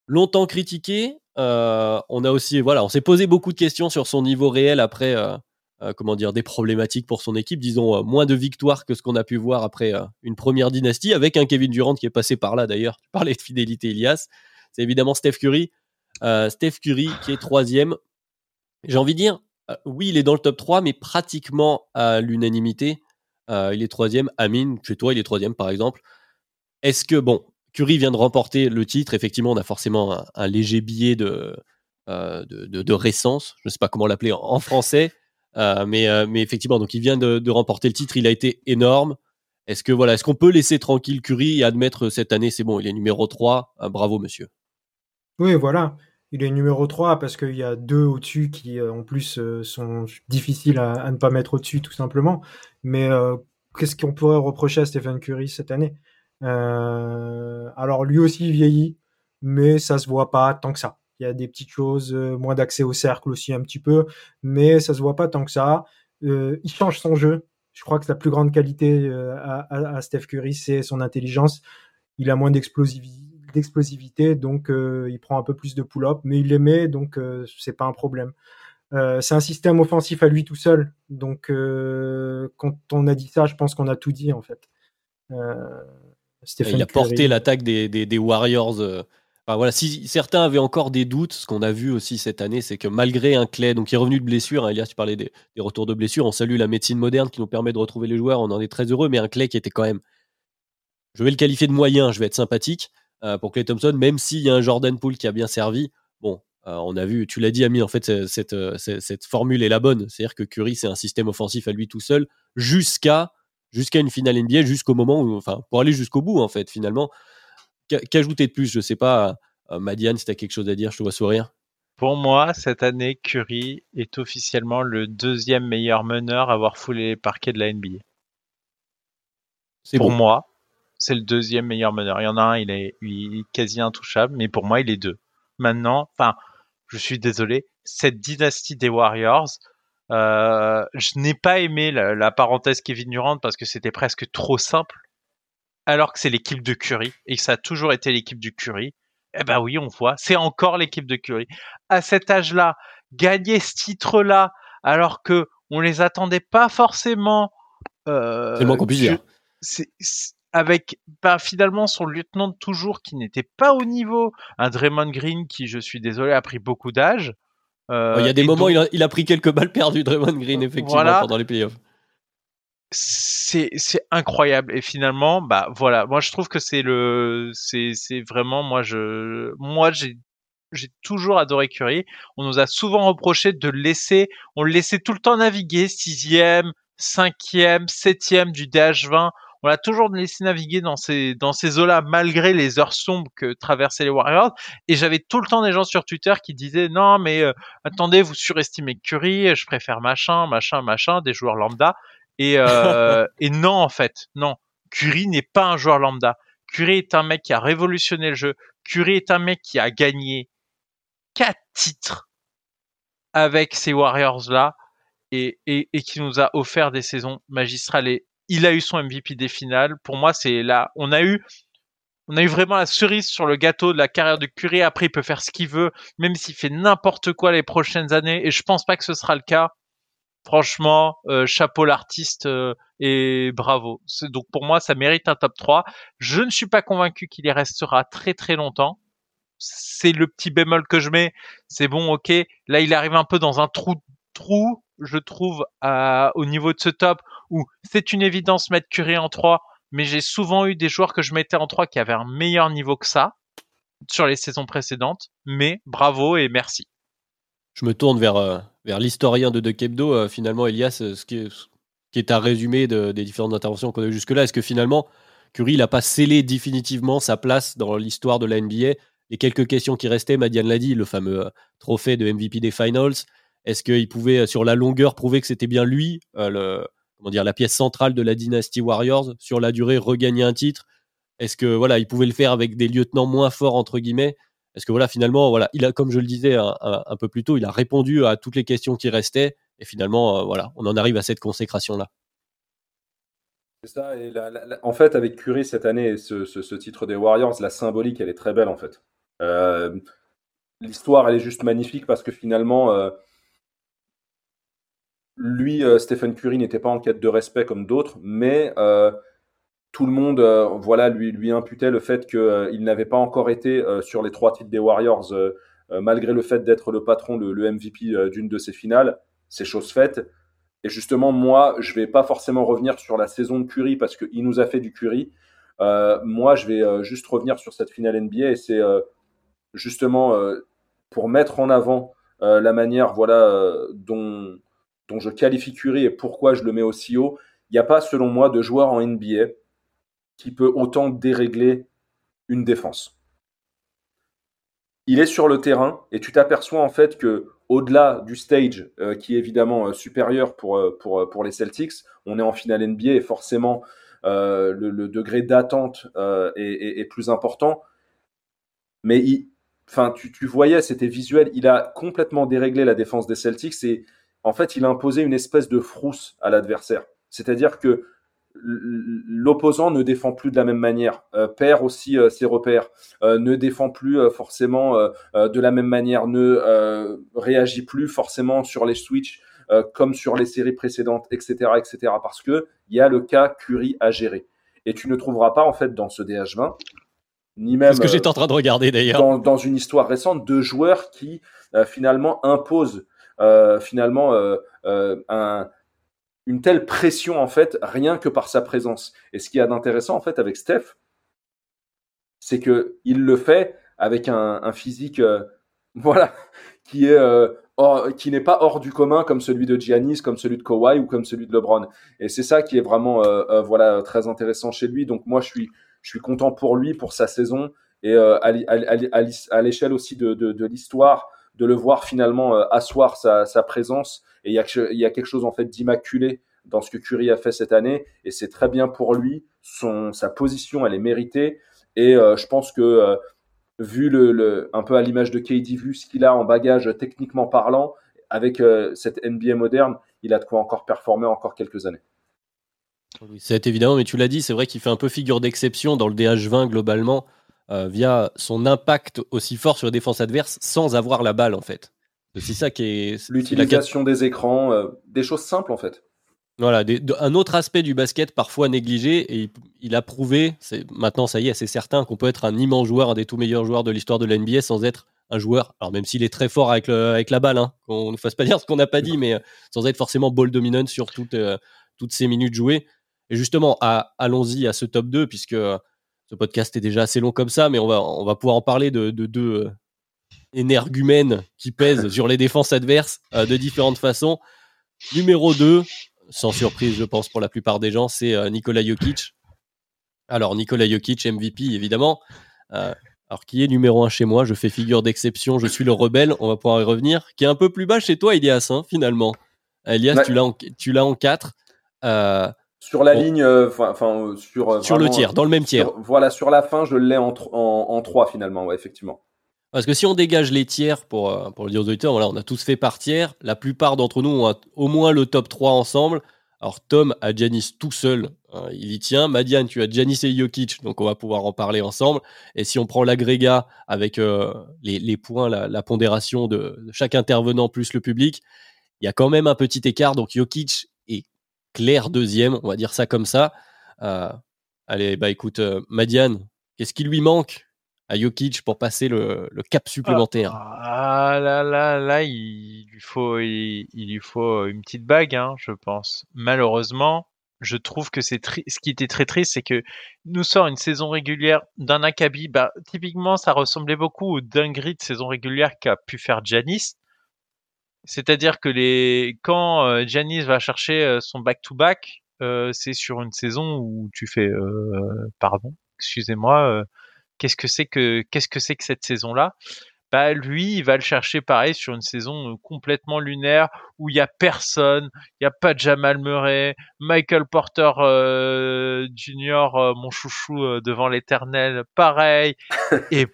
longtemps critiqué. Euh, on a aussi, voilà, on s'est posé beaucoup de questions sur son niveau réel après, euh, euh, comment dire, des problématiques pour son équipe. Disons moins de victoires que ce qu'on a pu voir après une première dynastie, avec un Kevin Durant qui est passé par là d'ailleurs. Tu parlais de fidélité, Elias. C'est évidemment Steph Curry. Steph Curry qui est troisième. J'ai envie de dire, oui, il est dans le top 3, mais pratiquement à l'unanimité. il est troisième. Amine, chez toi, il est troisième par exemple. Est-ce que, bon, Curry vient de remporter le titre. Effectivement, on a forcément un, léger billet de, euh, de, récence. Je ne sais pas comment l'appeler en, français. Euh, mais, euh, mais effectivement, donc il vient de, remporter le titre. Il a été énorme. Est-ce que voilà, est-ce qu'on peut laisser tranquille Curry et admettre cette année, c'est bon, il est numéro 3. bravo, monsieur. Oui, voilà. Il est numéro 3 parce qu'il y a deux au-dessus qui, en plus, sont difficiles à, à, ne pas mettre au-dessus, tout simplement. Mais qu'est-ce qu'on pourrait reprocher à Stephen Curry cette année? Alors lui aussi vieillit, mais ça se voit pas tant que ça. Il y a des petites choses, euh, moins d'accès au cercle aussi un petit peu, mais ça se voit pas tant que ça. Euh, il change son jeu. Je crois que la plus grande qualité à, Steph Curry, c'est son intelligence. Il a moins d'explosivité, donc il prend un peu plus de pull-up, mais il les met, donc c'est pas un problème. c'est un système offensif à lui tout seul. Donc, quand on a dit ça, je pense qu'on a tout dit en fait. Il a porté l'attaque des, des, Warriors euh, voilà, si certains avaient encore des doutes, ce qu'on a vu aussi cette année, c'est que malgré un Clay, donc qui est revenu de blessure, hein, Elias, tu parlais des, retours de blessure, on salue la médecine moderne qui nous permet de retrouver les joueurs, on en est très heureux, mais un Clay qui était quand même, je vais le qualifier de moyen, je vais être sympathique euh, pour Clay Thompson, même s'il y a un Jordan Poole qui a bien servi. Bon, euh, on a vu, tu l'as dit, Ami, en fait, cette, cette, formule est la bonne, c'est-à-dire que Curry, c'est un système offensif à lui tout seul, jusqu'à jusqu'à une finale NBA, jusqu'au moment où, enfin, pour aller jusqu'au bout, en fait, finalement. Qu'ajouter de plus Je sais pas, euh, Madiane, si tu as quelque chose à dire, je te vois sourire. Pour moi, cette année, Curry est officiellement le deuxième meilleur meneur à avoir foulé les parquets de la NBA. Pour moi, c'est le deuxième meilleur meneur. Il y en a un, il est, quasi intouchable, mais pour moi, il est deux. Maintenant, enfin, je suis désolé, cette dynastie des Warriors, euh, je n'ai pas aimé la, la, parenthèse Kevin Durant parce que c'était presque trop simple alors que c'est l'équipe de Curry et que ça a toujours été l'équipe du Curry. Eh ben oui, on voit, c'est encore l'équipe de Curry. À cet âge-là, gagner ce titre-là, alors que on les attendait pas forcément. Euh, c'est le moins qu'on puisse dire. avec ben, finalement son lieutenant de toujours qui n'était pas au niveau, un Draymond Green qui, je suis désolé, a pris beaucoup d'âge. Euh, il y a des moments, il, a, il, a, pris quelques balles perdues, Draymond Green, effectivement, pendant les playoffs. C'est c'est incroyable. Et finalement bah voilà. Moi je trouve que c'est le c'est c'est vraiment moi je moi j'ai j'ai toujours adoré Curry. On nous a souvent reproché de laisser on le laissait tout le temps naviguer sixième cinquième septième du DH20 on l'a toujours laissé naviguer dans ces dans ces eaux-là malgré les heures sombres que traversaient les Warriors et j'avais tout le temps des gens sur Twitter qui disaient non mais euh, attendez vous surestimez Curry je préfère machin machin machin des joueurs lambda et, euh, et non, en fait, non. Curry n'est pas un joueur lambda. Curry est un mec qui a révolutionné le jeu. Curry est un mec qui a gagné quatre titres avec ces Warriors-là et, et, et, qui nous a offert des saisons magistrales. Et il a eu son MVP des finales. Pour moi, c'est là. On a eu, on a eu vraiment la cerise sur le gâteau de la carrière de Curry. Après, il peut faire ce qu'il veut, même s'il fait n'importe quoi les prochaines années. Et je pense pas que ce sera le cas franchement, euh, chapeau l'artiste euh, et bravo. Donc pour moi, ça mérite un top 3. Je ne suis pas convaincu qu'il y restera très très longtemps. C'est le petit bémol que je mets. C'est bon, ok. Là, il arrive un peu dans un trou, trou, je trouve, au niveau de ce top où c'est une évidence mettre Curry en 3, mais j'ai souvent eu des joueurs que je mettais en 3 qui avaient un meilleur niveau que ça sur les saisons précédentes. Mais bravo et merci. Je me tourne vers, euh, l'historien de De Kebdo, euh, finalement, Elias, euh, ce qui est, est un résumé des différentes interventions qu'on a eues jusque-là. Est-ce que finalement, Curry n'a pas scellé définitivement sa place dans l'histoire de la NBA Les quelques questions qui restaient, Madiane l'a dit, le fameux trophée de MVP des Finals. Est-ce qu'il pouvait, sur la longueur, prouver que c'était bien lui, le, comment dire, la pièce centrale de la dynastie Warriors, sur la durée, regagner un titre Est-ce que voilà, il pouvait le faire avec des lieutenants moins forts, entre guillemets? Parce que voilà, finalement, voilà, comme je le disais un, peu plus tôt, il a répondu à toutes les questions qui restaient. Et finalement, euh, voilà, on en arrive à cette consécration-là. C'est ça. En fait, avec Curry cette année, ce, ce, titre des Warriors, la symbolique, elle est très belle en fait. Euh, l'histoire, elle est juste magnifique parce que finalement, euh, lui, Stephen Curry, n'était pas en quête de respect comme d'autres, mais tout le monde euh, voilà, lui, imputait le fait qu'il euh, n'avait pas encore été euh, sur les trois titres des Warriors, malgré le fait d'être le patron, le, le MVP d'une de ces finales. C'est chose faite. Et justement, moi, je vais pas forcément revenir sur la saison de Curry parce qu'il nous a fait du Curry. moi, je vais juste revenir sur cette finale NBA et c'est justement pour mettre en avant la manière voilà, dont, dont je qualifie Curry et pourquoi je le mets aussi haut. Il n'y a pas, selon moi, de joueur en NBA qui peut autant dérégler une défense. Il est sur le terrain et tu t'aperçois en fait que au-delà du stage euh, qui est évidemment euh, supérieur pour, euh, pour, pour les Celtics, on est en finale NBA et forcément le, degré d'attente est, plus important. Mais enfin, tu, tu voyais, c'était visuel, il a complètement déréglé la défense des Celtics et en fait, il a imposé une espèce de frousse à l'adversaire. C'est-à-dire que l'opposant ne défend plus de la même manière, euh, perd aussi euh, ses repères, euh, ne défend plus forcément de la même manière, ne réagit plus forcément sur les switches comme sur les séries précédentes, etc., etc. Parce que il y a le cas Curry à gérer. Et tu ne trouveras pas en fait dans ce DH20 ni même ce que j'étais en train de regarder d'ailleurs. dans, dans une histoire récente de joueurs qui finalement imposent finalement euh, euh, un, une telle pression en fait rien que par sa présence. Et ce qu'il y a d'intéressant en fait avec Steph, c'est que il le fait avec un, physique euh, voilà qui est euh, qui n'est pas hors du commun comme celui de Giannis, comme celui de Kawhi ou comme celui de LeBron. Et c'est ça qui est vraiment euh, euh, voilà très intéressant chez lui. Donc moi je suis je suis content pour lui pour sa saison et euh, à, l'échelle aussi de, de l'histoire de le voir finalement euh, asseoir sa, présence. Et il y a quelque chose en fait d'immaculé dans ce que Curry a fait cette année et c'est très bien pour lui. Son sa position elle est méritée et euh, je pense que euh, vu le, un peu à l'image de KD vu ce qu'il a en bagage techniquement parlant avec cette NBA moderne, il a de quoi encore performer encore quelques années. Oui, C'est évidemment, mais tu l'as dit, c'est vrai qu'il fait un peu figure d'exception dans le DH20 globalement, euh, via son impact aussi fort sur les défenses adverses sans avoir la balle en fait. C'est ça qui est. la L'utilisation des écrans, euh, des choses simples en fait. Voilà, des- de- un autre aspect du basket parfois négligé, et il, il a prouvé, maintenant ça y est, c'est certain qu'on peut être un immense joueur, un des tout meilleurs joueurs de l'histoire de la NBA sans être un joueur, alors même s'il est très fort avec, le- avec la balle, hein, qu'on ne fasse pas dire ce qu'on n'a pas dit, mais euh, sans être forcément ball dominant sur toutes, toutes ces minutes jouées. Et justement, allons-y à ce top 2, puisque ce podcast est déjà assez long comme ça, mais on va, on va pouvoir en parler de de deux euh, énergumènes qui pèsent sur les défenses adverses euh, de différentes façons. Numéro 2, sans surprise, je pense, pour la plupart des gens, c'est euh, Nikola Jokic. Alors, Nikola Jokic, MVP, évidemment. Euh, alors, qui est numéro 1 chez moi? Je fais figure d'exception, je suis le rebelle, on va pouvoir y revenir. Qui est un peu plus bas chez toi, Elias, hein, finalement. Elias, Ouais. tu l'as en, tu l'as en 4. Sur la Bon. ligne, euh, enfin, euh, sur euh, sur le tiers, dans le même tiers. sur- voilà, sur la fin, je l'ai en, en, en 3 finalement, ouais, effectivement. Parce que si on dégage les tiers, pour, pour le dire aux auditeurs, voilà, on a tous fait par tiers. La plupart d'entre nous ont au moins le top 3 ensemble. Alors Tom a Janis tout seul, hein, il y tient. Madiane, tu as Janis et Jokic, donc on va pouvoir en parler ensemble. Et si on prend l'agrégat avec euh, les, les points, la, la pondération de, de chaque intervenant plus le public, il y a quand même un petit écart. Donc Jokic clair deuxième, on va dire ça comme ça. Euh, allez, bah écoute, euh, Madiane, qu'est-ce qui lui manque à Jokic pour passer le, cap supplémentaire? Ah là là là, il lui faut il, lui faut une petite bague, hein, je pense. Malheureusement, je trouve que c'est ce qui était très triste, c'est que nous sort une saison régulière d'un acabit. Bah, typiquement, ça ressemblait beaucoup aux dingueries de saison régulière qu'a pu faire Giannis. C'est-à-dire que les quand euh, Giannis va chercher euh, son back-to-back, euh, c'est sur une saison où tu fais pardon, excusez-moi, qu'est-ce que c'est que qu'est-ce que c'est que cette saison-là? Bah lui, il va le chercher pareil sur une saison complètement lunaire où il y a personne, il y a pas Jamal Murray, Michael Porter euh, Jr, euh, mon chouchou euh, devant l'éternel, pareil. Et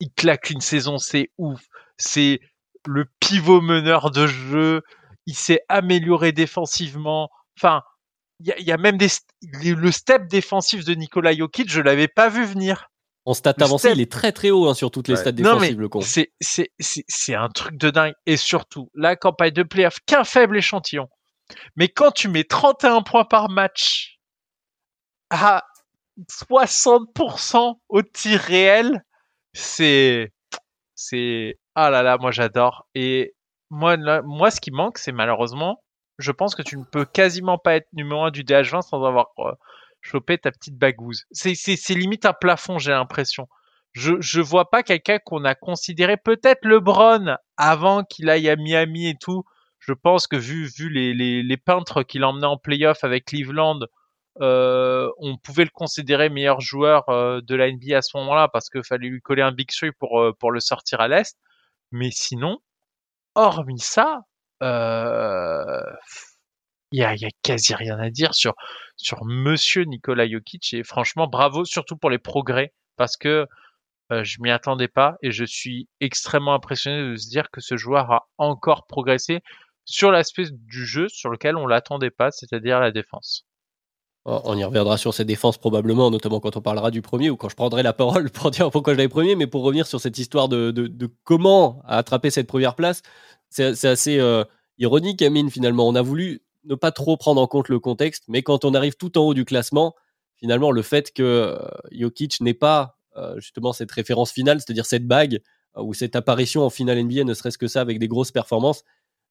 il claque une saison, c'est ouf. C'est le pivot meneur de jeu. Il s'est amélioré défensivement. Enfin, il y a, il y a même des st- le step défensif de Nikola Jokic, je l'avais pas vu venir. En Le avancées, step- il est très très haut hein, sur toutes les Ouais. stats Non, mais défensives, le con. c'est un truc de dingue et surtout la campagne de playoff qu'un faible échantillon. Mais quand tu mets 31 points par match à 60% au tir réel, c'est c'est ah là là, moi j'adore et moi là, moi ce qui manque c'est malheureusement, je pense que tu ne peux quasiment pas être numéro 1 du DH20 sans avoir euh, chopé ta petite bagouze. C'est limite un plafond, j'ai l'impression je je vois pas quelqu'un qu'on a considéré peut-être LeBron avant qu'il aille à Miami et tout. Je pense que vu vu les les, les peintres qu'il emmenait en playoff avec Cleveland, euh, on pouvait le considérer meilleur joueur euh, de la NBA à ce moment-là parce qu'il fallait lui coller un big three pour euh, pour le sortir à l'est. Mais sinon, hormis ça, euh, il y a, y a quasi rien à dire sur sur Monsieur Nikola Jokic et franchement bravo surtout pour les progrès parce que euh, je m'y attendais pas et je suis extrêmement impressionné de se dire que ce joueur a encore progressé sur l'aspect du jeu sur lequel on l'attendait pas, c'est-à-dire la défense. Oh, On y reviendra sur cette défense probablement, notamment quand on parlera du premier ou quand je prendrai la parole pour dire pourquoi je l'avais premier, mais pour revenir sur cette histoire de, comment attraper cette première place, c'est assez euh, ironique, Amine, finalement. On a voulu ne pas trop prendre en compte le contexte, mais quand on arrive tout en haut du classement, finalement, le fait que euh, Jokic n'ait pas justement cette référence finale, c'est-à-dire cette bague ou cette apparition en finale NBA, ne serait-ce que ça, avec des grosses performances.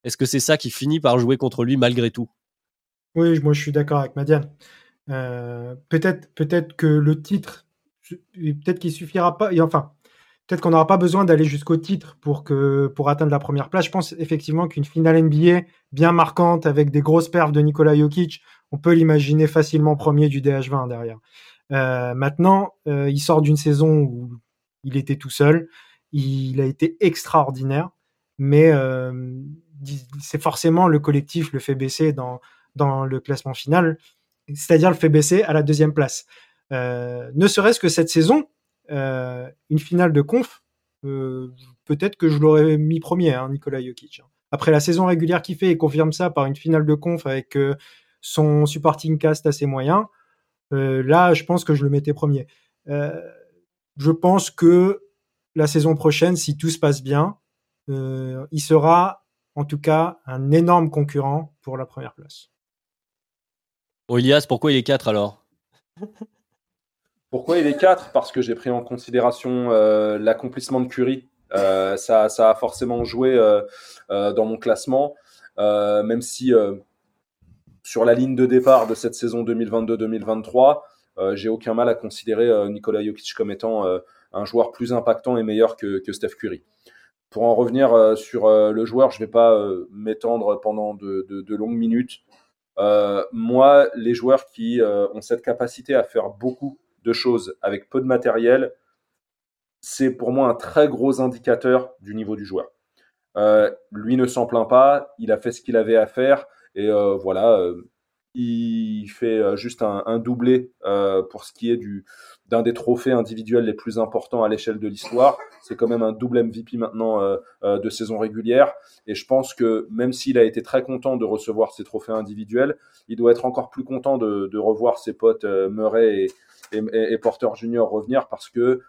Est-ce que c'est ça qui finit par jouer contre lui malgré tout? Oui, moi je suis d'accord avec Madiane. Peut-être, peut-être que le titre, peut-être qu'il suffira pas. Et enfin, peut-être qu'on n'aura pas besoin d'aller jusqu'au titre pour, que, pour atteindre la première place. Je pense effectivement qu'une finale NBA bien marquante avec des grosses perfs de Nikola Jokic, on peut l'imaginer facilement premier du DH20 derrière. Euh, maintenant, euh, il sort d'une saison où il était tout seul. Il a été extraordinaire, mais euh, c'est forcément le collectif le fait baisser dans, dans le classement final, c'est-à-dire le fait baisser à la deuxième place. ne serait-ce que cette saison, une finale de conf, peut-être que je l'aurais mis premier, hein, Nicolas Jokic. Hein. Après la saison régulière qu'il fait, il confirme ça par une finale de conf avec son supporting cast assez moyen. Euh, là, je pense que je le mettais premier. Euh, je pense que la saison prochaine, si tout se passe bien, euh, il sera en tout cas un énorme concurrent pour la première place. Elias, pourquoi il est 4 alors? Pourquoi il est 4 Parce que j'ai pris en considération l'accomplissement de Curry. ça, ça, a forcément joué dans mon classement, même si sur la ligne de départ de cette saison 2022-2023, euh, j'ai aucun mal à considérer euh, Nikola Jokic comme étant euh, un joueur plus impactant et meilleur que, Steph Curry. Pour en revenir sur le joueur, je ne vais pas m'étendre pendant de, longues minutes. Moi, les joueurs qui ont cette capacité à faire beaucoup de choses avec peu de matériel, c'est pour moi un très gros indicateur du niveau du joueur. lui ne s'en plaint pas, il a fait ce qu'il avait à faire. Et euh, voilà, euh, il fait euh, juste un, doublé pour ce qui est du d'un des trophées individuels les plus importants à l'échelle de l'histoire. C'est quand même un double MVP maintenant de saison régulière. Et je pense que même s'il a été très content de recevoir ses trophées individuels, il doit être encore plus content de, revoir ses potes Murray et, et, Porter Junior revenir parce que,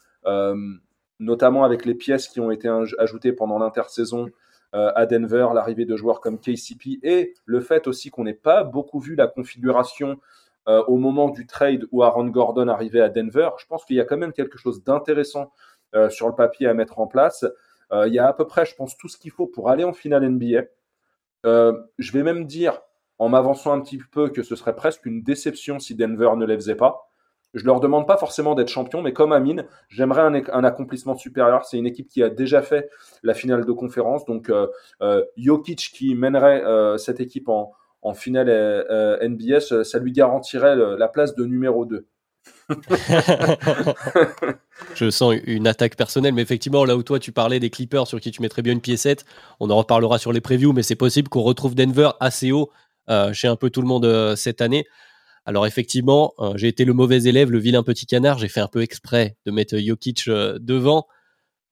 notamment avec les pièces qui ont été ajoutées pendant l'intersaison, euh, à Denver, l'arrivée de joueurs comme KCP et le fait aussi qu'on n'ait pas beaucoup vu la configuration euh, au moment du trade où Aaron Gordon arrivait à Denver. Je pense qu'il y a quand même quelque chose d'intéressant euh, sur le papier à mettre en place. il y a à peu près, je pense, tout ce qu'il faut pour aller en finale NBA. je vais même dire, en m'avançant un petit peu, que ce serait presque une déception si Denver ne les faisait pas. Je leur demande pas forcément d'être champion, mais comme Amine, j'aimerais un, accomplissement supérieur. C'est une équipe qui a déjà fait la finale de conférence. Donc, euh, euh, Jokic qui mènerait euh, cette équipe en, finale NBS, ça lui garantirait la place de numéro 2. je sens une attaque personnelle, mais effectivement, là où toi tu parlais des Clippers sur qui tu mettrais bien une piécette, on en reparlera sur les previews, mais c'est possible qu'on retrouve Denver assez haut chez un peu tout le monde cette année. Alors effectivement, euh, j'ai été le mauvais élève, le vilain petit canard. J'ai fait un peu exprès de mettre Jokic euh, devant.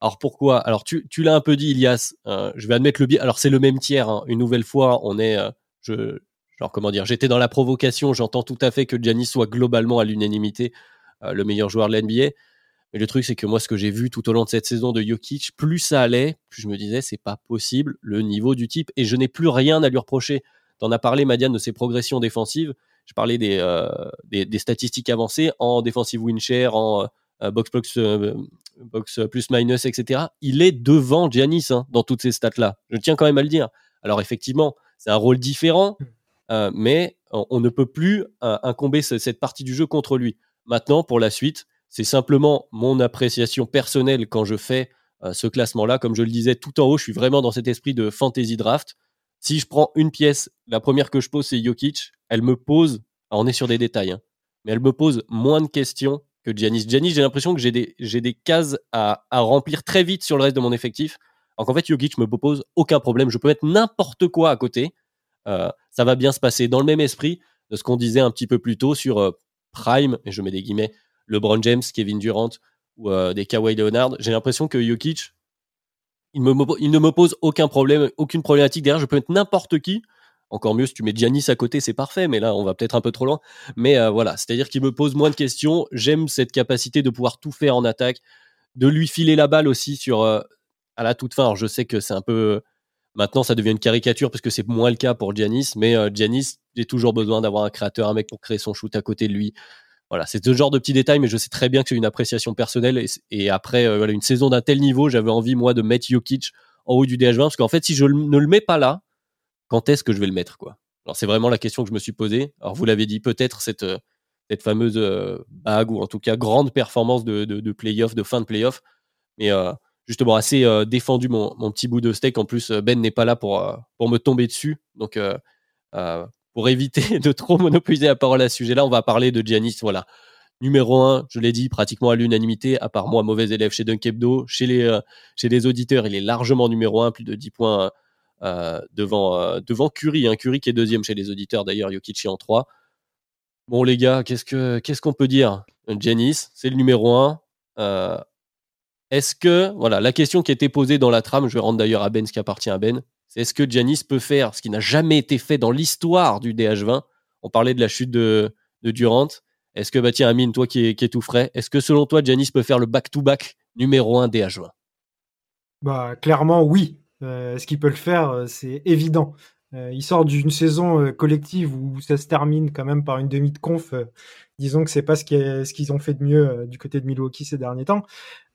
Alors pourquoi? Alors tu, l'as un peu dit, Ilias. Euh, je vais admettre le biais. Alors c'est le même tiers. Hein. Une nouvelle fois, on est, genre comment dire, j'étais dans la provocation. J'entends tout à fait que Giannis soit globalement à l'unanimité le meilleur joueur de l'NBA. Mais le truc, c'est que moi, ce que j'ai vu tout au long de cette saison de Jokic, plus ça allait, plus je me disais, c'est pas possible le niveau du type. Et je n'ai plus rien à lui reprocher. T'en as parlé, Madiane, de ses progressions défensives je parlais euh, des, des, statistiques avancées en defensive win share, en euh, box, box, euh, box plus minus, etc. Il est devant Giannis hein, dans toutes ces stats-là. Je tiens quand même à le dire. Alors effectivement, c'est un rôle différent, mais on, ne peut plus incomber cette partie du jeu contre lui. Maintenant, pour la suite, c'est simplement mon appréciation personnelle quand je fais ce classement-là. Comme je le disais tout en haut, je suis vraiment dans cet esprit de fantasy draft. Si je prends une pièce, la première que je pose, c'est Jokic. Elle me pose, on est sur des détails, hein, mais elle me pose moins de questions que Giannis. Giannis, j'ai l'impression que j'ai des, j'ai des cases à, remplir très vite sur le reste de mon effectif. Alors qu'en fait, Jokic me propose aucun problème. Je peux mettre n'importe quoi à côté. Euh, ça va bien se passer dans le même esprit de ce qu'on disait un petit peu plus tôt sur euh, Prime, et je mets des guillemets, LeBron James, Kevin Durant ou euh, des Kawhi Leonard. J'ai l'impression que Jokic, il, ne me pose aucun problème, aucune problématique derrière. Je peux mettre n'importe qui. Encore mieux, si tu mets Giannis à côté, c'est parfait, mais là, on va peut-être un peu trop loin. Mais voilà, c'est-à-dire qu'il me pose moins de questions. J'aime cette capacité de pouvoir tout faire en attaque, de lui filer la balle aussi sur à la toute fin. Alors, je sais que c'est un peu. Maintenant, ça devient une caricature parce que c'est moins le cas pour Giannis, mais euh, Giannis, j'ai toujours besoin d'avoir un créateur, un mec pour créer son shoot à côté de lui. voilà, c'est ce genre de petits détails, mais je sais très bien que c'est une appréciation personnelle. Et, après euh, voilà, une saison d'un tel niveau, j'avais envie, moi, de mettre Jokic en haut du DH20, parce qu'en fait, si je ne le mets pas là, quand est-ce que je vais le mettre quoi? Alors, c'est vraiment la question que je me suis posée. Alors, vous l'avez dit, peut-être cette, euh, cette fameuse euh, bague, ou en tout cas grande performance de, de, de playoff, de fin de playoff. Mais justement, assez défendu mon, mon, petit bout de steak. En plus, Ben n'est pas là pour, pour me tomber dessus. Donc, pour éviter de trop monopoliser la parole à ce sujet-là, on va parler de Giannis. Voilà. Numéro un, je l'ai dit, pratiquement à l'unanimité, à part moi, mauvais élève chez Dunkebdo. Chez les, euh, chez les auditeurs, il est largement numéro un, plus de 10 points euh, devant, euh, devant Curry. Hein. Curry qui est deuxième chez les auditeurs, d'ailleurs, Jokic en 3. Bon, les gars, qu'est-ce qu'on peut dire? Giannis, c'est le numéro un. Est-ce que, voilà, la question qui été posée dans la trame, je vais rendre d'ailleurs à Ben ce qui appartient à Ben, c'est est-ce que Giannis peut faire ce qui n'a jamais été fait dans l'histoire du DH20 On parlait de la chute de, Durant. Est-ce que, bah tiens, Amine, toi qui es, tout frais, est-ce que selon toi, Giannis peut faire le back-to-back numéro 1 DH20 Bah, clairement, oui. Euh, est-ce qu'il peut le faire? Euh, C'est évident. Euh, il sort d'une saison collective où ça se termine quand même par une demi de conf. Disons que c'est pas ce qu'ils ont fait de mieux du côté de Milwaukee ces derniers temps.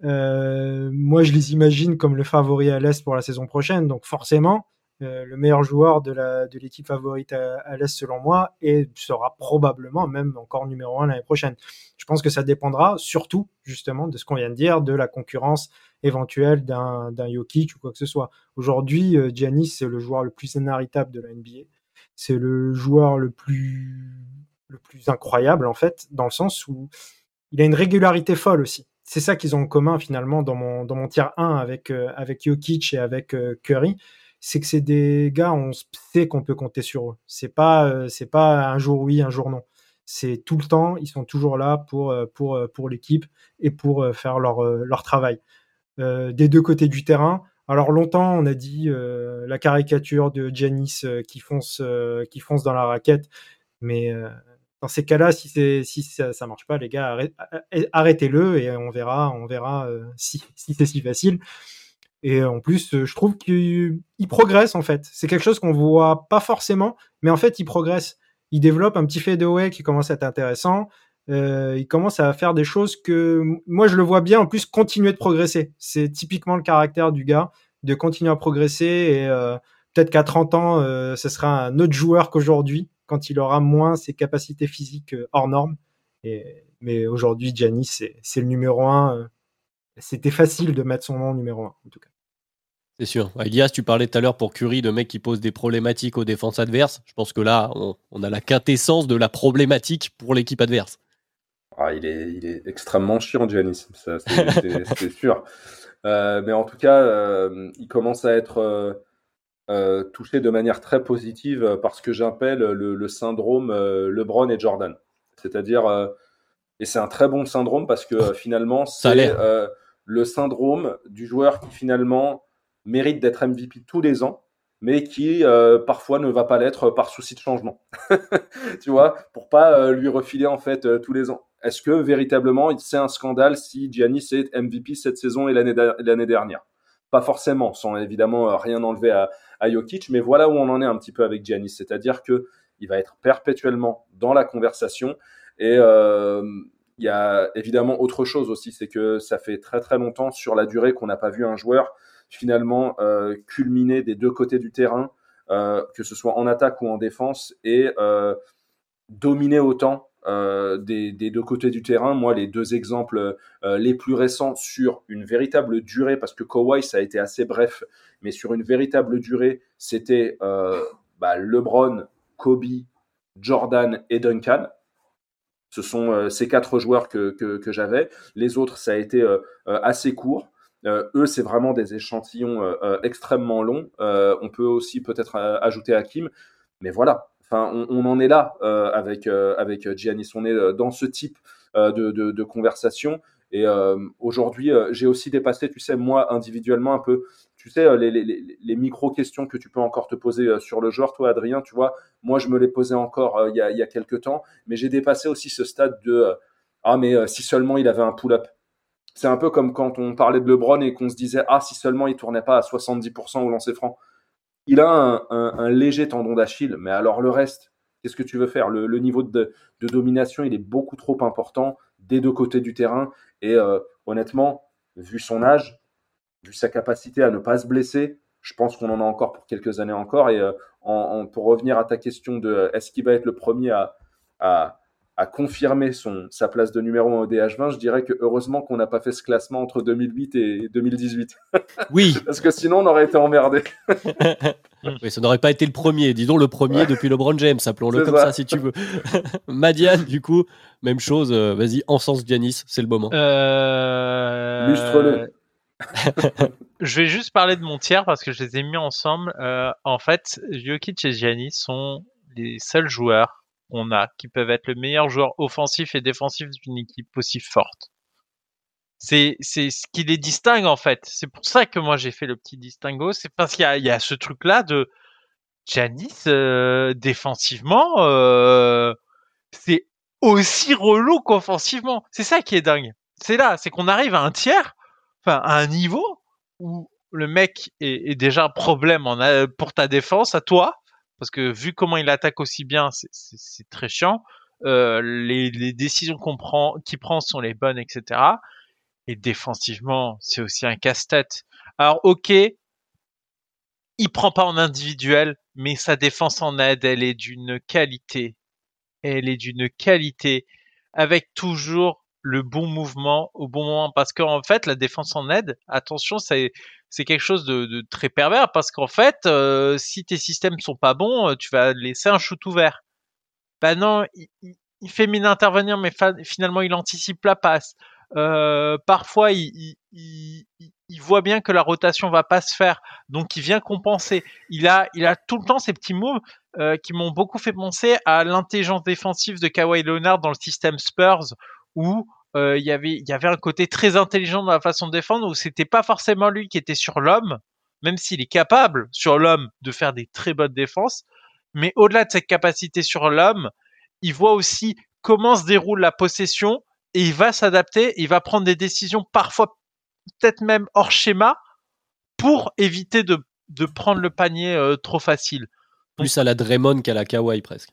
moi, je les imagine comme le favori à l'Est pour la saison prochaine. Donc forcément, euh, le meilleur joueur de l'équipe favorite à, l'Est selon moi et sera probablement même encore numéro un l'année prochaine. Je pense que ça dépendra surtout justement de ce qu'on vient de dire, de la concurrence éventuelle d'un Jokic ou quoi que ce soit. Aujourd'hui, euh, Giannis c'est le joueur le plus inarrêtable de la NBA. C'est le joueur le plus le plus incroyable en fait, dans le sens où il a une régularité folle aussi. C'est ça qu'ils ont en commun finalement dans mon dans mon tier 1 avec euh, avec Jokic et avec Curry c'est que c'est des gars, on sait qu'on peut compter sur eux. C'est pas, euh, pas un jour oui, un jour non. C'est tout le temps, ils sont toujours là pour, euh, pour, euh, pour l'équipe et pour faire leur, leur travail. des deux côtés du terrain. Alors longtemps, on a dit la caricature de Janis qui fonce, qui fonce dans la raquette, mais dans ces cas-là, si, si ça, ça marche pas, les gars, arrêtez-le et on verra, on verra si, si c'est si facile. Et en plus, euh, je trouve qu'il progresse en fait. C'est quelque chose qu'on voit pas forcément, mais en fait, il progresse. Il développe un petit fadeaway qui commence à être intéressant. Euh, il commence à faire des choses que moi je le vois bien en plus continuer de progresser. C'est typiquement le caractère du gars de continuer à progresser et euh, peut-être qu'à 30 ans, euh, ce sera un autre joueur qu'aujourd'hui quand il aura moins ses capacités physiques euh, hors normes. Et, mais aujourd'hui, Giannis, c'est le numéro un. C'était facile de mettre son nom numéro un en tout cas. C'est sûr. Elias, tu parlais tout à l'heure pour Curie de mecs qui posent des problématiques aux défenses adverses. Je pense que là, on, a la quintessence de la problématique pour l'équipe adverse. Ah, il, est, extrêmement chiant, Giannis, c'est sûr. Euh, mais en tout cas, euh, il commence à être euh, touché de manière très positive par ce que j'appelle le, syndrome LeBron et Jordan. C'est-à-dire, et c'est un très bon syndrome parce que finalement, c'est le syndrome du joueur qui finalement mérite d'être MVP tous les ans, mais qui euh, parfois ne va pas l'être par souci de changement. tu vois, pour pas euh, lui refiler en fait euh, tous les ans. Est-ce que véritablement c'est un scandale si Giannis est MVP cette saison et l'année dernière? Pas forcément, sans évidemment rien enlever à, à Jokic, mais voilà où on en est un petit peu avec Giannis, c'est-à-dire que il va être perpétuellement dans la conversation. Et il y a évidemment autre chose aussi, c'est que ça fait très très longtemps sur la durée qu'on n'a pas vu un joueur finalement euh, culminer des deux côtés du terrain, euh, que ce soit en attaque ou en défense, et euh, dominer autant des, deux côtés du terrain. Moi, les deux exemples les plus récents sur une véritable durée, parce que Kawhi, ça a été assez bref, mais sur une véritable durée, c'était bah, LeBron, Kobe, Jordan et Duncan. Ce sont ces quatre joueurs que, j'avais. Les autres, ça a été assez court. Euh, eux, c'est vraiment des échantillons euh, euh, extrêmement longs. on peut aussi peut-être ajouter Hakim, mais voilà. Enfin, on, en est là avec avec Giannis. On est dans ce type de, conversation. Et aujourd'hui, j'ai aussi dépassé, tu sais, moi individuellement un peu, tu sais, les, micro-questions que tu peux encore te poser sur le joueur. Toi, Adrien, tu vois, moi, je me les posais encore il, y a, y a quelques temps, mais j'ai dépassé aussi ce stade de ah, mais si seulement il avait un pull-up. C'est un peu comme quand on parlait de LeBron et qu'on se disait ah si seulement il tournait pas à 70% au lancer franc. Il a un, léger tendon d'Achille, mais alors le reste, qu'est-ce que tu veux faire? Le, niveau de, domination, il est beaucoup trop important des deux côtés du terrain. Et honnêtement, vu son âge, vu sa capacité à ne pas se blesser, je pense qu'on en a encore pour quelques années encore. Et pour revenir à ta question de est-ce qu'il va être le premier à, à, à confirmer son, sa place de numéro 1 au DH20, je dirais que heureusement qu'on n'a pas fait ce classement entre 2008 et 2018. Oui. Parce que sinon, on aurait été emmerdé. oui, ça n'aurait pas été le premier, disons le premier depuis LeBron James, appelons-le comme ça. si tu veux. Madiane, du coup, même chose, euh, vas-y, sens Giannis, c'est le moment. Euh... Lustre-le. je vais juste parler de mon tiers parce que je les ai mis ensemble. Euh, en fait, Jokic et Giannis sont les seuls joueurs on a, qui peuvent être le meilleur joueur offensif et défensif d'une équipe aussi forte. C'est ce qui les distingue en fait. C'est pour ça que moi j'ai fait le petit distinguo. C'est parce qu'il y a, ce truc là de Janis euh, défensivement, euh, c'est aussi relou qu'offensivement. C'est ça qui est dingue. C'est là, c'est qu'on arrive à un tiers, enfin à un niveau où le mec est, est déjà un problème en, pour ta défense à toi parce que vu comment il attaque aussi bien, c'est très chiant. Euh, les, décisions qu'il prend sont les bonnes, etc. Et défensivement, c'est aussi un casse-tête. Alors, ok, il prend pas en individuel, mais sa défense en aide, elle est d'une qualité. Elle est d'une qualité, avec toujours le bon mouvement au bon moment. Parce qu'en fait, la défense en aide, attention, c'est c'est quelque chose de, très pervers parce qu'en fait, euh, si tes systèmes sont pas bons, euh, tu vas laisser un shoot ouvert. Bah non, il, fait mine d'intervenir, mais finalement il anticipe la passe. Euh, parfois, il, voit bien que la rotation va pas se faire, donc il vient compenser. Il a, il a tout le temps ces petits moves qui m'ont beaucoup fait penser à l'intelligence défensive de Kawhi Leonard dans le système Spurs, où euh, il y avait il y avait un côté très intelligent dans la façon de défendre où c'était pas forcément lui qui était sur l'homme, même s'il est capable sur l'homme de faire des très bonnes défenses, mais au-delà de cette capacité sur l'homme, il voit aussi comment se déroule la possession et il va s'adapter, il va prendre des décisions parfois peut-être même hors schéma pour éviter de, de prendre le panier euh, trop facile. Plus à la Draymond qu'à la Kawhi presque.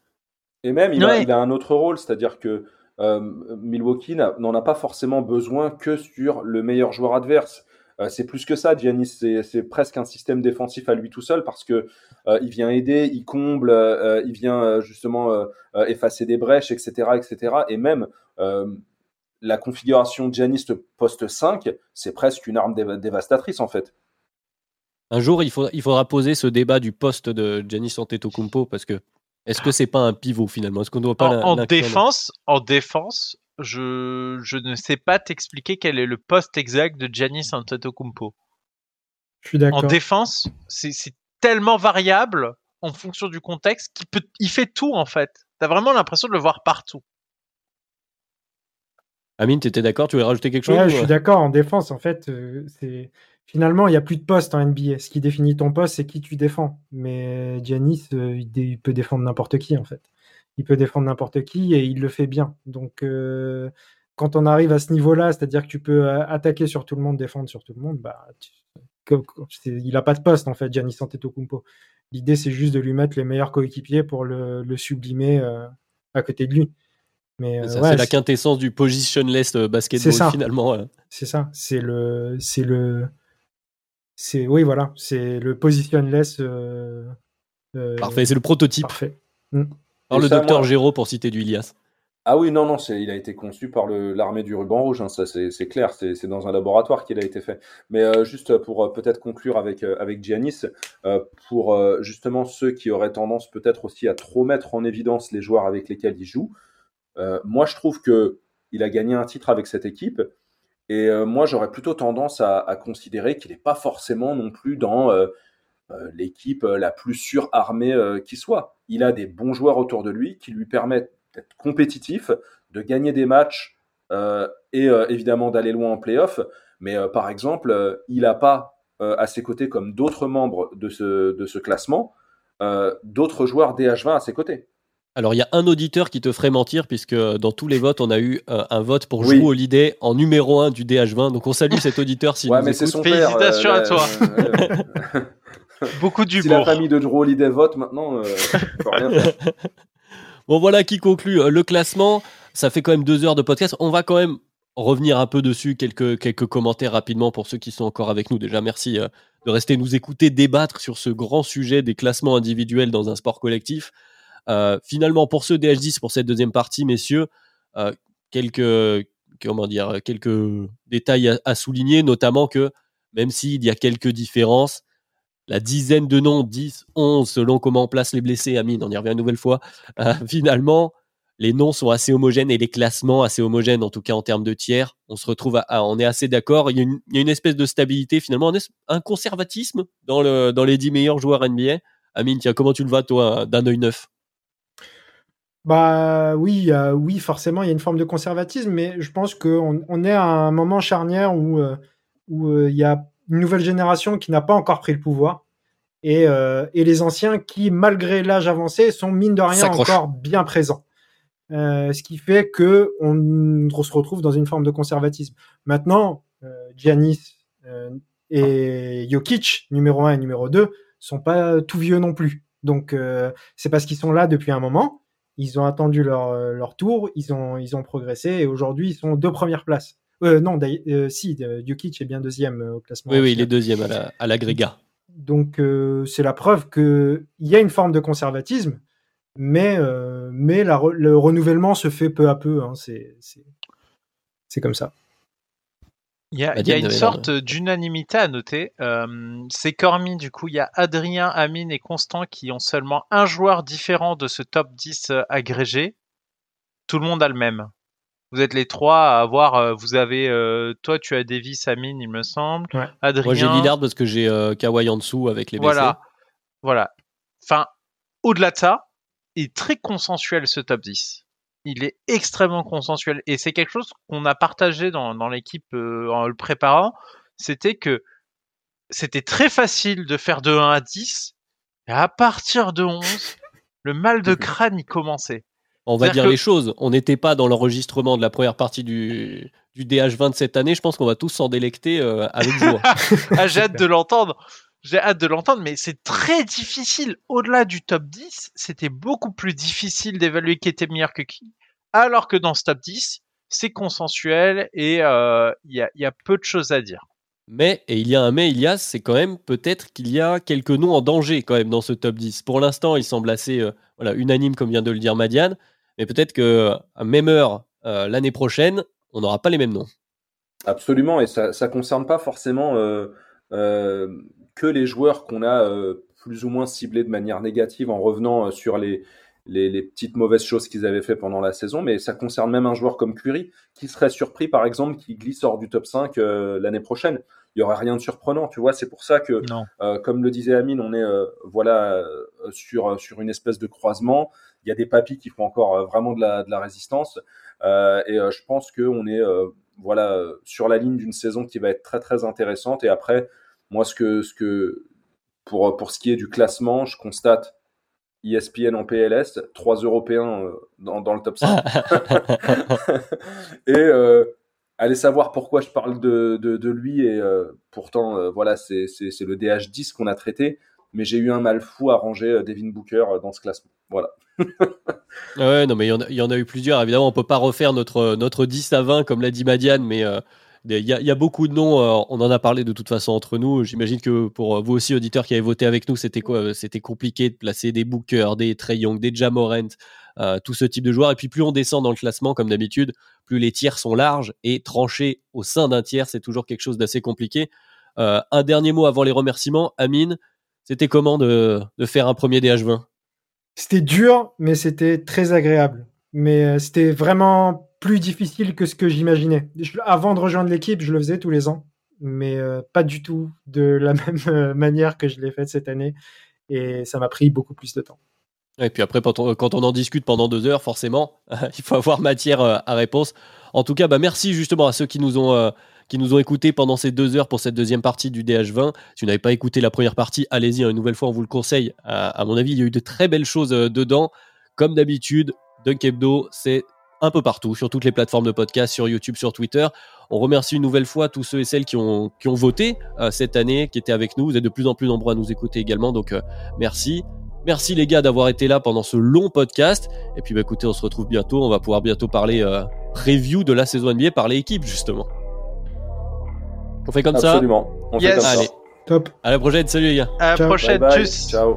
Et même, il, a, il a un autre rôle, c'est-à-dire que euh, Milwaukee n'en a pas forcément besoin que sur le meilleur joueur adverse. Euh, c'est plus que ça, Giannis, c'est presque un système défensif à lui tout seul parce que euh, il vient aider, il comble, il vient justement effacer des brèches, etc., etc. Et même la configuration Giannis poste 5, c'est presque une arme dévastatrice en fait. Un jour, il, il faudra poser ce débat du poste de Giannis Antetokounmpo parce que est-ce que c'est pas un pivot finalement? Est-ce qu'on doit pas en, en défense En défense, je, je ne sais pas t'expliquer quel est le poste exact de Giannis Antetokounmpo. Je suis d'accord. En défense, c'est tellement variable en fonction du contexte qu'il peut, il fait tout en fait. T'as vraiment l'impression de le voir partout. Amine, tu étais d'accord? Tu voulais rajouter quelque chose Ouais, je suis d'accord. En défense, en fait, euh, c'est Finalement, il n'y a plus de poste en NBA. Ce qui définit ton poste, c'est qui tu défends. Mais Giannis, euh, il, peut défendre n'importe qui, en fait. Il peut défendre n'importe qui et il le fait bien. Donc, euh, quand on arrive à ce niveau-là, c'est-à-dire que tu peux euh, attaquer sur tout le monde, défendre sur tout le monde, bah, il n'a pas de poste, en fait, Giannis Antetokounmpo. L'idée, c'est juste de lui mettre les meilleurs coéquipiers pour le, sublimer à côté de lui. Mais c'est la quintessence du positionless basketball finalement. C'est ça. C'est le, c'est le, c'est oui, voilà, c'est le positionless. Euh, euh, parfait, c'est le prototype. Parfait. Mm. le docteur Géraud pour citer du Ilias. Ah oui, non, non, il a été conçu par l'armée du ruban rouge, hein, ça c'est clair, c'est dans un laboratoire qu'il a été fait. Mais euh, juste pour peut-être conclure avec, avec Giannis, pour justement ceux qui auraient tendance peut-être aussi à trop mettre en évidence les joueurs avec lesquels il joue, moi je trouve que il a gagné un titre avec cette équipe, et euh, moi, j'aurais plutôt tendance à, considérer qu'il n'est pas forcément non plus dans euh, euh, l'équipe la plus surarmée qui soit. Il a des bons joueurs autour de lui qui lui permettent d'être compétitif, de gagner des matchs et évidemment d'aller loin en playoff. Mais par exemple, il n'a pas à ses côtés, comme d'autres membres de ce, de ce classement, d'autres joueurs DH20 à ses côtés. Alors, il y a un auditeur qui te ferait mentir, puisque dans tous les votes, on a eu euh, un vote pour oui. au Holiday en numéro 1 du DH20. Donc, on salue cet auditeur. Si ouais, mais c'est son Félicitations à toi. Beaucoup d'humour. Si la famille de Drew Holiday vote maintenant, euh, rien faire. Bon, voilà qui conclut le classement. Ça fait quand même deux heures de podcast. On va quand même revenir un peu dessus, quelques, quelques commentaires rapidement pour ceux qui sont encore avec nous. Déjà, merci de rester nous écouter, débattre sur ce grand sujet des classements individuels dans un sport collectif. Finalement, pour ce DH10, pour cette deuxième partie, messieurs, quelques, comment dire, quelques détails à, souligner, notamment que même s'il y a quelques différences, la dizaine de noms, 10, 11, selon comment on place les blessés, Amine, on y revient une nouvelle fois, euh, finalement, les noms sont assez homogènes et les classements assez homogènes, en tout cas en termes de tiers. On se retrouve on est assez d'accord. Il, y a une espèce de stabilité, finalement, un conservatisme dans, dans les 10 meilleurs joueurs NBA. Amine, tiens, comment tu le vois, toi, d'un œil neuf? Bah oui, oui, forcément, il y a une forme de conservatisme, mais je pense qu'on on est à un moment charnière où, euh, où euh, il y a une nouvelle génération qui n'a pas encore pris le pouvoir et, euh, et les anciens qui, malgré l'âge avancé, sont mine de rien encore bien présents. ce qui fait que on, se retrouve dans une forme de conservatisme. Maintenant, Giannis et Jokic, numéro 1 et numéro 2, sont pas tout vieux non plus. Donc c'est parce qu'ils sont là depuis un moment ils ont attendu leur, euh, leur tour, ils ont, ils ont progressé et aujourd'hui ils sont deux premières places. Euh, non, euh, si, Djukic est bien deuxième au classement. Oui, oui, il est deuxième à l'agrégat. Donc c'est la preuve qu'il y a une forme de conservatisme, mais, mais le renouvellement se fait peu à peu. Hein, c'est comme ça. Il y a, une sorte d'unanimité à noter. Euh, c'est Cormi, du coup, il y a Adrien, Amine et Constant qui ont seulement un joueur différent de ce top 10 euh, agrégé. Tout le monde a le même. Vous êtes les trois à avoir. Euh, vous avez. toi, tu as Davis, Amine, il me semble. Adrien. Moi, j'ai Lillard parce que j'ai Kawhi en dessous avec les BC. Voilà. Voilà. Enfin, au-delà de ça, il est très consensuel ce top 10 il est extrêmement consensuel et c'est quelque chose qu'on a partagé dans, dans l'équipe euh, en le préparant. C'était que c'était très facile de faire de 1 à 10 et à partir de 11, le mal de crâne y commençait. On va dire les choses. On n'était pas dans l'enregistrement de la première partie du, du DH20 de cette année. Je pense qu'on va tous s'en délecter euh, avec joie. ah, j'ai hâte de l'entendre. J'ai hâte de l'entendre, mais c'est très difficile. Au-delà du top 10, c'était beaucoup plus difficile d'évaluer qui était meilleur que qui. Alors que dans ce top 10, c'est consensuel et euh, il y, a, y, a, peu de choses à dire. Mais, et il y a un mais, Ilias, c'est quand même peut-être qu'il y a quelques noms en danger quand même dans ce top 10. Pour l'instant, il semble assez euh, voilà, unanime, comme vient de le dire Madiane, mais peut-être qu'à même heure euh, l'année prochaine, on n'aura pas les mêmes noms. Absolument, et ça ne concerne pas forcément que les joueurs qu'on a euh, plus ou moins ciblés de manière négative en revenant euh, sur les, les, petites mauvaises choses qu'ils avaient fait pendant la saison, mais ça concerne même un joueur comme Curry qui serait surpris par exemple qu'il glisse hors du top 5 euh, l'année prochaine. Il y aurait rien de surprenant, tu vois. C'est pour ça que, comme le disait Amine, on est voilà sur sur une espèce de croisement. Il y a des papis qui font encore vraiment de la, de la résistance, et je pense que on est voilà sur la ligne d'une saison qui va être très très intéressante. Et après, moi, ce que, ce que pour, pour ce qui est du classement, je constate ESPN en PLS, trois Européens euh, dans, dans, le top 5. et euh, allez savoir pourquoi je parle de, de, de lui. Et euh, pourtant, euh, voilà, c'est le DH10 qu'on a traité. Mais j'ai eu un mal fou à ranger Devin Booker dans ce classement. Voilà. ouais, non, mais il y, y, en a eu plusieurs. Évidemment, on peut pas refaire notre, notre 10 à 20, comme l'a dit Madiane, mais il y, a beaucoup de noms, euh, on en a parlé de toute façon entre nous. J'imagine que pour vous aussi, auditeurs qui avez voté avec nous, c'était quoi euh, C'était compliqué de placer des Booker, des Trey Young, des Jamorant, euh, tout ce type de joueurs. Et puis plus on descend dans le classement, comme d'habitude, plus les tiers sont larges et tranchés au sein d'un tiers, c'est toujours quelque chose d'assez compliqué. un dernier mot avant les remerciements. Amine, c'était comment de, de faire un premier DH20 C'était dur, mais c'était très agréable. Mais c'était vraiment plus difficile que ce que j'imaginais. Avant de rejoindre l'équipe, je le faisais tous les ans, mais euh, pas du tout de la même euh, manière que je l'ai fait cette année. Et ça m'a pris beaucoup plus de temps. Et puis après, quand on, en discute pendant deux heures, forcément, il faut avoir matière euh, à réponse. En tout cas, bah, merci justement à ceux qui nous ont qui nous ont écoutés pendant ces deux heures pour cette deuxième partie du DH20. Si vous n'avez pas écouté la première partie, allez-y, hein, une nouvelle fois, on vous le conseille. À, mon avis, il y a eu de très belles choses dedans. Comme d'habitude, Dunk Hebdo, c'est un peu partout, sur toutes les plateformes de podcast, sur YouTube, sur Twitter. On remercie une nouvelle fois tous ceux et celles qui ont, qui ont voté euh, cette année, qui étaient avec nous. Vous êtes de plus en plus nombreux à nous écouter également, donc euh, merci. Merci les gars d'avoir été là pendant ce long podcast. Et puis bah, écoutez, on se retrouve bientôt. On va pouvoir bientôt parler euh, preview de la saison NBA par l'équipe justement. On fait comme Absolument. On Yes. fait comme Allez. ça. Top. ça. À la prochaine. Salut les gars. À la. Bye prochaine. bye. Tchuss. Ciao.